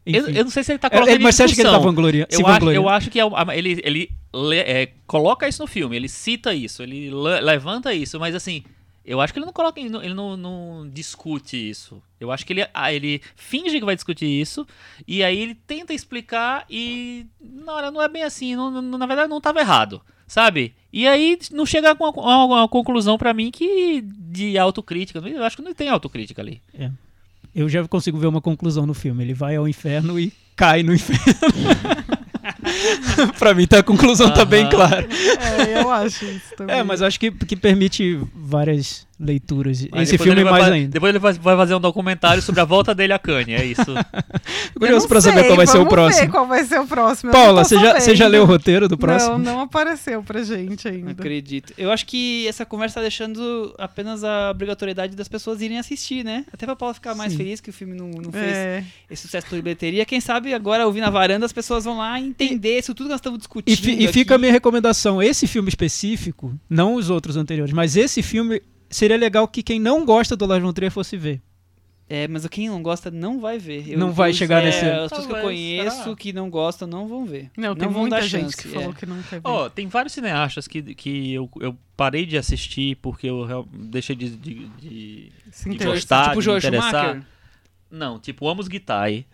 Eu, eu não sei se ele tá É, colocando ele- mas em você acha que ele tá vangloria, eu, acho, eu acho que é ele, ele le- é, coloca isso no filme, ele cita isso, ele le- levanta isso, mas assim, eu acho que ele não coloca, ele não, ele não- não discute isso. Eu acho que ele, ah, ele finge que vai discutir isso, e aí ele tenta explicar e. Não, não é bem assim, não- na verdade não estava errado, sabe? E aí não chega a uma, conclusão pra mim que de autocrítica. Eu acho que não tem autocrítica ali. Eu já consigo ver uma conclusão no filme. Ele vai ao inferno e cai no inferno. pra mim, tá, a conclusão tá bem clara. É, eu acho isso também. É, mas eu acho que, que permite várias leituras. Mas Esse filme ele vai mais fa- ainda. Depois ele vai, vai fazer um documentário sobre a volta dele a Kanye, é isso. Curioso pra saber qual vai ser o Vamos ver próximo. qual vai ser o próximo. Paula, você já, você já leu o roteiro do próximo? Não, não apareceu pra gente Não ainda. acredito. Eu acho que essa conversa tá deixando apenas a obrigatoriedade das pessoas irem assistir, né? Até pra Paula ficar mais Sim. feliz que o filme não, não fez É. esse sucesso por bilheteria. Quem sabe agora, ouvir na varanda, as pessoas vão lá entender isso tudo que nós estamos discutindo. E, e fica a aqui. minha recomendação: esse filme específico, não os outros anteriores, mas esse filme seria legal que quem não gosta do Lars von Trier fosse ver. É, mas quem não gosta não vai ver. Eu- Não vai os- chegar é, nesse- As pessoas que eu conheço será? que não gostam não vão ver. Não, tem vão muita dar gente chance, que é. falou que não quer ver. Ó, tem vários cineastas que, que eu, eu parei de assistir porque eu deixei de, de, de- de gostar, tipo de me interessar. Schumacher. Não, tipo Amos Guitai.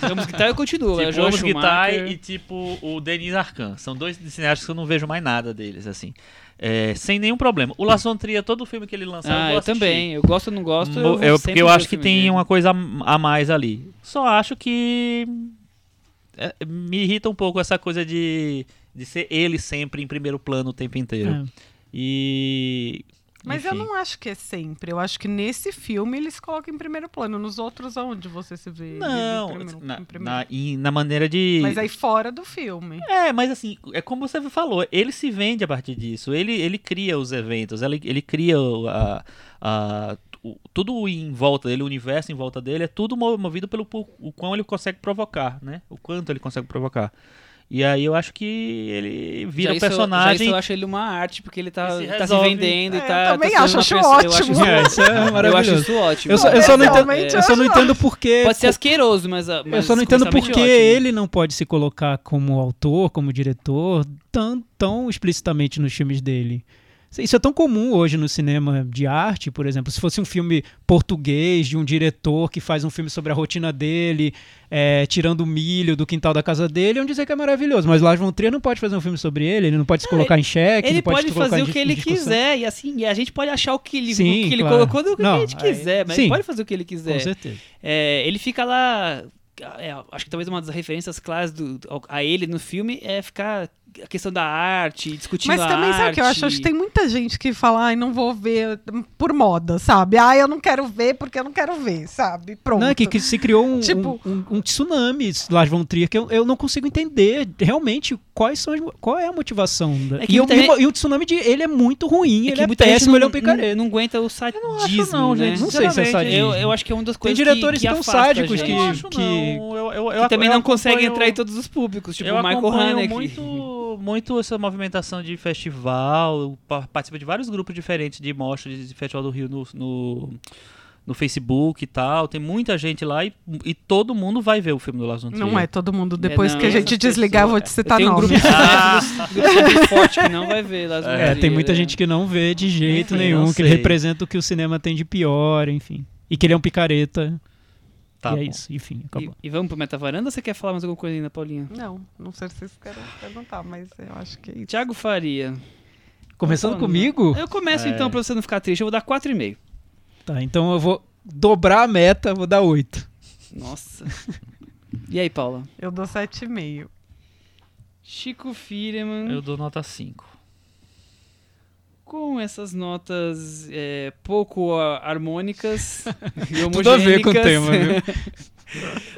Vamos guitar eu continuo. é tipo George Amos Guitai Schumacher. e tipo o Denis Arcan. São dois cineastas que eu não vejo mais nada deles, assim. É, sem nenhum problema. O Lasson Tria, todo filme que ele lançar, eu Ah, eu assistir. também. Eu gosto ou não gosto. Eu, eu- sempre porque eu acho que tem dele. uma coisa a mais ali. Só acho que é, me irrita um pouco essa coisa de, de ser ele sempre em primeiro plano o tempo inteiro. É. E Mas eu Enfim. não acho que é sempre. Eu acho que nesse filme eles colocam em primeiro plano. Nos outros, aonde você se vê? Não, primeiro- na, em primeiro? na, e na maneira de. Mas aí fora do filme. É, mas assim, é como você falou, ele se vende a partir disso. Ele, ele cria os eventos, ele, ele cria a, a- o- tudo em volta dele, o universo em volta dele, é tudo mo- movido pelo o quão ele consegue provocar, né? O quanto ele consegue provocar. E aí eu acho que ele vira já um isso eu- já personagem. isso eu acho ele uma arte, porque ele tá, se tá se vendendo É, e eu tá. também tá acho, acho pessoa- Eu acho ótimo. isso, É, isso é eu acho maravilhoso. isso ótimo. Eu só, eu só não entendo, Comercialmente, eu só não eu entendo porque. Pode ser asqueroso, mas. a- Eu mas só não entendo por comercialmente que é ótimo. ele não pode se colocar como autor, como diretor, tão, tão explicitamente nos filmes dele. Isso é tão comum hoje no cinema de arte, por exemplo. Se fosse um filme português de um diretor que faz um filme sobre a rotina dele, é, tirando o milho do quintal da casa dele, iam dizer que é maravilhoso. Mas Lars von Trier não pode fazer um filme sobre ele, ele não pode se colocar em xeque, Ele pode, pode fazer o que ele quiser, e assim, a gente pode achar o que ele, Sim, o que ele claro. colocou do que Não, a gente aí- quiser, mas sim. ele pode fazer o que ele quiser. Com certeza. É, ele fica lá. é, acho que talvez uma das referências claras do, a ele no filme é ficar a questão da arte, discutindo Mas a também arte. sabe o que eu acho? Acho que tem muita gente que fala, ai, não vou ver por moda, sabe? Ai, eu não quero ver porque eu não quero ver, sabe? Pronto. Não, é que, que se criou um, Tipo- um, um, um tsunami, Lars von Trier, que eu, eu não consigo entender realmente quais são as qual é a motivação. Da... É que e, e o- gente- e o tsunami de ele é muito ruim, É ele é péssimo, não, ele é um picareta. não, não aguenta o sadismo, não, né? gente, Não sei se é sadismo. Eu, eu acho que é uma das Tem coisas diretores que, que tão sádicos que- Eu não acho, que- não. Eu, eu, eu, que também eu não conseguem acompanho- atrair todos os públicos, tipo eu o Michael acompanho Haneke. muito, muito essa movimentação de festival, pa- participo de vários grupos diferentes de mostras de Festival do Rio no, no, no Facebook e tal. Tem muita gente lá e, e todo mundo vai ver o filme do Lars von Trier. Não é todo mundo. Depois É, não, que a gente essas desligar, eu vou te citar Tem um nome. grupo cinéfilo forte que não vai ver Las É, Vegas, tem muita né? gente que não vê de jeito Enfim, nenhum, que ele representa o que o cinema tem de pior, enfim. E que ele é um picareta. Tá e é bom. isso, enfim, acabou. E, e vamos pro Metavaranda ou você quer falar mais alguma coisa ainda, Paulinha? Não, não sei se vocês querem perguntar, mas eu acho que é isso. Tiago Faria. Começando Falando, comigo, Eu começo É. então pra você não ficar triste. Eu vou dar 4,5. tá, então eu vou dobrar a meta, vou dar 8. Nossa. e aí, Paula? Eu dou 7,5. Chico Firman. Eu dou nota 5. Com essas notas é, pouco ah, harmônicas e Tudo a ver com o homogênicas. tema, viu?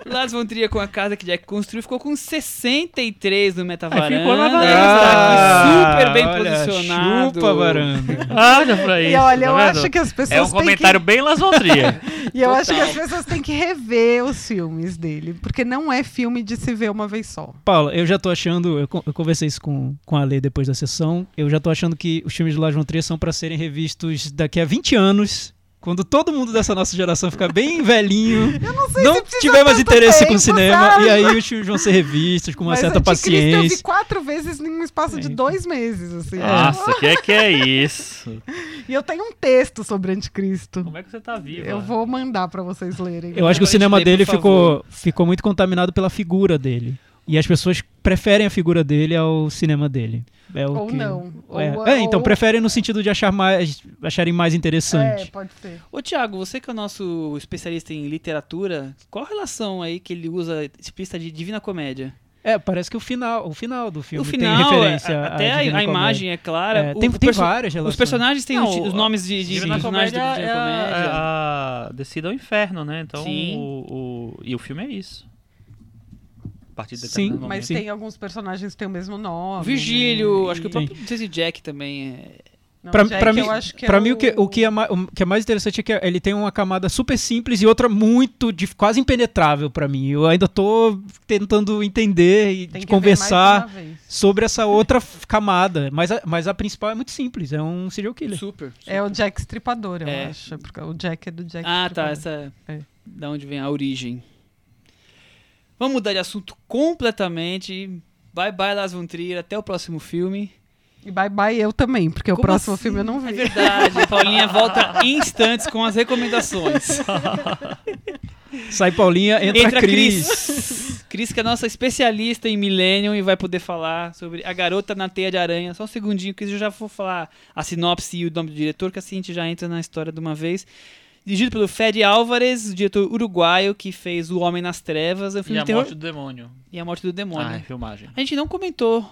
Lars von Trier com a casa que Jack construiu ficou com 63 no Metavaranda. ficou na Ele varanda. aqui super bem Ah, olha, posicionado. Chupa, varanda. Olha pra isso. E olha, eu tá acho que as pessoas É um comentário bem Las Von Trier. que... E eu acho que Total. as pessoas têm que rever os filmes dele. Porque não é filme de se ver uma vez só. Paula, eu já tô achando, eu, eu conversei isso com, com a Lê depois da sessão, eu já tô achando que os filmes de Lars von Trier são pra serem revistos daqui a 20 anos, quando todo mundo dessa nossa geração ficar bem velhinho, não, se precisa tiver mais interesse tempo, com cinema, sabe? e aí os filmes vão ser revistos com uma Mas certa Anticristo eu vi paciência. quatro vezes em um espaço de É. dois meses, assim. Nossa, que que é isso? E eu tenho um texto sobre Anticristo. Como é que você tá viva? Eu vou mandar pra vocês lerem. Eu acho que o cinema ler, dele ficou, ficou muito contaminado pela figura dele. E as pessoas preferem a figura dele ao cinema dele. É o Ou que- não. É, Ou- É, então ou- preferem no sentido de achar mais, acharem mais É, interessante. pode ser. Ô, Tiago, você que é o nosso especialista em literatura, qual a relação aí que ele usa explícita de Divina Comédia? É, parece que o final, o final do filme o final, tem referência a- à até a, a Comédia. imagem é clara. É, o- tem o tem perso- várias relações. Os personagens têm Não, os, nomes de, de Divina personagens Comédia Divina é Comédia. a, a descida ao inferno, né? Então, Sim. o, o- e o filme é isso. A partir de Sim, Mas tem alguns personagens que têm o mesmo nome. Virgílio, né? acho que o próprio, não sei se Jack também é... Não, Pra, Jack, pra mim, eu acho que é pra mim o, que, o, que é mais, o que é mais interessante é que ele tem uma camada super simples e outra muito, dif- quase impenetrável pra mim. Eu ainda tô tentando entender e de conversar sobre essa outra camada. Mas a, mas a principal é muito simples, é um serial killer. Super. É o Jack Stripador, eu É. acho. Porque o Jack é do Jack Ah, tá, Stripador. essa... É. Da onde vem a origem. Vamos mudar de assunto completamente. Bye bye, Las Von Trier. Até o próximo filme. E bye bye eu também, porque o Como próximo assim? filme eu não É vi. verdade. A Paulinha volta em instantes com as recomendações. Sai Paulinha, entra, Entra Cris. Cris. Cris, que é nossa especialista em Millennium e vai poder falar sobre A Garota na Teia de Aranha. Só um segundinho, Cris, eu já vou falar a sinopse e o nome do diretor, que assim a gente já entra na história de uma vez. Dirigido pelo Fed Álvares, o diretor uruguaio que fez O Homem nas Trevas. É um E filme a de terror. morte do demônio. E a Morte do Demônio. Ah, é filmagem. A gente não comentou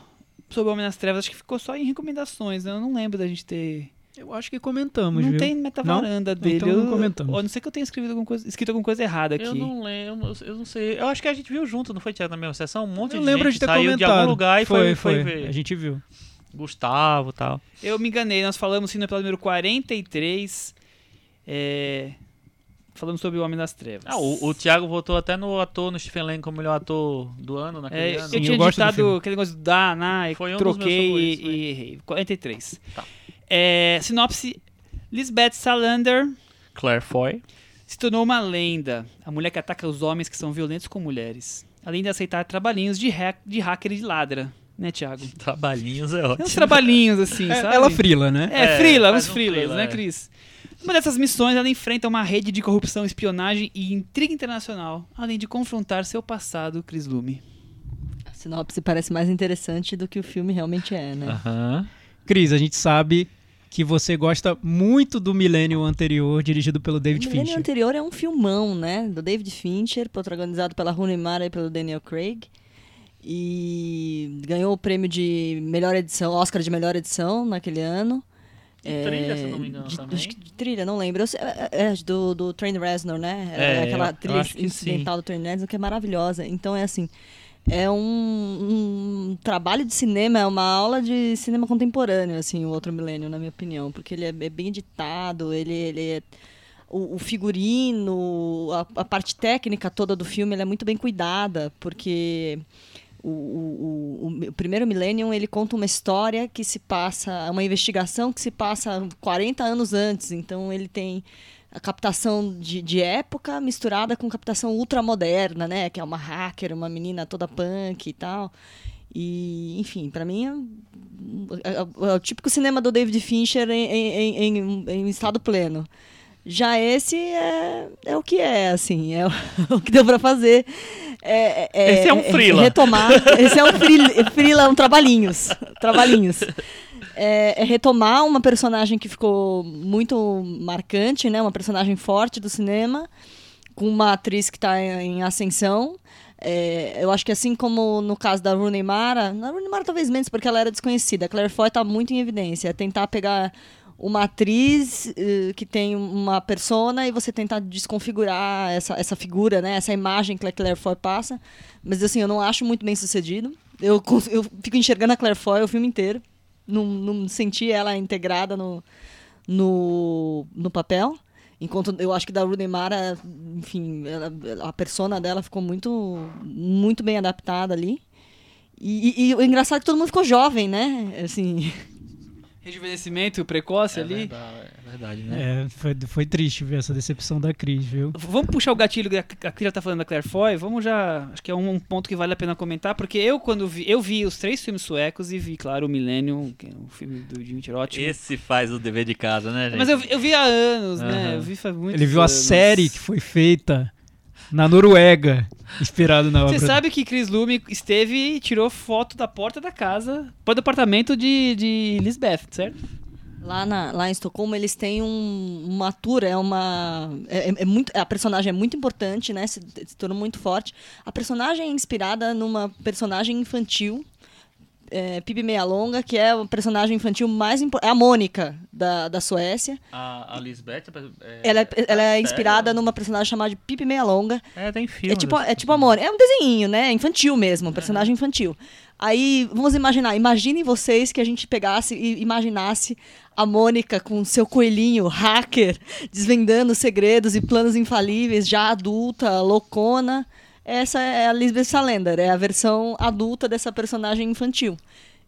sobre O Homem nas Trevas, acho que ficou só em recomendações, né? Eu não lembro da gente ter. Eu acho que comentamos, não viu? tem metavaranda Não? dele. Então eu, não comentamos. A não ser que eu tenha escrito alguma coisa, escrito alguma coisa errada aqui. Eu não lembro, eu não sei. Eu acho que a gente viu junto, não foi, Tiago, na mesma sessão? Um monte Eu de lembro gente de ter saiu comentado. de algum lugar e foi, foi, foi, ver. A gente viu. Gustavo e tal. Eu me enganei, nós falamos sim no episódio número 43. É... Falamos sobre o Homem das Trevas. Ah, o, o Thiago votou até no ator, no Stephen Lang, como melhor ator do ano naquele É, ano. eu Sim, tinha eu gosto do digitado filme. aquele negócio do da, na, e Foi um troquei e, né? e errei. 43. Tá. É, sinopse: Lisbeth Salander Claire Foy. se tornou uma lenda. A mulher que ataca os homens que são violentos com mulheres. Além de aceitar trabalhinhos de, hack, de hacker e de ladra. Né, Thiago? Trabalhinhos é Tem uns ótimo. trabalhinhos assim, É, sabe? ela frila, né? É, É, frila, uns um frilas, frila, né, é. Cris? Numa dessas missões, ela enfrenta uma rede de corrupção, espionagem e intriga internacional, além de confrontar seu passado, Cris Lume. A sinopse parece mais interessante do que o filme realmente é, né? Aham. Cris, a gente sabe que você gosta muito do Millennium anterior, dirigido pelo David o Milênio Fincher. anterior é um filmão, né? Do David Fincher, protagonizado pela Rooney Mara e pelo Daniel Craig. E ganhou o prêmio de melhor edição, Oscar de melhor edição naquele ano. E trilha, se não me engano, de, também. Acho que de trilha, não lembro. Sei- é, é, do, do Trent Reznor, né? É, aquela trilha incidental do Trent Reznor que é maravilhosa. Então é assim, é um, um trabalho de cinema, é uma aula de cinema contemporâneo, assim, o Outro Milênio, na minha opinião. Porque ele é, é bem editado, ele, ele é... O, o figurino, a, a parte técnica toda do filme, é muito bem cuidada, porque o, o, o, primeiro Millennium ele conta uma história que se passa, uma investigação que se passa 40 anos antes. Então ele tem a captação de, de época misturada com captação ultramoderna, né? Que é uma hacker, uma menina toda punk e tal. E, enfim, para mim é, é- é o típico cinema do David Fincher em, em, em, em estado pleno. Já esse é, é o que é, assim, é o, o que deu pra fazer. É, é- Esse é um frila. retomar. Esse é um frila, frila um trabalhinhos. Trabalhinhos. É, é retomar uma personagem que ficou muito marcante, né? Uma personagem forte do cinema, com uma atriz que está em, em ascensão. É, eu acho que assim como no caso da Rooney Mara, na Rooney Mara talvez menos porque ela era desconhecida. A Claire Foy está muito em evidência. É tentar pegar uma atriz eh, que tem uma persona e você tentar desconfigurar essa, essa figura, né? Essa imagem que a Claire Foy passa. Mas assim, eu não acho muito bem sucedido. Eu, eu fico enxergando a Claire Foy o filme inteiro. Não, não senti ela integrada no, no, no papel. Enquanto eu acho que da Rooney Mara, enfim, ela- a persona dela ficou muito, muito bem adaptada ali. E, e- e o engraçado é que todo mundo ficou jovem, né? Assim, Rejuvenescimento precoce É ali. verdade, é verdade, né? É, foi, foi triste ver essa decepção da Cris, viu? Vamos puxar o gatilho que a Cris já tá falando da Claire Foy. Vamos já. Acho que é um, um ponto que vale a pena comentar, porque eu, quando vi. Eu vi os três filmes suecos e vi, claro, o Millennium, que é um filme do Jim ótimo. Esse faz o dever de casa, né, gente? Mas eu, vi- eu vi há anos, né? Aham. Eu vi faz muito Ele viu a série que foi feita na Noruega, inspirado na obra. Você sabe que Chris Lume esteve e tirou foto da porta da casa, do apartamento de, de Lisbeth, certo? Lá, na, lá em Estocolmo, eles têm um, uma tour, é uma. É, é- é muito, a personagem é muito importante, né? Se, se tornou muito forte. A personagem é inspirada numa personagem infantil, é, Pippi Meia Longa, que é o personagem infantil mais importante. É a Mônica, da, da Suécia. A, a Lisbeth... É, Ela, é- ela é sério? inspirada numa personagem chamada de Pippi Meia Longa. É, tem filme. É tipo, é tipo a Mônica. É um desenho, né? Infantil mesmo, um personagem infantil. Aí, vamos imaginar. Imaginem vocês que a gente pegasse e imaginasse a Mônica com seu coelhinho hacker, desvendando segredos e planos infalíveis, já adulta, loucona. Essa é a Lisbeth Salander, é a versão adulta dessa personagem infantil.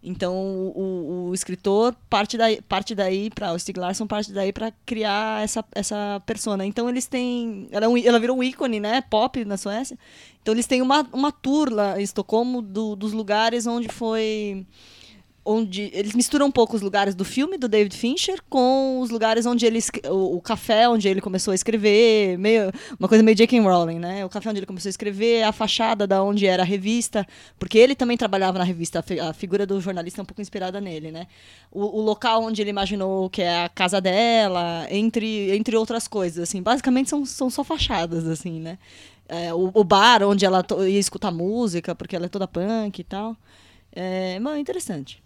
Então, o, o- escritor parte daí, parte daí para o Stieg Larsson parte daí para criar essa, essa persona. Então, eles têm. Ela, é ela virou um ícone, né? Pop na Suécia. Então, eles têm uma, uma tour lá em Estocolmo do- dos lugares onde foi. Onde eles misturam um pouco os lugares do filme do David Fincher com os lugares onde ele o, o café onde ele começou a escrever, meio uma coisa meio J.K. Rowling, né? O café onde ele começou a escrever, a fachada da onde era a revista, porque ele também trabalhava na revista, a, fi- a figura do jornalista é um pouco inspirada nele, né? O, o local onde ele imaginou que é a casa dela, entre entre outras coisas, assim, basicamente são, são só fachadas, assim, né? É, o, o bar onde ela ia escutar música, porque ela é toda punk e tal. É, mano, interessante.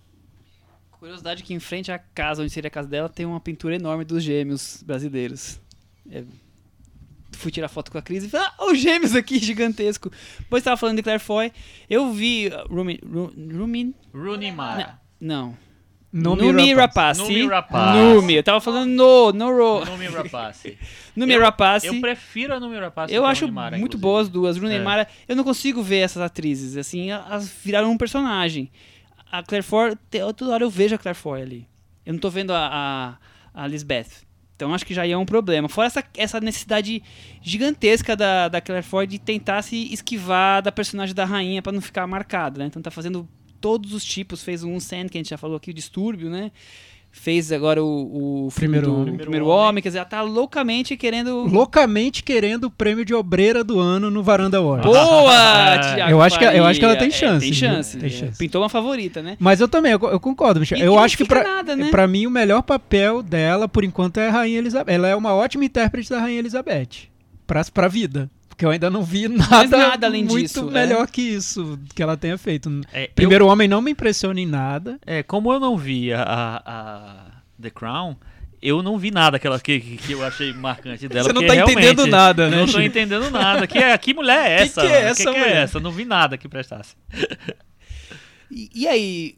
Curiosidade que em frente à casa, onde seria a casa dela, tem uma pintura enorme dos gêmeos brasileiros. É, Fui tirar foto com a Cris e falei, ah, os gêmeos aqui, gigantesco. Depois tava falando de Claire Foy. Eu vi uh, Rumin... Ru- Rumin... Rooney Mara. Não. Numi Numi Rapace. Numi Rapace. Numi. Eu tava falando no, no ro. Numi Rapace. Numi Eu- Rapace. Eu prefiro a Numi Rapace. Eu que a acho Mara, muito inclusive. boas as duas. Rooney É. Mara, eu não consigo ver essas atrizes, assim, elas viraram um personagem. A Claire Foy, toda hora eu vejo a Claire Foy ali. Eu não tô vendo a, a, a Lisbeth. Então acho que já é um problema. Fora essa, essa necessidade gigantesca da, da Claire Foy de tentar se esquivar da personagem da rainha pra não ficar marcada, né? Então tá fazendo todos os tipos. Fez um Sand, que a gente já falou aqui, o Distúrbio, né? Fez agora o, o filme Primeiro do Homem. Primeiro, Primeiro Homem. Homem. Quer dizer, ela tá loucamente querendo... Loucamente querendo o prêmio de obreira do ano no Varanda Awards. Boa, Thiago Eu acho que- eu acho que ela tem chance, tem viu? chance. Tem É, chance. Pintou uma favorita, né? Mas eu também, eu, eu concordo, Michel. E- eu acho que pra, nada, né? pra mim o melhor papel dela, por enquanto, é a Rainha Elizabeth. Ela é uma ótima intérprete da Rainha Elizabeth. Pra, pra vida. Porque eu ainda não vi nada, nada além muito disso, melhor que isso que ela tenha feito. É, eu- Primeiro Homem não me impressiona em nada. É, como eu não vi a, a- a The Crown, eu não vi nada que, ela, que, que eu achei marcante dela. Você não tá entendendo nada, né, Não tô entendendo nada. Que, é- que mulher é Que essa? que é mano? essa que, que é mulher? essa? Não vi nada que prestasse. E, e aí,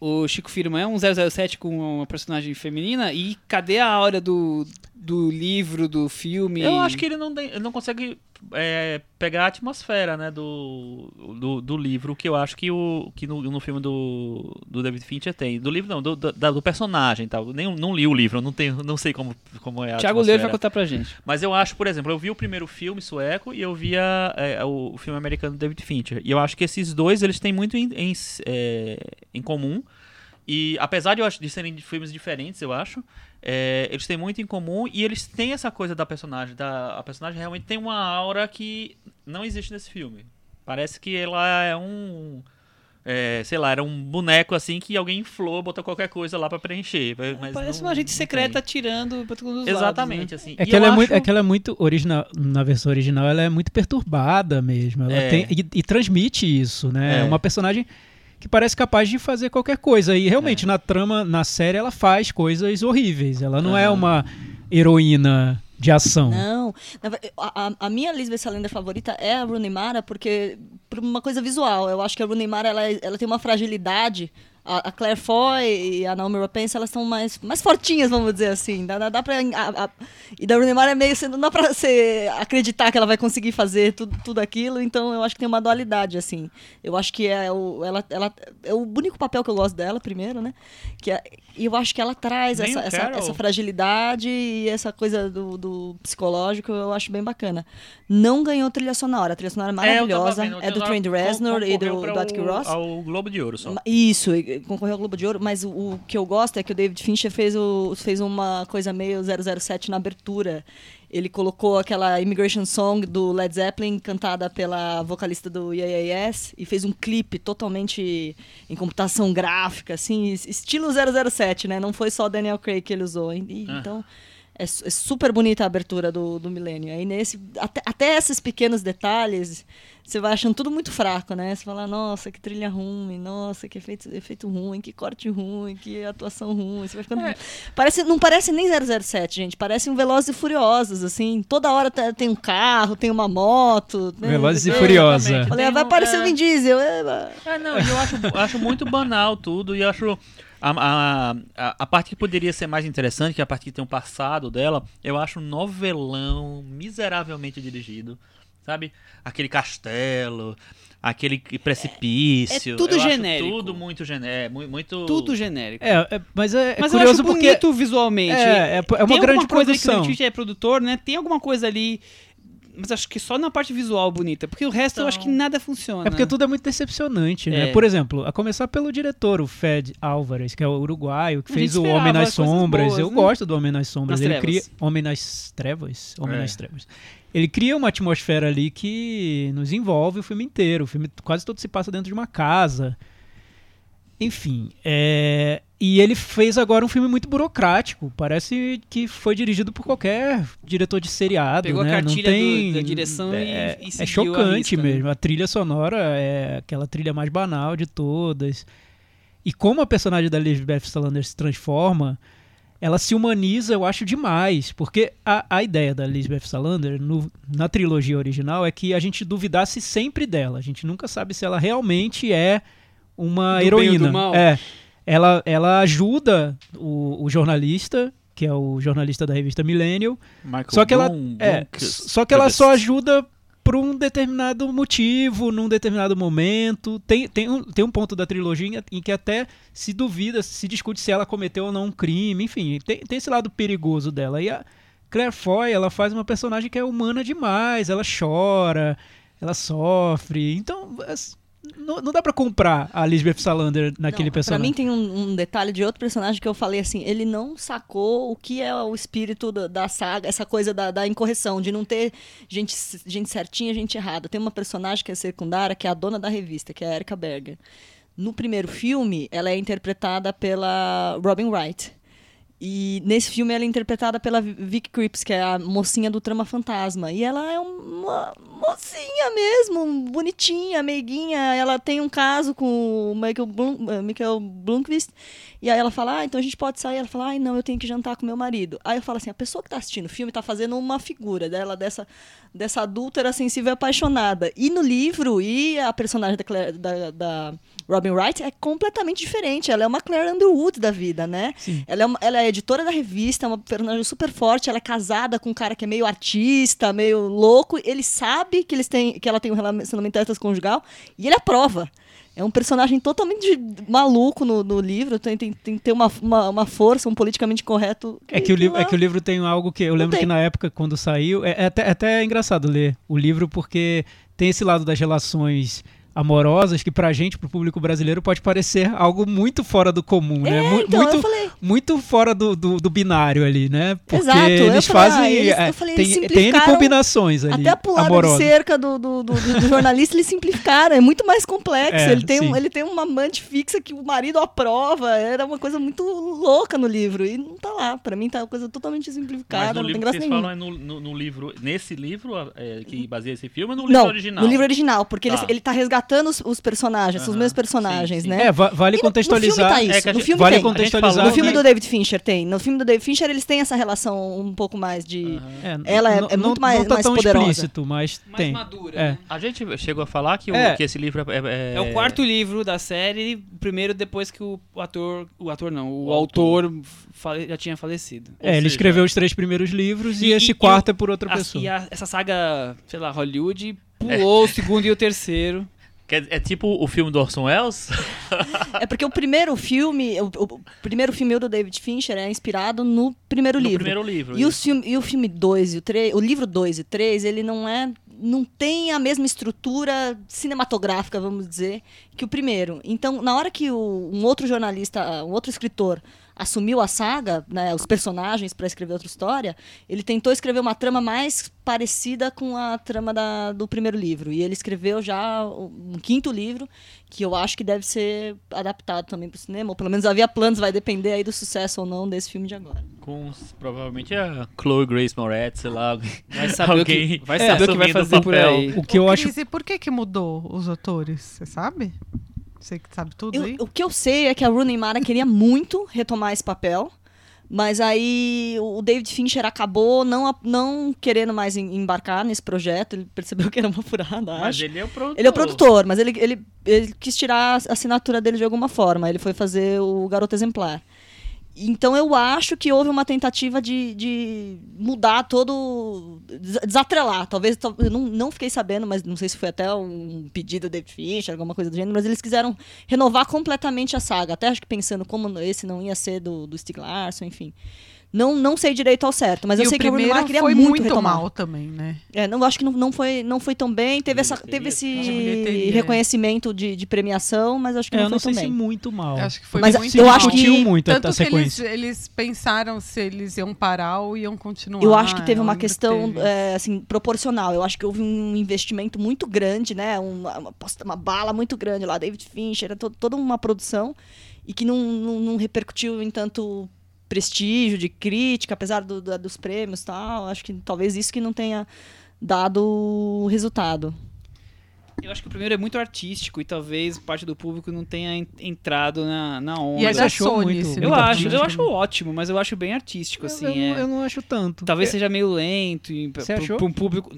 o Chico Firma é um 007 com uma personagem feminina e cadê a hora do, do livro, do filme? Eu acho que ele não, ele não consegue é, pegar a atmosfera né, do, do, do livro, que eu acho que, o, que no, no filme do, do David Fincher tem. Do livro não, do, do, do personagem tal. Nem, não li o livro, não, tenho, não sei como, como é a Thiago atmosfera. Leiro vai contar pra gente. Mas eu acho, por exemplo, eu vi o primeiro filme sueco e eu vi a- é, o, filme americano do David Fincher. E eu acho que esses dois eles têm muito em, em, é, em comum. E apesar de, eu acho, de serem filmes diferentes, eu acho, é, eles têm muito em comum e eles têm essa coisa da personagem. Da, a personagem realmente tem uma aura que não existe nesse filme. Parece que ela é um. é, sei lá, era um boneco assim que alguém inflou, botou qualquer coisa lá pra preencher. Mas Parece não- uma agente não secreta pra todos os Exatamente, lados, né? assim. É que, ela é, acho- muito, é que ela é muito original. Na versão original, ela é muito perturbada mesmo. Ela É. tem, e, e transmite isso, né? É. É uma personagem que parece capaz de fazer qualquer coisa. E realmente, É. na trama, na série, ela faz coisas horríveis. Ela não é Aham. uma heroína de ação. Não. A, a- a minha Lisbeth Salander favorita é a Rooney Mara, porque por uma coisa visual. Eu acho que a Rooney Mara ela, é- ela tem uma fragilidade. A, a Claire Foy e a Naomi Rapace, elas são mais, mais fortinhas, vamos dizer assim. Dá, dá, dá pra, a- a- e da Rooney Mara é meio... Não dá pra você acreditar que ela vai conseguir fazer tudo, tudo aquilo. Então, eu acho que tem uma dualidade, assim. Eu acho que é o, ela, ela, é o único papel que eu gosto dela, primeiro, né? Que é- e eu acho que ela traz essa, essa, essa fragilidade e essa coisa do, do psicológico eu acho bem bacana. Não ganhou trilha sonora. A trilha sonora é É, maravilhosa. vendo, É, do Trent Reznor e do, do Atticus Ross. Ao Globo de Ouro só. Isso, concorreu ao Globo de Ouro, mas o, o que eu gosto é que o David Fincher fez, o, fez uma coisa meio 007 na abertura. Ele colocou aquela Immigration Song do Led Zeppelin, cantada pela vocalista do Yes, e fez um clipe totalmente em computação gráfica, assim, es- estilo 007, né? Não foi só Daniel Craig que ele usou. E- Ah. Então, é, é super bonita a abertura do, do Milênio. Aí nesse, até, até esses pequenos detalhes, você vai achando tudo muito fraco, né? Você fala, nossa, que trilha ruim, nossa, que efeito, efeito ruim, que corte ruim, que atuação ruim. Você vai ficando... É. parece, não parece nem 007, gente. Parece um Velozes e Furiosos, assim. Toda hora tem um carro, tem uma moto. né? Velozes e É, Furiosa. exatamente. Falei, ah, vai um- aparecer é. o Vin Diesel. eba. É, não, e eu acho, acho muito banal tudo e acho a, a, a, parte que poderia ser mais interessante, que é a parte que tem o passado dela, eu acho um novelão miseravelmente dirigido, sabe? Aquele castelo, aquele precipício. É tudo eu acho genérico. tudo muito genérico, muito... Tudo genérico. É, é, mas é, é Mas eu curioso acho porque bonito visualmente. É, é, é uma Tem grande coisa ali que o produção. É produtor, né? Tem alguma coisa ali... Mas acho que só na parte visual bonita. Porque o resto eu acho que Então- nada funciona. É porque tudo é muito decepcionante, né? É. Por exemplo, a começar pelo diretor, o Fed Álvares, que é o uruguaio, que A fez o Homem nas Sombras. boas, Eu né? gosto do Homem nas Sombras. Nas Ele trevas. cria Homem nas Trevas, Homem É. nas Trevas. Ele cria uma atmosfera ali que nos envolve o filme inteiro. O filme quase todo se passa dentro de uma casa. Enfim, é... e ele fez agora um filme muito burocrático. Parece que foi dirigido por qualquer diretor de seriado, Pegou a né? cartilha Não tem... do- da direção e- é, e é seguiu a chocante risca, né? mesmo. A trilha sonora é aquela trilha mais banal de todas. e como a personagem da Lisbeth Salander se transforma, ela se humaniza, eu acho, demais. Porque a, a ideia da Lisbeth Salander no- na trilogia original é que a gente duvidasse sempre dela. A gente nunca sabe se ela realmente é uma Do bem ou heroína. do mal. É. Ela, ela ajuda o, o jornalista, que é o jornalista da revista Millennial, Michael só que ela, Bloom- é, só que ela só ajuda por um determinado motivo, num determinado momento. Tem, tem, um, tem um ponto da trilogia em que até se duvida, se discute se ela cometeu ou não um crime, enfim, tem, tem esse lado perigoso dela. E a Claire Foy, ela faz uma personagem que é humana demais, ela chora, ela sofre. Então, não, não dá pra comprar a Lisbeth Salander naquele Não, Pra personagem. mim tem um, um detalhe de outro personagem que eu falei assim, ele não sacou o que é o espírito da, da saga, essa coisa da, da incorreção, de não ter gente, gente certinha, gente errada. Tem uma personagem que é secundária, que é a dona da revista, que é a Erika Berger. No primeiro filme, ela é interpretada pela Robin Wright. E nesse filme ela é interpretada pela Vicky Krieps, que é a mocinha do Trama Fantasma. E ela é uma mocinha mesmo, bonitinha, meiguinha. Ela tem um caso com o Michael, Blum, eh, Michael Blomqvist. E aí ela fala, ah, então a gente pode sair. Ela fala, ai, não, eu tenho que jantar com meu marido. Aí eu falo assim, a pessoa que tá assistindo o filme tá fazendo uma figura dela, dessa, dessa adúltera sensível e apaixonada. E no livro, e a personagem da, Claire- da, da Robin Wright é completamente diferente. Ela é uma Claire Underwood da vida, né? Sim. Ela é, uma- ela é editora da revista, é uma personagem super forte. Ela é casada com um cara que é meio artista, meio louco. Ele sabe que, eles têm, que ela tem um relacionamento conjugal e ele aprova. É um personagem totalmente maluco no, no livro. Tem, tem, tem que ter uma, uma, uma força, um politicamente correto. É que, o livro, é que o livro tem algo que eu lembro que na época, quando saiu, é, é até, é até engraçado ler o livro, porque tem esse lado das relações amorosas que pra gente, pro público brasileiro, pode parecer algo muito fora do comum, né? É, então, eu muito, falei, muito fora do, do, do binário ali, né? Porque Exato, eu eles falei, fazem. ah, eles- eu é, falei, tem, eles tem N combinações ali. Até a pulada amorosas. de cerca do, do, do, do- jornalista eles simplificaram. É muito mais complexo. É, ele, tem um, ele tem uma amante fixa que o marido aprova. Era uma coisa muito louca no livro. E não tá lá. Pra mim tá uma coisa totalmente simplificada. no Não tem graça nenhuma. falam é no, no- no livro, nesse livro é, que baseia esse filme, ou no livro Não, original? no livro original, porque Tá. ele, ele tá resgatando os, os personagens, os Aham, mesmos personagens, sim, sim. né? É, va- vale E no- contextualizar. No filme tá É isso. no filme vale tem. contextualizar. No filme do David Fincher tem. No filme do David Fincher eles têm essa relação um pouco mais de. Aham. É, Ela é- não- é muito não- mais- Não tá mais tão poderosa. explícito, mas Mais tem. madura. É. né? A gente chegou a falar que, o- É. que esse livro é, é- É o quarto livro da série, primeiro depois que o ator, o ator não, o, O autor, fale- já tinha falecido. Ou É, ele seja, escreveu os três primeiros livros e, E- esse e- quarto é por outra A- pessoa. e a- essa saga, sei lá, Hollywood pulou o segundo e o terceiro. Dizer, É tipo o filme do Orson Welles? É porque o primeiro filme, o, o primeiro filme do David Fincher é inspirado no primeiro no livro. primeiro livro. E o filme, e o filme 2 e o 3, o livro 2 e 3, ele não é não tem a mesma estrutura cinematográfica, vamos dizer, que o primeiro. Então, na hora que o- um outro jornalista, um outro escritor assumiu a saga, né, os personagens para escrever outra história, ele tentou escrever uma trama mais parecida com a trama da- do primeiro livro. E ele escreveu já um quinto livro, que eu acho que deve ser adaptado também para o cinema, ou pelo menos havia planos, vai depender aí do sucesso ou não desse filme de agora. Com provavelmente a Chloe Grace Moretz, sei lá. Vai saber, o, que, vai, saber o que vai fazer por papel. aí. O que eu acho Cris, e por que que mudou os autores? Você sabe? Você que sabe tudo Eu- aí? o que eu sei é que a Rooney Mara queria muito retomar esse papel, mas aí o David Fincher acabou não, não querendo mais em- embarcar nesse projeto. Ele percebeu que era uma furada, Mas acho. ele é o produtor. Ele é o produtor, mas ele, ele, ele quis tirar a assinatura dele de alguma forma. Ele foi fazer o Garoto Exemplar. Então eu acho que houve uma tentativa de, de mudar todo. des- desatrelar. Talvez. não, não fiquei sabendo, mas não sei se foi até um pedido do David Fincher, alguma coisa do gênero, mas eles quiseram renovar completamente a saga. Até acho que pensando como esse não ia ser do, do Stieg Larsson, enfim. Não, não sei direito ao certo, mas e eu sei o que Rooney primeiro Mara queria foi muito, muito retomar. mal também, né? É, não, acho que não, não, foi, não foi tão bem. Teve, essa, teve esse De bilheteria, é. reconhecimento de, de premiação, mas acho que É, não eu foi não sei tão se bem. muito mal. Acho que foi Mas muito eu mal. acho que- muito Tanto que eles, eles pensaram se eles iam parar ou iam continuar. Eu acho que teve uma questão teve. é, assim, proporcional. Eu acho que houve um investimento muito grande, né? Uma, uma, uma bala muito grande lá, David Fincher, era to- toda uma produção e que não, não, não repercutiu em tanto prestígio de crítica, apesar do- da- dos prêmios e tal. Acho que talvez isso que não tenha dado resultado. Eu acho que o primeiro é muito artístico e talvez parte do público não tenha en- entrado na, na onda. E é da achou Sony, muito- se eu não me acho, eu acho ótimo, mas eu acho bem artístico, assim. eu, eu é. não, eu não acho tanto. Talvez É, seja meio lento e pra um público.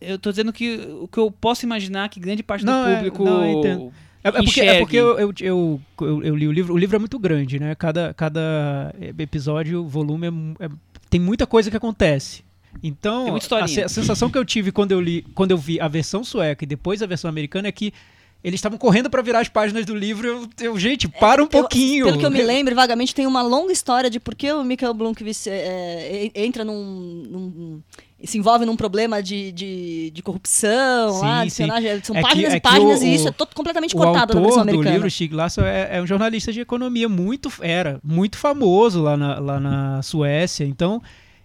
Eu tô dizendo que o que eu posso imaginar que grande parte Não, do é- público não, eu entendo. É, é porque, é porque eu, eu, eu, eu- eu li o livro. O livro é muito grande, né? Cada, cada episódio, volume, é é- tem muita coisa que acontece. Então, a, a sensação que eu tive quando eu li, quando eu vi a versão sueca e depois a versão americana é que eles estavam correndo para virar as páginas do livro. Eu, eu, gente, para um Eu- pouquinho. Pelo que eu me lembro, vagamente, tem uma longa história de por que o Michael Blomkvist é, é, entra num, num- se envolve num problema de, de, de corrupção, Sim, lá, de sim. espionagem. São É que- páginas é e que páginas, o- e isso é o- to- completamente o cortado na versão americana. livro, Stig Larsson, é, é um jornalista de economia muito era muito famoso lá na, lá na Suécia. Então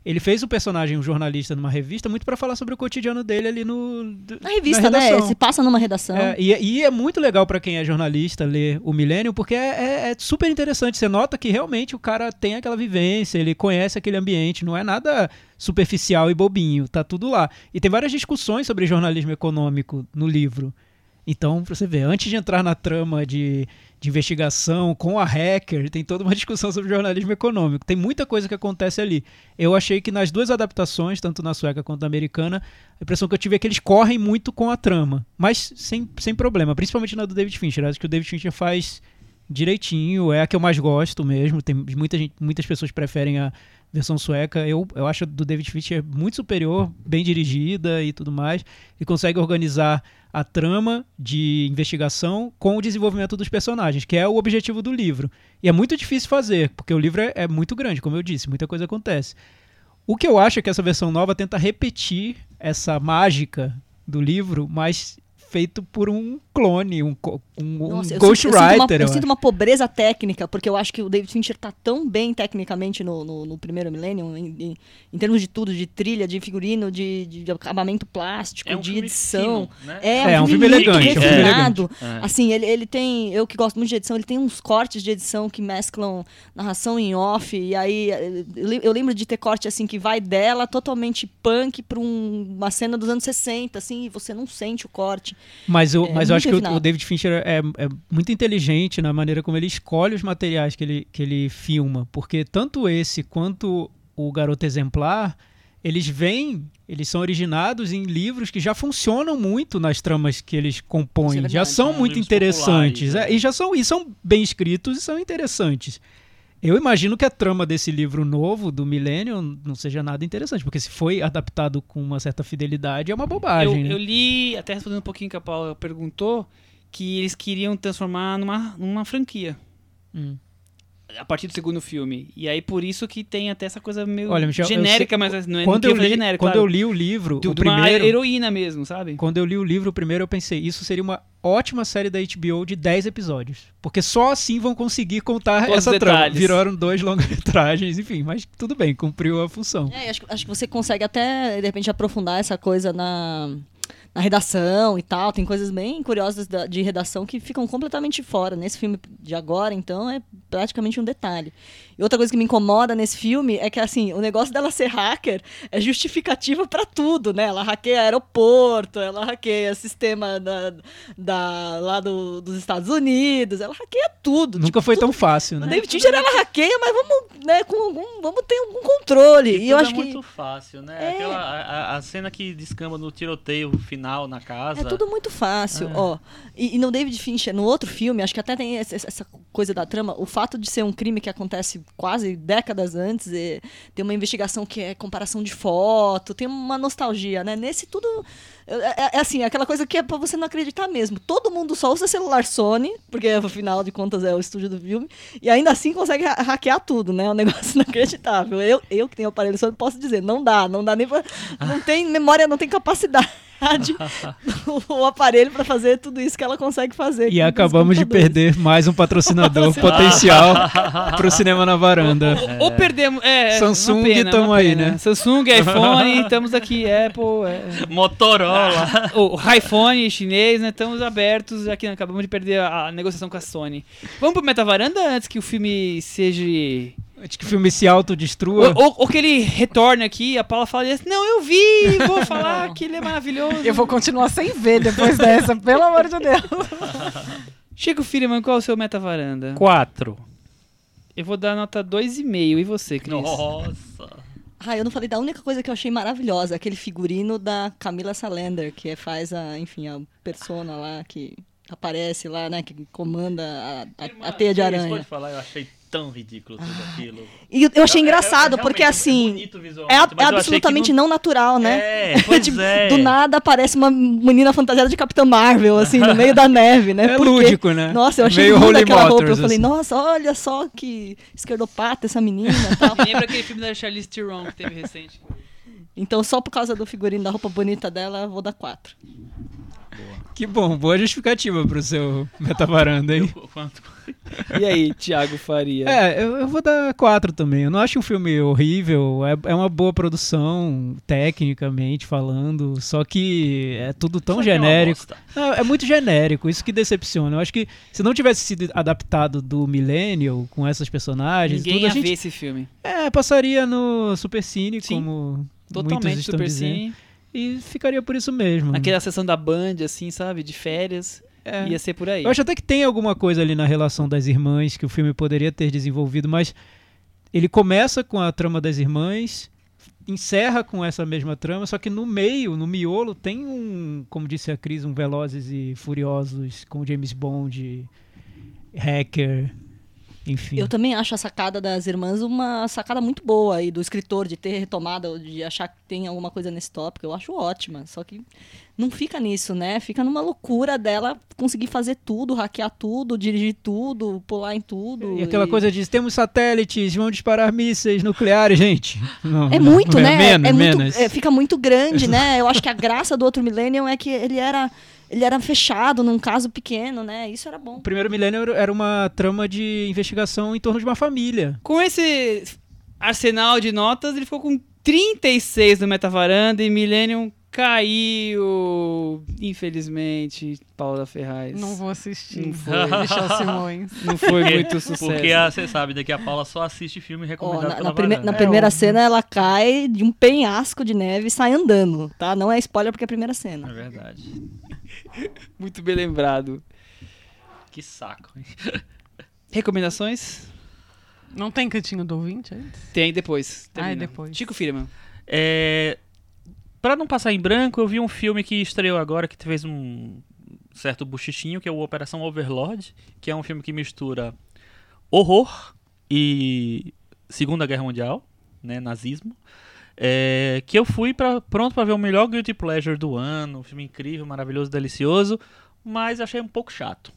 ele fez o personagem um jornalista numa revista muito para falar sobre o cotidiano dele ali no Na revista, né? redação. Se passa numa redação. É, e, e é muito legal para quem é jornalista ler o Millennium, porque é, é- é super interessante. Você nota que realmente o cara tem aquela vivência, ele conhece aquele ambiente, não é nada superficial e bobinho, tá tudo lá. E tem várias discussões sobre jornalismo econômico no livro. Então, pra você ver, antes de entrar na trama de, de investigação com a hacker, tem toda uma discussão sobre jornalismo econômico. Tem muita coisa que acontece ali. Eu achei que nas duas adaptações, tanto na sueca quanto na americana, a impressão que eu tive é que eles correm muito com a trama, mas sem, sem problema, principalmente na do David Fincher. Acho que o David Fincher faz direitinho, é a que eu mais gosto mesmo. Tem muita gente, muitas pessoas preferem a versão sueca. Eu, eu acho do David Fincher muito superior, bem dirigida e tudo mais. E consegue organizar a trama de investigação com o desenvolvimento dos personagens, que é o objetivo do livro. E é muito difícil fazer, porque o livro é, é muito grande, como eu disse, muita coisa acontece. O que eu acho é que essa versão nova tenta repetir essa mágica do livro, mas feito por um clone, um, um, um Nossa, eu, sinto, eu, sinto uma, ghostwriter. eu eu sinto acho. uma pobreza técnica, porque eu acho que o David Fincher tá tão bem tecnicamente no, no, no primeiro Millennium, em, em- em termos de tudo, de trilha, de figurino, de, de acabamento plástico, É um de filme edição. fino, né? É, É, um um filme, elegante, é um filme refinado. É. Assim, ele, ele tem. Eu que gosto muito de edição, ele tem uns cortes de edição que mesclam narração em off. E aí eu le- eu lembro de ter corte assim que vai dela totalmente punk pra um- uma cena dos anos 60, assim, e você não sente o corte. Mas eu, É, mas eu acho que o, David Fincher é, é muito inteligente na maneira como ele escolhe os materiais que ele, que ele filma. Porque tanto esse quanto o Garoto Exemplar, eles vêm, eles são originados em livros que já funcionam muito nas tramas que eles compõem. É já são São muito interessantes. populares, é, é. e já são, e são bem escritos e são interessantes. Eu imagino que a trama desse livro novo, do Millennium, não seja nada interessante, porque se foi adaptado com uma certa fidelidade, é uma Eu, bobagem. né? eu li, até respondendo um pouquinho que a Paula perguntou, que eles queriam transformar numa, numa franquia. Hum. A partir do segundo filme. E aí, por isso que tem até essa coisa meio Olha, Michel, genérica, sei- mas não é quando não eu li, genérico, quando claro. eu li o livro, De- o primeiro, heroína mesmo, sabe? quando eu li o livro primeiro, eu pensei, isso seria uma ótima série da HBO de 10 episódios, porque só assim vão conseguir contar Todos os essa trama. Viraram dois longa-metragens, enfim, mas tudo bem, cumpriu a função. É, acho, que- acho que você consegue até, de repente, aprofundar essa coisa na, na redação e tal. Tem coisas bem curiosas da- de redação que ficam completamente fora. Nesse filme de agora, então, é praticamente um detalhe. E outra coisa que me incomoda nesse filme é que, assim, o negócio dela ser hacker é justificativa pra tudo, né? Ela hackeia aeroporto, ela hackeia sistema da, da- lá do- dos Estados Unidos, ela hackeia tudo. Nunca Tipo, foi tudo tão fácil, o né? David Fincher ela hackeia, mas vamos, né, com algum, vamos ter algum controle. E, eu tudo acho é que muito fácil, né? É. Aquela, a, a- cena que descamba no tiroteio final na casa. é tudo muito fácil, É. ó. E, e no David Fincher, no outro filme, acho que até tem essa, essa coisa da trama, o fato de ser um crime que acontece quase décadas antes, e tem uma investigação que é comparação de foto, tem uma nostalgia, né? Nesse tudo é, é- é assim, aquela coisa que é pra você não acreditar mesmo. Todo mundo só usa celular Sony, porque afinal de contas é o estúdio do filme, e ainda assim consegue ha- hackear tudo, né? É um negócio inacreditável. Eu, eu que tenho aparelho Sony posso dizer, não dá, não dá nem pra. Não tem memória, não tem capacidade. O aparelho pra fazer tudo isso que ela consegue fazer. E acabamos de perder mais um patrocinador potencial pro Cinema na Varanda. Ou perdemos. É, Samsung, uma pena, tamo uma aí, né? Samsung, iPhone, estamos aqui, Apple. é. Motorola. O iPhone chinês, né? Estamos abertos. Aqui acabamos de perder a, a negociação com a Sony. Vamos pro Metavaranda antes que o filme seja Antes que o filme se autodestrua. Ou, ou, ou que ele retorne aqui e a Paula fala assim, não, eu vi, vou falar que ele é maravilhoso. Eu vou continuar sem ver depois dessa, pelo amor de Deus. Chico Firman, qual é o seu meta varanda? Quatro. Eu vou dar nota 2,5. E você, Cris? Nossa. Ah, eu não falei da única coisa que eu achei maravilhosa, aquele figurino da Camila Salander, que é- faz a, enfim, a persona lá que aparece lá, né, que comanda a, a- a teia de aranha. Pode falar, eu achei tão ridículo tudo aquilo. E eu, achei É- é- engraçado, é porque realmente assim, é, é absolutamente não... natural, né? É, pois Tipo, é. Do nada aparece uma menina fantasiada de Capitã Marvel, assim, no meio da neve, né? É Porque- lúdico, né? Nossa, eu achei Meio linda aquela roupa. Eu falei, assim. nossa, olha só que esquerdopata essa menina e tal. Lembra aquele filme da Charlize Theron que teve recente. Então, só por causa do figurino da roupa bonita dela, eu vou dar quatro. Que bom, boa justificativa pro seu metavaranda aí. Quanto? E aí, Thiago Faria? É, eu, eu vou dar quatro também. Eu não acho um filme horrível, é, é uma boa produção, tecnicamente falando, só que é tudo tão que é genérico. Não, é muito genérico, isso que decepciona. Eu acho que se não tivesse sido adaptado do Millennial com essas personagens, Ninguém tudo, a ia gente ver esse filme. é, passaria no Supercine, Sim, como Totalmente muitos estão Super dizendo. Cine. E ficaria por isso mesmo. Naquela sessão da Band, assim, sabe? De férias. É. Ia ser por aí. Eu acho até que tem alguma coisa ali na relação das irmãs que o filme poderia ter desenvolvido, mas ele começa com a trama das irmãs, encerra com essa mesma trama, só que no meio, no miolo, tem um, como disse a Cris, um Velozes e Furiosos com James Bond, hacker, enfim. Eu também acho a sacada das irmãs uma sacada muito boa aí do escritor, de ter retomado, de achar que tem alguma coisa nesse tópico. Eu acho ótima. Só que não fica nisso, né? Fica numa loucura dela conseguir fazer tudo, hackear tudo, dirigir tudo, pular em tudo. E aquela coisa de temos satélites, vão disparar mísseis nucleares, gente. Não, É muito, né? Menos, é muito, menos. é, fica muito grande, né? Eu acho que a graça do outro Millennium é que ele era, ele era fechado num caso pequeno, né? Isso era bom. O primeiro milênio era- era uma trama de investigação em torno de uma família. Com esse arsenal de notas, ele ficou com 36 no Metavaranda e Millennium caiu. Infelizmente, Paula Ferraz. Não vou assistir. Não foi. Michel Simões. Não foi muito sucesso. Porque a- você sabe, né, que a Paula só assiste filme recomendado na, pela na prime- na primeira óbvio. cena ela cai de um penhasco de neve e sai andando, tá? Não é spoiler porque é a primeira É cena. verdade. Muito bem lembrado. Que saco. hein? Recomendações? Não tem cantinho do ouvinte antes? Tem depois. Ah, é Termina. depois. Chico Firman. É, Pra não passar em branco, eu vi um filme que estreou agora que fez um certo buchichinho, que é o Operação Overlord, que é um filme que mistura horror e Segunda Guerra Mundial, né, nazismo. É, que eu fui pra, pronto pra ver o melhor guilty pleasure do ano, um filme incrível, maravilhoso, delicioso, mas achei um pouco chato.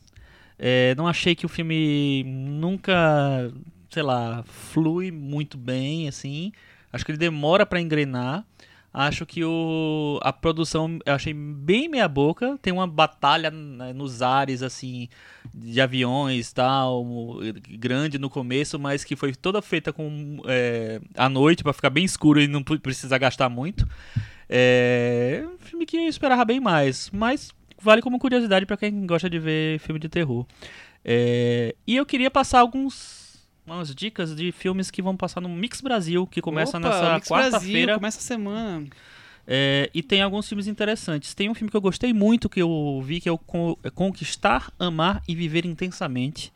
É, não achei que o filme nunca, sei lá, flui muito bem, assim. Acho que ele demora pra engrenar. Acho que o, a produção eu achei bem meia boca. Tem uma batalha né, nos ares, assim, de aviões tal, grande no começo, mas que foi toda feita com é, à noite pra ficar bem escuro e não precisar gastar muito. É um filme que eu esperava bem mais, mas vale como curiosidade pra quem gosta de ver filme de terror. É, e eu queria passar alguns umas dicas de filmes que vão passar no Mix Brasil, que começa Opa, nessa quarta-feira. Começa a semana. É, e tem alguns filmes interessantes. Tem um filme que eu gostei muito, que eu vi, que é o é Conquistar, Amar e Viver Intensamente.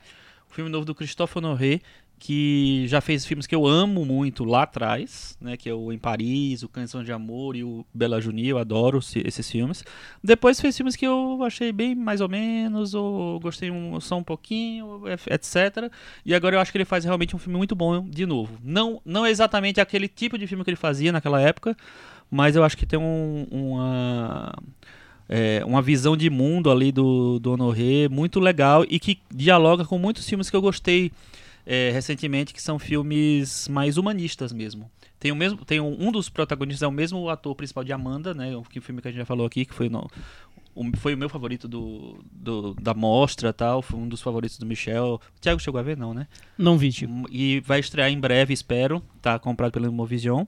O filme novo do Christophe Honoré, que já fez filmes que eu amo muito lá atrás, né? Que é o Em Paris, o Canção de Amor e o Bela Juni, eu adoro se- esses filmes. Depois fez filmes que eu achei bem mais ou menos, ou gostei um, só um pouquinho, etc. E agora eu acho que ele faz realmente um filme muito bom de novo. Não, não exatamente aquele tipo de filme que ele fazia naquela época, mas eu acho que tem um- uma, é, uma visão de mundo ali do, do Honoré muito legal e que dialoga com muitos filmes que eu gostei é, recentemente, que são filmes mais humanistas mesmo. Tem, o mesmo, tem um, um dos protagonistas, é o mesmo ator principal de Amanda, né? O que- o filme que a gente já falou aqui, que foi, no, o- foi o meu favorito do, do- da mostra tal, foi um dos favoritos do Michel. O Thiago chegou a ver, não, né? Não vi. Hum, E vai estrear em breve, espero. Tá comprado pela Imovision.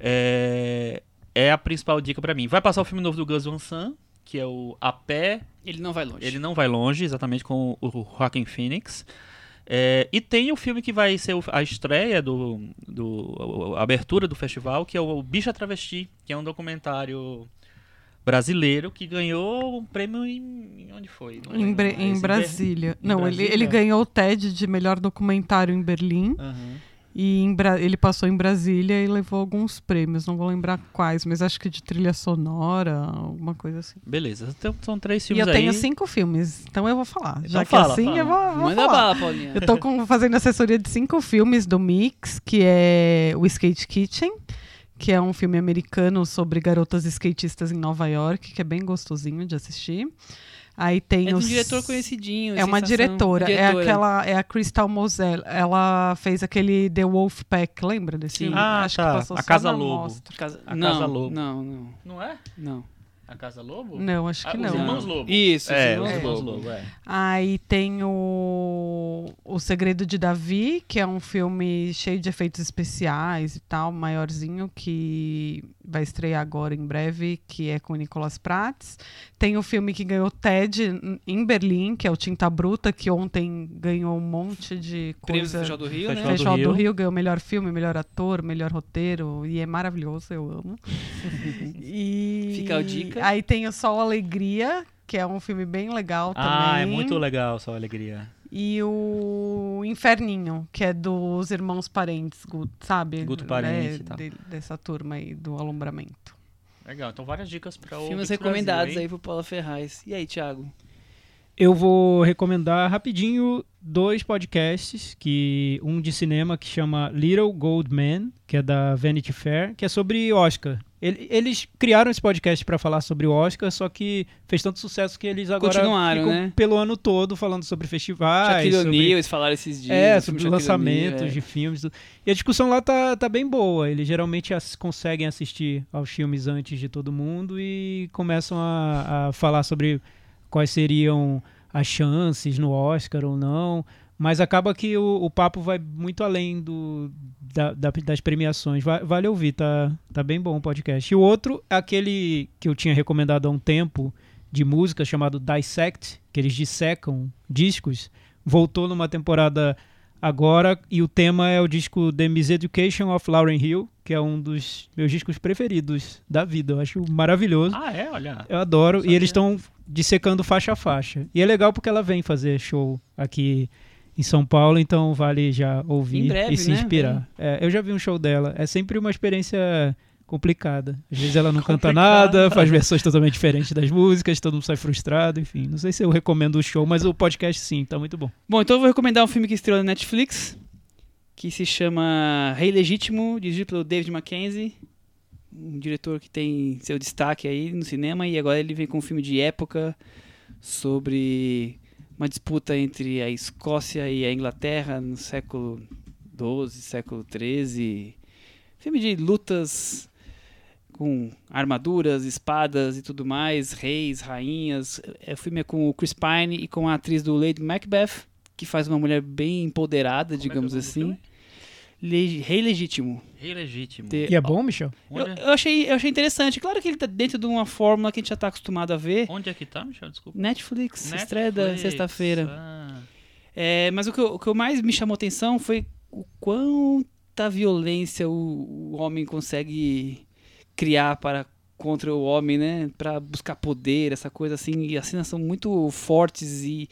É, é a principal dica pra mim. Vai passar o filme novo do Gus Van Sant, que é o A Pé. Ele não vai longe. Ele não vai longe, exatamente com o Joaquin Phoenix. É, e tem o filme que vai ser a estreia do, do a abertura do festival, que é o Bicha Travesti, que é um documentário brasileiro que ganhou um prêmio em, onde foi? Em, Bre- em Brasília. em Não, ele, Brasília? ele ganhou o TED de melhor documentário em Berlim. Aham. E ele passou em Brasília e levou alguns prêmios, não vou lembrar quais, mas acho que de trilha sonora, alguma coisa assim. Beleza, então são três E filmes eu aí. tenho cinco filmes, então eu vou falar. Já que fala, assim fala. eu vou, vou Manda falar. bala, Paulinha. Eu tô com- fazendo assessoria de cinco filmes do Mix, que é o Skate Kitchen, que é um filme americano sobre garotas skatistas em Nova York, que é bem gostosinho de assistir. Aí tem É de um os- diretor conhecidinho. É uma sensação. diretora, é Diretora. aquela, é a Crystal Moselle. Ela fez aquele The Wolf Pack, lembra desse Sim. Ah, Acho tá. que passou A Casa Lobo. Casa... A não, Casa Lobo. Não, não, Não é? não. A Casa Lobo? Não, acho que Ah, não. Os Irmãos Lobo. Isso, É, os os Irmãos Irmãos Lobo. É. Aí tem o, o Segredo de Davi, que é um filme cheio de efeitos especiais e tal, maiorzinho, que vai estrear agora em breve, que é com o Nicolas Prats. Tem o filme que ganhou TED em- Berlim, que é o Tinta Bruta, que ontem ganhou um monte de do coisa. Festival do Rio, Festival né? Festival do Rio. Rio. ganhou melhor filme, melhor ator, melhor roteiro, e é maravilhoso, eu amo. e Fica a dica. Aí tem o Sol Alegria, que é um filme bem legal Ah, é também. muito legal, só alegria. E o Inferninho, que é dos irmãos parentes, Guto, sabe? Guto Parente Né, e tal. de- dessa turma aí do alumbramento. Legal, então várias dicas para o Filmes recomendados Brasil, aí pro Paula Ferraz. E aí, Thiago? Eu vou recomendar rapidinho dois podcasts, que um de cinema que chama Little Gold Man, que é da Vanity Fair, que é sobre Oscar. Ele- Eles criaram esse podcast para falar sobre o Oscar, só que fez tanto sucesso que eles agora Continuaram, ficam né? pelo ano todo falando sobre festivais, Shaquille sobre O'Neal, eles falaram esses dias. é, sobre Shaquille lançamentos é. de filmes. E a discussão lá tá, tá bem boa. Eles geralmente ass- conseguem assistir aos filmes antes de todo mundo e começam a, a falar sobre quais seriam as chances no Oscar ou não. Mas acaba que o, o papo vai muito além do, da- da- das premiações. Va- vale ouvir, tá, tá bem bom o podcast. E o outro, aquele que eu tinha recomendado há um tempo, de música, chamado Dissect, que eles dissecam discos, voltou numa temporada agora e o tema é o disco The Miseducation of Lauryn Hill, que é um dos meus discos preferidos da vida. Eu acho maravilhoso. Ah, é? Olha. Eu adoro. Sabia. E eles estão dissecando faixa a faixa. E é legal porque ela vem fazer show aqui em São Paulo, então vale já ouvir breve, e se né? inspirar. É, eu já vi um show dela. É sempre uma experiência complicada. Às vezes ela não canta nada, faz versões totalmente diferentes das músicas, todo mundo sai frustrado, enfim. Não sei se eu recomendo o show, mas o podcast sim, tá muito bom. Bom, então eu vou recomendar um filme que estreou na Netflix, que se chama Rei Legítimo, dirigido pelo David Mackenzie, um diretor que tem seu destaque aí no cinema, e agora ele vem com um filme de época sobre uma disputa entre a Escócia e a Inglaterra no século XII, século XIII. Filme de lutas com armaduras, espadas e tudo mais, reis, rainhas. É, o filme é com o Chris Pine e com a atriz do Lady Macbeth, que faz uma mulher bem empoderada, Como é é digamos do assim. Rei Legítimo. Rei legítimo. Te- E é bom, Michel? Eu, Onde, eu achei, eu achei interessante. Claro que ele tá dentro de uma fórmula que a gente já tá acostumado a ver. onde é que tá, Michel? Desculpa. Netflix, estreia da Netflix. sexta-feira. Ah. É, mas o que, eu- o que eu mais me chamou atenção foi o quanta violência o, o homem consegue criar para contra o homem, né? Para buscar poder, essa coisa assim. E as cenas são muito fortes e,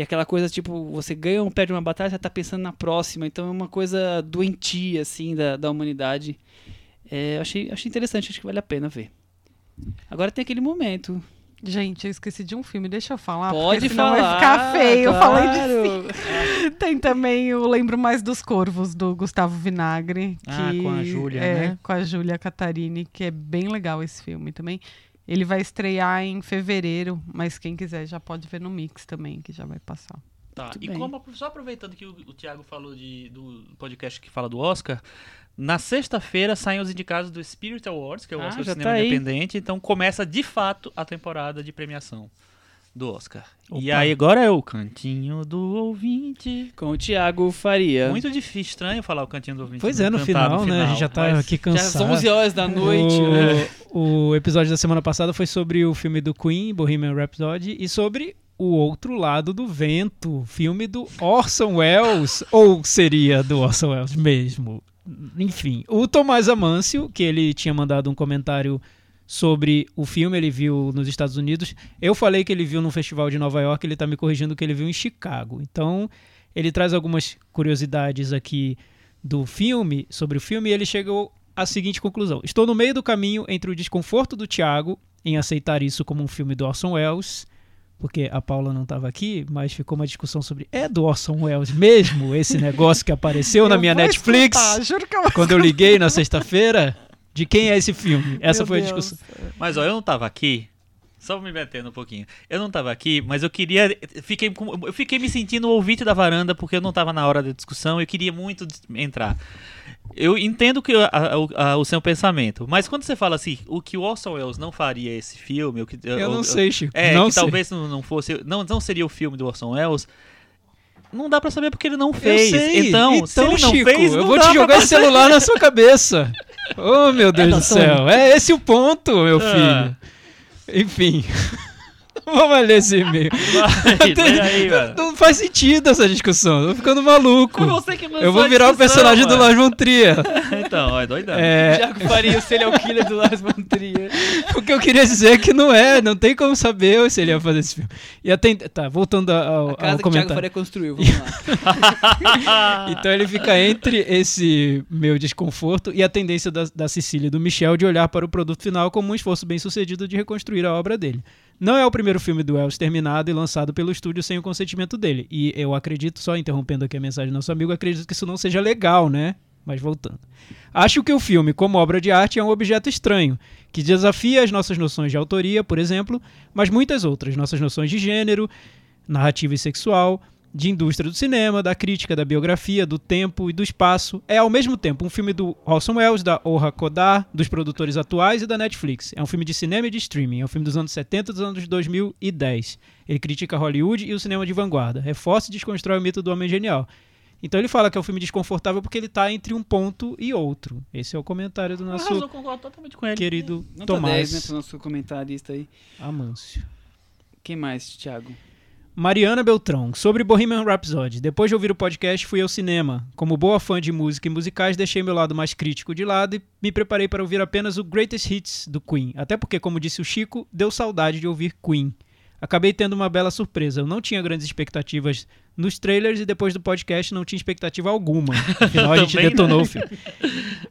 e aquela coisa tipo, você ganha ou perde uma batalha, você tá pensando na próxima. Então é uma coisa doentia, assim, da, da humanidade. É, eu achei, achei interessante, acho que vale a pena ver. Agora tem aquele momento. Gente, eu esqueci de um filme, deixa eu falar. Pode porque falar. vai ficar feio. Eu falei de claro. Tem também, eu lembro mais dos Corvos, do Gustavo Vinagre. Que, Ah, com a Júlia, é, né? Com a Júlia Catarini, que é bem legal esse filme também. Ele vai estrear em fevereiro, mas quem quiser já pode ver no Mix também, que já vai passar. Tá. Muito E bem. como, só aproveitando que o, o Thiago falou de, do podcast que fala do Oscar, na sexta-feira saem os indicados do Spirit Awards, que é o Ah, Oscar de Cinema tá aí. Independente, então começa de fato a temporada de premiação do Oscar. E Opa. aí agora é o Cantinho do Ouvinte. Com o Thiago Faria. Muito difícil, estranho falar o Cantinho do Ouvinte. Pois é, no cantar final, né? A gente já tá aqui Já cansado. são 11 horas da noite. o, né? o episódio da semana passada foi sobre o filme do Queen, Bohemian Rhapsody, e sobre O Outro Lado do Vento, filme do Orson Welles, ou seria do Orson Welles mesmo? Enfim, o Tomás Amâncio, que ele tinha mandado um comentário sobre o filme, ele viu nos Estados Unidos. Eu falei que ele viu no festival de Nova York, ele está me corrigindo que ele viu em Chicago. Então, ele traz algumas curiosidades aqui do filme, sobre o filme, e ele chegou à seguinte conclusão: Estou no meio do caminho entre o desconforto do Thiago em aceitar isso como um filme do Orson Welles, porque a Paula não estava aqui, mas ficou uma discussão sobre é do Orson Welles mesmo esse negócio que apareceu na minha Netflix escutar, juro que eu quando eu liguei na sexta-feira. De quem é esse filme? Essa Meu foi a Deus. discussão. Mas ó, eu não tava aqui. Só me metendo um pouquinho. Eu não tava aqui, mas eu queria. Fiquei, com- eu fiquei me sentindo o ouvinte da varanda porque eu não tava na hora da discussão. Eu queria muito entrar. Eu entendo que a- a- a- o seu pensamento, mas quando você fala assim, o que o Orson Welles não faria esse filme, o que Eu o- não o- sei, Chico. É, não que sei. talvez não, não fosse, não, não seria o filme do Orson Welles. Não dá pra saber porque ele não fez. Eu sei. Então, se ele não Chico, fez, eu não vou dá te jogar esse celular na sua cabeça. Oh, meu Deus É do céu. É esse o ponto, meu Ah. filho. Enfim. Vamos ler esse e-mail. Vai, lê aí. Não faz sentido essa discussão. Eu tô ficando maluco. Foi você que lançou Eu vou virar o personagem do mano. Lars von Trier. Então, é doidão. É, Thiago Faria, o serial killer do Lars von Trier. o que eu queria dizer é que não é, não tem como saber se ele ia fazer esse filme. E até, tá, voltando ao, A ao casa que o Thiago comentário. Faria construiu, vamos lá. Então ele fica entre esse meu desconforto e a tendência da, da Cecília e do Michel de olhar para o produto final como um esforço bem sucedido de reconstruir a obra dele. Não é o primeiro filme do Wells terminado e lançado pelo estúdio sem o consentimento dele. E eu acredito, só interrompendo aqui a mensagem do nosso amigo, acredito que isso não seja legal, né? Mas voltando. Acho que o filme, como obra de arte, é um objeto estranho, que desafia as nossas noções de autoria, por exemplo, mas muitas outras, nossas noções de gênero, narrativa e sexual, de indústria do cinema, da crítica, da biografia, do tempo e do espaço. É ao mesmo tempo um filme do Orson Welles, da Orra Kodar, dos produtores atuais e da Netflix. É um filme de cinema e de streaming. É um filme dos anos 70 e dos anos 2010. Ele critica Hollywood e o cinema de vanguarda. Reforça e desconstrói o mito do homem genial. Então ele fala que é um filme desconfortável porque ele está entre um ponto e outro. Esse é o comentário do nosso Arrasou, concordo totalmente com ele. querido Nota Tomás 10, né, pro nosso comentarista aí. Amâncio. Quem mais, Thiago? Mariana Beltrão, sobre Bohemian Rhapsody. Depois de ouvir o podcast, fui ao cinema. Como boa fã de música e musicais, deixei meu lado mais crítico de lado e me preparei para ouvir apenas o Greatest Hits do Queen. Até porque, como disse o Chico, deu saudade de ouvir Queen. Acabei tendo uma bela surpresa. Eu não tinha grandes expectativas nos trailers e depois do podcast não tinha expectativa alguma. Afinal, a gente detonou o filme.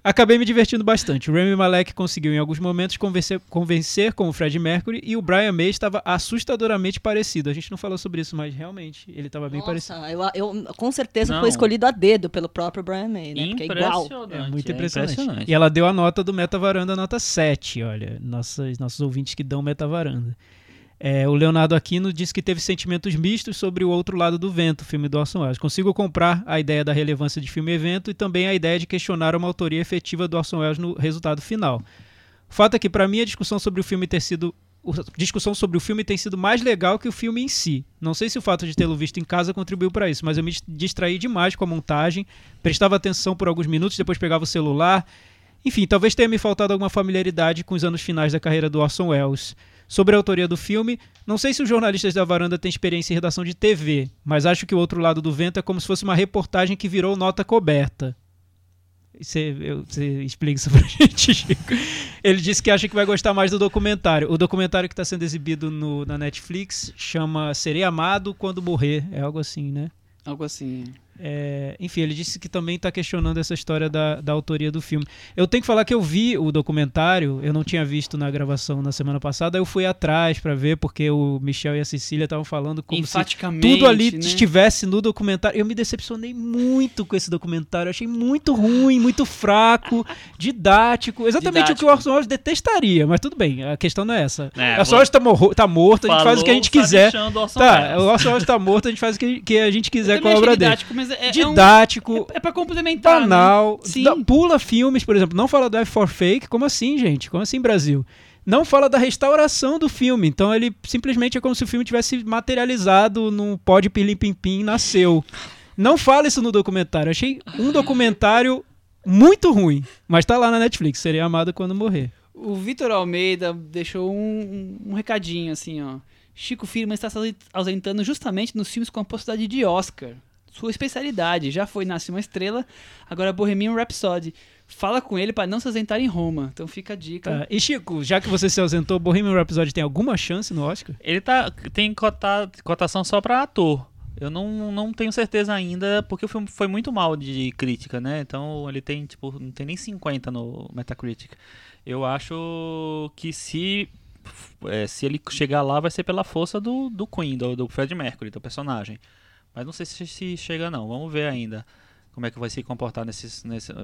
Acabei me divertindo bastante. O Rami Malek conseguiu em alguns momentos convencer, convencer com o Fred Mercury e o Brian May estava assustadoramente parecido. A gente não falou sobre isso, mas realmente ele estava bem parecido. Eu, eu- com certeza Não. foi escolhido a dedo pelo próprio Brian May, né? Porque é igual. Impressionante. É muito é impressionante. impressionante. E ela deu a nota do Meta Varanda, nota 7, olha. Nossos, nossos ouvintes que dão Meta Varanda. É, o Leonardo Aquino disse que teve sentimentos mistos sobre o outro lado do vento, filme do Orson Welles. Consigo comprar a ideia da relevância de filme e também a ideia de questionar uma autoria efetiva do Orson Welles no resultado final. O fato é que, para mim, a discussão sobre o filme ter sido. Discussão sobre o filme tem sido mais legal que o filme em si. Não sei se o fato de tê-lo visto em casa contribuiu para isso, mas eu me distraí demais com a montagem, prestava atenção por alguns minutos, depois pegava o celular. Enfim, talvez tenha me faltado alguma familiaridade com os anos finais da carreira do Orson Welles. Sobre a autoria do filme, não sei se os jornalistas da varanda têm experiência em redação de TV, mas acho que o outro lado do vento é como se fosse uma reportagem que virou nota coberta. Você, eu- você explica isso pra gente, Chico. Ele disse que acha que vai gostar mais do documentário. O documentário que está sendo exibido no- na Netflix chama Serei Amado Quando Morrer. É algo assim, né? Algo assim. É, enfim, ele disse que também está questionando essa história da, da autoria do filme. Eu tenho que falar que eu vi o documentário, eu não tinha visto na gravação na semana passada, eu fui atrás para ver, porque o Michel e a Cecília estavam falando como se tudo ali né? estivesse no documentário. Eu me decepcionei muito com esse documentário. Eu achei muito ruim, muito fraco, didático. Exatamente o que o Didático. Orson Welles detestaria, mas tudo bem, a questão não é essa. É, o Orson Welles tá, morro- tá morto, a gente faz o que a gente quiser. Tá, o Orson Welles tá morto, a gente faz o que, que a gente quiser com a obra dele. didático, mas é, é um- Didático, é pra complementar. banal, Né? Dá- pula filmes, por exemplo, não fala do F for Fake, como assim, gente? Como assim, Brasil? Não fala da restauração do filme, então ele simplesmente é como se o filme tivesse materializado num pó de pilim pim pim nasceu. Não fala isso no documentário. Eu achei um documentário muito ruim, mas tá lá na Netflix, seria amado quando morrer. O Vitor Almeida deixou um, um- um recadinho assim, ó. Chico Firman está se ausentando justamente nos filmes com a possibilidade de Oscar. Sua especialidade. Já foi Nasce uma Estrela, agora Bohemian Rhapsody. Fala com ele para não se ausentar em Roma. Então fica a dica. Tá. E Chico, já que você se ausentou, Bohemian Rhapsody tem alguma chance no Oscar? Ele tá, tem cota, cotação só pra ator. Eu não, não tenho certeza ainda, porque o filme foi muito mal de crítica, né? Então ele tem, tipo, não tem nem 50 no Metacritic. Eu acho que se, é, se ele chegar lá, vai ser pela força do, do Queen, do, do Fred Mercury, do personagem. Mas não sei se, se chega não. Vamos ver ainda como é que vai se comportar nesses, nesse, uh,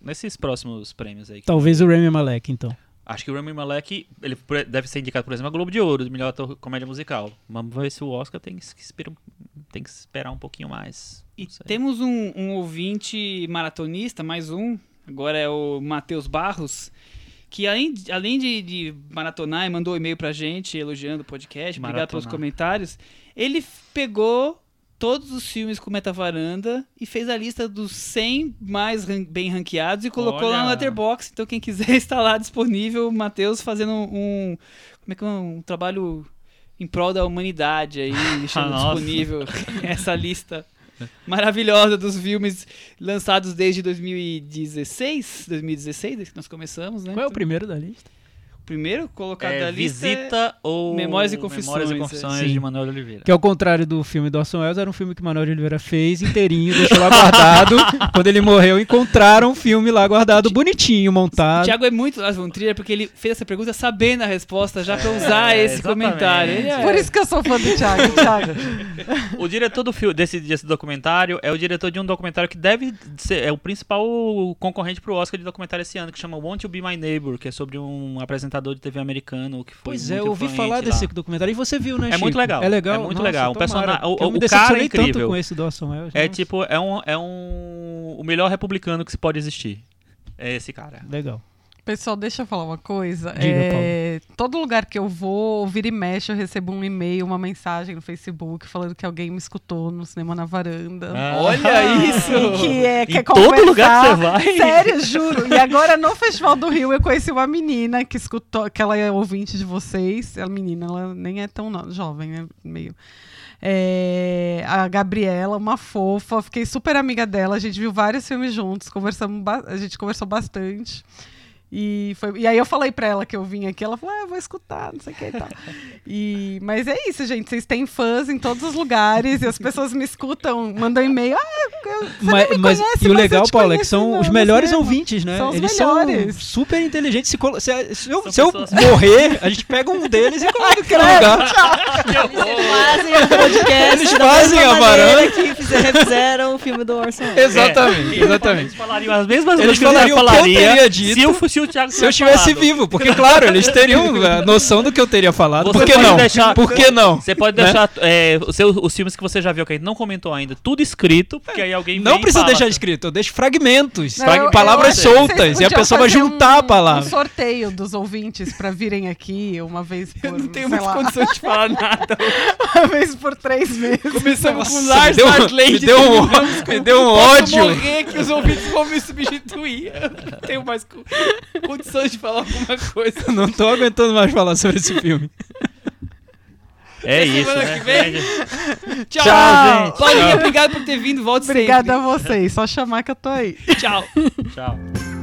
nesses próximos prêmios aí. Talvez o Rami Malek, então. Acho que o Rami Malek ele deve ser indicado, por exemplo, a Globo de Ouro, de melhor ator comédia musical. Vamos ver se o Oscar tem que, esperar, tem que esperar um pouquinho mais. E temos um, um ouvinte maratonista, mais um, agora é o Matheus Barros, que além, além de, de maratonar e mandou um e-mail pra gente elogiando o podcast, obrigado pelos Maratonar. comentários, ele pegou todos os filmes com Metavaranda e fez a lista dos 100 mais ran- bem ranqueados e colocou lá no Olha. Letterboxd. Então quem quiser está lá disponível, o Matheus fazendo um, como é que é, um trabalho em prol da humanidade aí, deixando disponível essa lista maravilhosa dos filmes lançados desde 2016, 2016, desde que nós começamos, né? Qual é o primeiro da lista? O primeiro colocado É, da lista é- Visita ou Memórias e Confissões, Memórias e é. Confissões Sim. de Manuel Oliveira. Que ao contrário do filme do Orson Welles, era um filme que Manuel de Oliveira fez inteirinho, deixou lá guardado. Quando ele morreu, encontraram um filme lá guardado, bonitinho, O montado. Thiago é muito Lars von Trier porque ele fez essa pergunta sabendo a resposta já pra usar É, esse exatamente. comentário. É- Por isso que eu sou fã do Thiago, Thiago. O diretor do filme, desse, desse documentário é o diretor de um documentário que deve ser é o principal concorrente pro Oscar de documentário esse ano, que chama Won't You Be My Neighbor, que é sobre um apresentador de TV americano que foi Pois é, eu ouvi falar lá. desse documentário. E você viu, né, É Chico? muito legal, É legal? é muito Nossa, legal. O tomara, persona- o- o cara é incrível. com esse do Welles. É tipo, é um, é um o melhor republicano que se pode existir. É esse cara. Legal. Pessoal, deixa eu falar uma coisa. Diga, É, todo lugar que eu vou, vira e mexe, eu recebo um e-mail, uma mensagem no Facebook falando que alguém me escutou no cinema na varanda. Ah. Olha isso! Que é, Em quer todo conversar. lugar que você vai. Sério, juro. E agora no Festival do Rio eu conheci uma menina que escutou, que ela é ouvinte de vocês. A menina, ela nem é tão jovem, é meio. É, a Gabriela, uma fofa, fiquei super amiga dela. A gente viu vários filmes juntos, conversamos, a gente conversou bastante. E, foi, e aí eu falei pra ela que eu vim aqui, ela falou, ah, eu vou escutar, não sei o que e tal. E, mas é isso, gente, vocês têm fãs em todos os lugares e as pessoas me escutam, mandam e-mail, ah, eu, você Mas, não me mas- conhece, e o mas legal, Paulo, é que são os melhores cinema. ouvintes, né? São os Eles melhores. são super inteligentes. Se, se- se eu, se eu morrer, a gente pega um deles e coloca aqui no lugar. Eles fazem o podcast Eles fazem a varanda. que fizer- refizeram o filme do Orson Welles. Exatamente, É. exatamente. Eles falariam as mesmas Eles coisas que eu falaria se, eu, se o Thiago Se eu tivesse estivesse vivo, porque claro, eles teriam a noção do que eu teria falado. Você Por que pode não? deixar- Por que não? Você pode Né? deixar é, o seu- os filmes que você já viu que a gente não comentou ainda, tudo escrito, porque aí alguém Não vem e precisa fala, deixar escrito, eu deixo fragmentos, Não, frag- eu- palavras eu soltas, e a pessoa vai juntar um- a palavra. Um sorteio dos ouvintes pra virem aqui uma vez por, Eu não tenho mais lá, condições de falar nada. uma vez por três meses. Começamos com Nossa, deu, Lars Lady. me deu um, me deu um ódio. morrer que os ouvintes vão me substituir. Eu não tenho mais condições de falar alguma coisa. Não tô aguentando mais falar sobre esse filme. É isso, semana né? que vem. Tchau. Tchau, gente. Paulinha, obrigado por ter vindo. Volte Obrigada sempre. a vocês. Só chamar que eu tô aí. Tchau. Tchau.